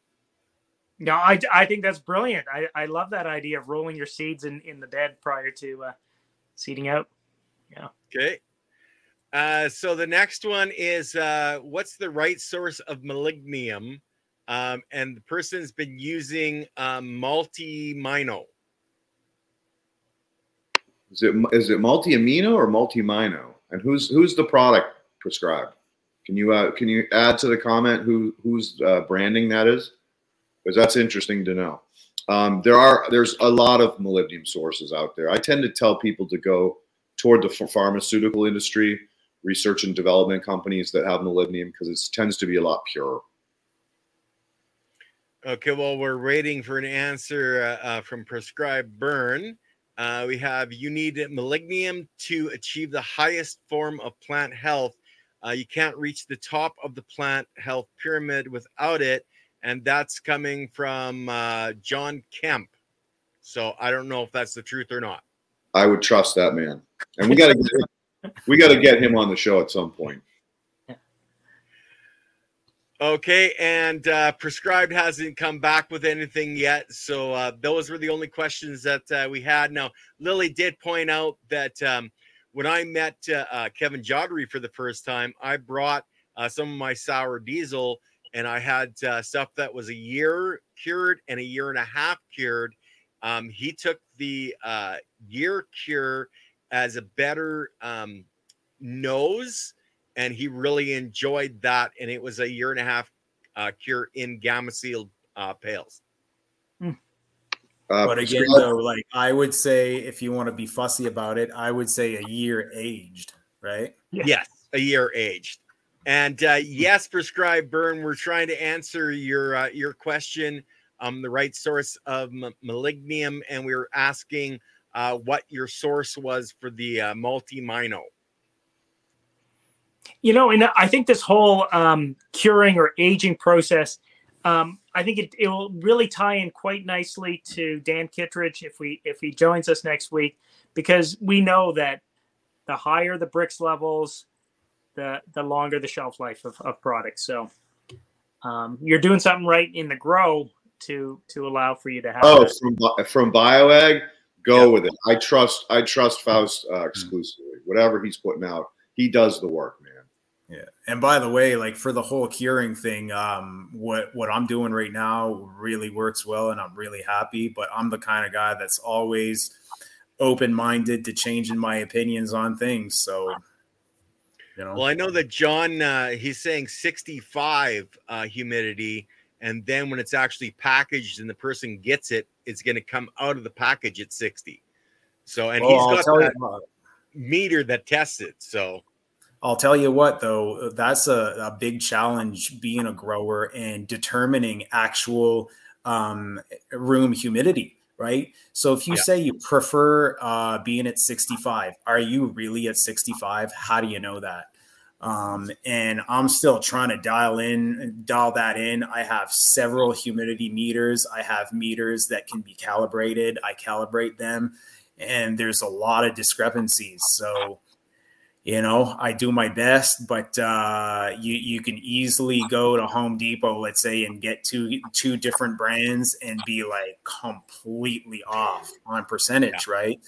No, I, I think that's brilliant. I, I love that idea of rolling your seeds in, in the bed prior to uh, seeding out. Yeah. Okay. Uh, so the next one is uh, what's the right source of molybdenum? Um, and the person's been using um, multi-mino. Is it is it multi amino or multi mino? And who's who's the product prescribed? Can you uh, can you add to the comment who whose uh, branding that is? Because that's interesting to know. Um, there are there's a lot of molybdenum sources out there. I tend to tell people to go toward the ph- pharmaceutical industry research and development companies that have molybdenum because it tends to be a lot purer. Okay, well, we're waiting for an answer uh, uh, from Prescribed Burn. Uh, we have you need molybdenum to achieve the highest form of plant health. Uh, you can't reach the top of the plant health pyramid without it. And that's coming from uh, John Kempf. So I don't know if that's the truth or not. I would trust that man. And we got to we got to get him on the show at some point. Okay, and uh, prescribed hasn't come back with anything yet, so uh, those were the only questions that uh, we had. Now, Lily did point out that um, when I met uh, uh, Kevin Jodrey for the first time, I brought uh, some of my sour diesel, and I had stuff that was a year cured and a year and a half cured. Um, he took the year cure as a better um, nose and he really enjoyed that. And it was a year and a half uh, cure in gamma sealed uh, pails. Hmm. Uh, but again, though, like I would say, if you want to be fussy about it, I would say a year aged, right? Yes, a year aged. And uh, yes, prescribed burn. We're trying to answer your uh, your question. Um, the right source of m- molybdenum, and we were asking uh, what your source was for the uh, multi mino. You know, and I think this whole um, curing or aging process, um, I think it, it will really tie in quite nicely to Dan Kittredge if we if he joins us next week, because we know that the higher the Brix levels, the the longer the shelf life of, of products. So um, you're doing something right in the grow to to allow for you to have. Oh, from from BioAg, go yeah. with it. I trust I trust Faust uh, exclusively. Whatever he's putting out, he does the work, man. Yeah. And by the way, like for the whole curing thing, um, what what I'm doing right now really works well and I'm really happy. But I'm the kind of guy that's always open minded to changing my opinions on things. So you know. Well, I know that John uh, he's saying 65 uh, humidity, and then when it's actually packaged and the person gets it, it's going to come out of the package at 60. So, and well, he's got that meter that tests it. So, I'll tell you what, though, that's a, a big challenge being a grower and determining actual um, room humidity, right? So if you yeah. say you prefer uh, being at 65, are you really at 65? How do you know that? Um, and I'm still trying to dial in, dial that in. I have several humidity meters. I have meters that can be calibrated. I calibrate them, and there's a lot of discrepancies. So you know i do my best but uh, you you can easily go to home depot let's say and get two two different brands and be like completely off on percentage yeah. right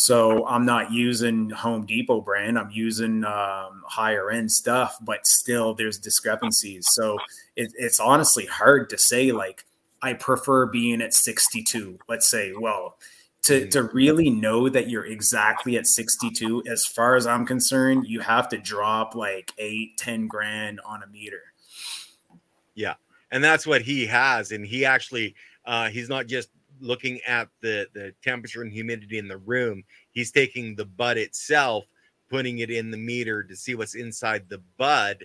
so i'm not using home depot brand i'm using um, higher end stuff but still there's discrepancies. So it, it's honestly hard to say like i prefer being at 62 let's say. Well to to really know that you're exactly at 62 as far as i'm concerned you have to drop like eight ten grand on a meter. Yeah and that's what he has and he actually uh he's not just looking at the the temperature and humidity in the room he's taking the bud itself putting it in the meter to see what's inside the bud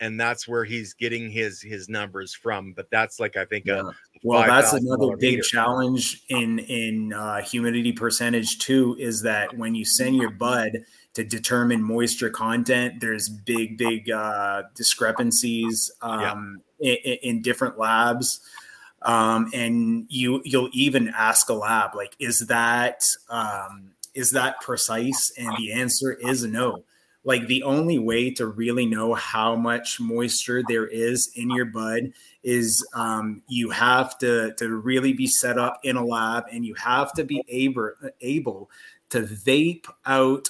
and that's where he's getting his his numbers from. But that's like I think yeah. a well, that's another big meter. challenge in in uh, humidity percentage too. Is that when you send your bud to determine moisture content, there's big big uh, discrepancies um, yeah. in, in, different labs. Um, and you you'll even ask a lab like, is that um, is that precise? And the answer is no like the only way to really know how much moisture there is in your bud is um, you have to to really be set up in a lab and you have to be able able to vape out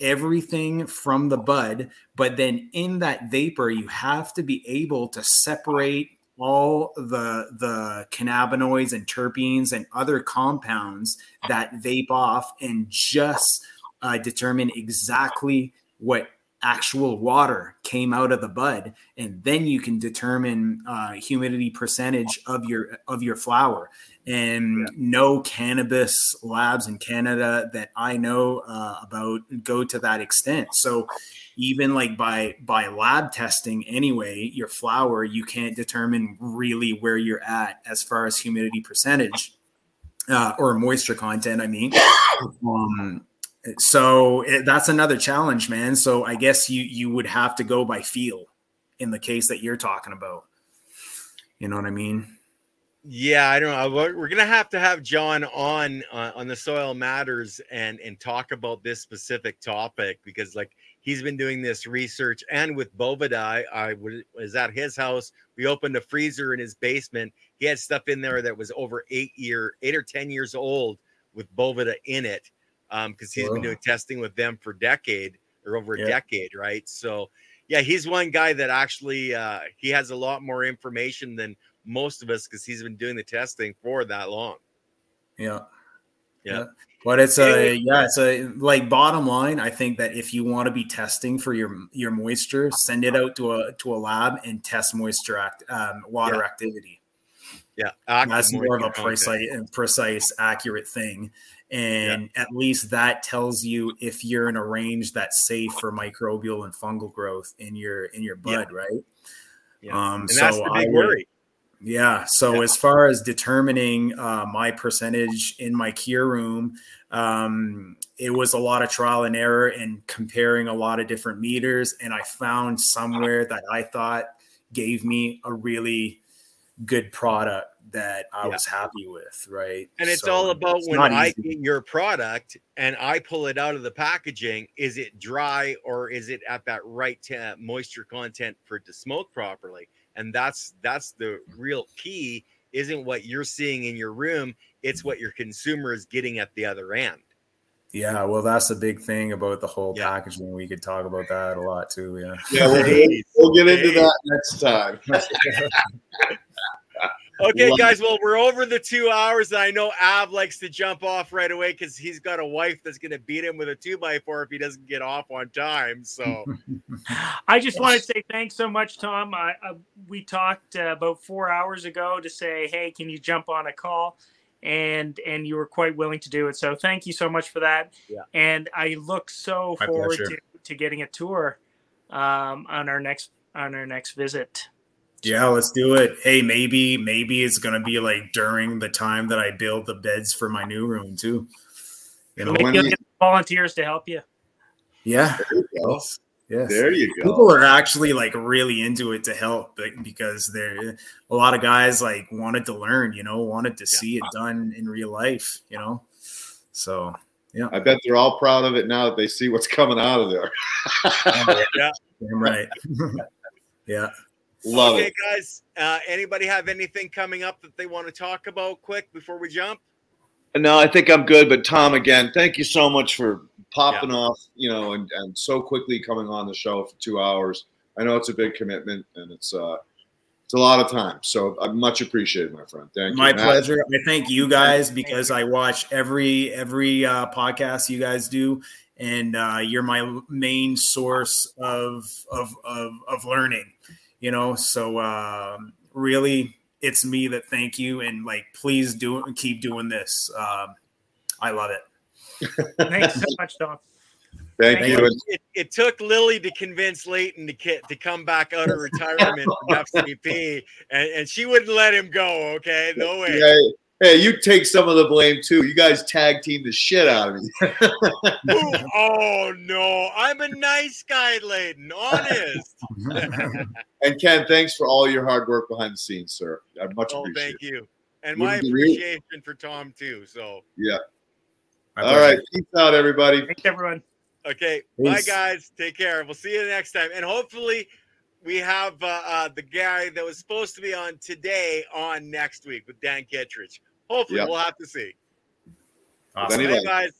everything from the bud but then in that vapor you have to be able to separate all the the cannabinoids and terpenes and other compounds that vape off and just uh, determine exactly what actual water came out of the bud, and then you can determine uh, humidity percentage of your of your flower. And yeah. no cannabis labs in Canada that I know uh, about go to that extent. So even like by by lab testing anyway, your flower you can't determine really where you're at as far as humidity percentage uh, or moisture content. I mean. Um, so it, that's another challenge, man. So I guess you you would have to go by feel in the case that you're talking about. You know what I mean? Yeah, I don't know. We're gonna have to have John on uh, on the soil matters and and talk about this specific topic because like he's been doing this research and with Boveda, I was at his house. We opened a freezer in his basement. He had stuff in there that was over eight year, eight or ten years old with Boveda in it um because he's Whoa. been doing testing with them for decade or over a yeah. decade right so yeah he's one guy that actually uh he has a lot more information than most of us because he's been doing the testing for that long yeah yeah, yeah. But it's a yeah it's a like bottom line i think that if you want to be testing for your your moisture send it out to a to a lab and test moisture act um, water yeah. activity yeah that's more of a precise and precise accurate thing and yeah. at least that tells you if you're in a range that's safe for microbial and fungal growth in your in your bud yeah. right yeah. um and so that's the big I worry yeah so yeah. as far as determining uh, my percentage in my cure room um, it was a lot of trial and error and comparing a lot of different meters and i found somewhere that i thought gave me a really good product that I yeah. was happy with, right? And it's so all about it's when I get your product and I pull it out of the packaging, is it dry or is it at that right moisture content for it to smoke properly? And that's that's the real key. Isn't what you're seeing in your room; it's what your consumer is getting at the other end. Yeah, well, that's the big thing about the whole yeah. packaging. We could talk about that a lot too. Yeah, yeah, we'll, we'll get into that next time. Okay, guys. Well, we're over the two hours. And I know Av likes to jump off right away because he's got a wife that's going to beat him with a two by four if he doesn't get off on time. So, I just want to say thanks so much, Tom. I, I we talked uh, about four hours ago to say, hey, can you jump on a call? And and you were quite willing to do it. So thank you so much for that. Yeah. And I look so My forward to, to getting a tour um, on our next on our next visit. Yeah, let's do it. Hey, maybe maybe it's gonna be like during the time that I build the beds for my new room too. You know, maybe you get volunteers to help you. Yeah. You yes. There you go. People are actually like really into it to help because there a lot of guys like wanted to learn, you know, wanted to yeah. see it done in real life, you know. So yeah. I bet they're all proud of it now that they see what's coming out of there. yeah. Damn right. yeah. Love okay, it. guys. Uh, anybody have anything coming up that they want to talk about quick before we jump? No, I think I'm good. But Tom, again, thank you so much for popping yeah. off, you know, and, and so quickly coming on the show for two hours. I know it's a big commitment and it's uh it's a lot of time. So I'm much appreciated, my friend. Thank my you. My pleasure. I thank you guys because I watch every every uh, podcast you guys do, and uh, you're my main source of of of, of learning you know so um, really it's me that thank you and like please do keep doing this um, i love it thanks so much don Thank, Thank you. you. It, it, took Lily to convince Leighton to get, to come back out of retirement from FCP, and, and she wouldn't let him go. Okay, no way. Yeah, Hey, you take some of the blame too. You guys tag team the shit out of me. oh no, I'm a nice guy, Leighton. Honest. and Ken, thanks for all your hard work behind the scenes, sir. I much oh, appreciate. Thank you, and my appreciation you. for Tom too. So yeah. all right, peace out, everybody. Thanks, everyone. Okay, Peace. bye guys. Take care. We'll see you next time, and hopefully we have uh, uh, the guy that was supposed to be on today on next week with Dan Kittredge. Hopefully, yep. we'll have to see. Awesome. Bye, guys.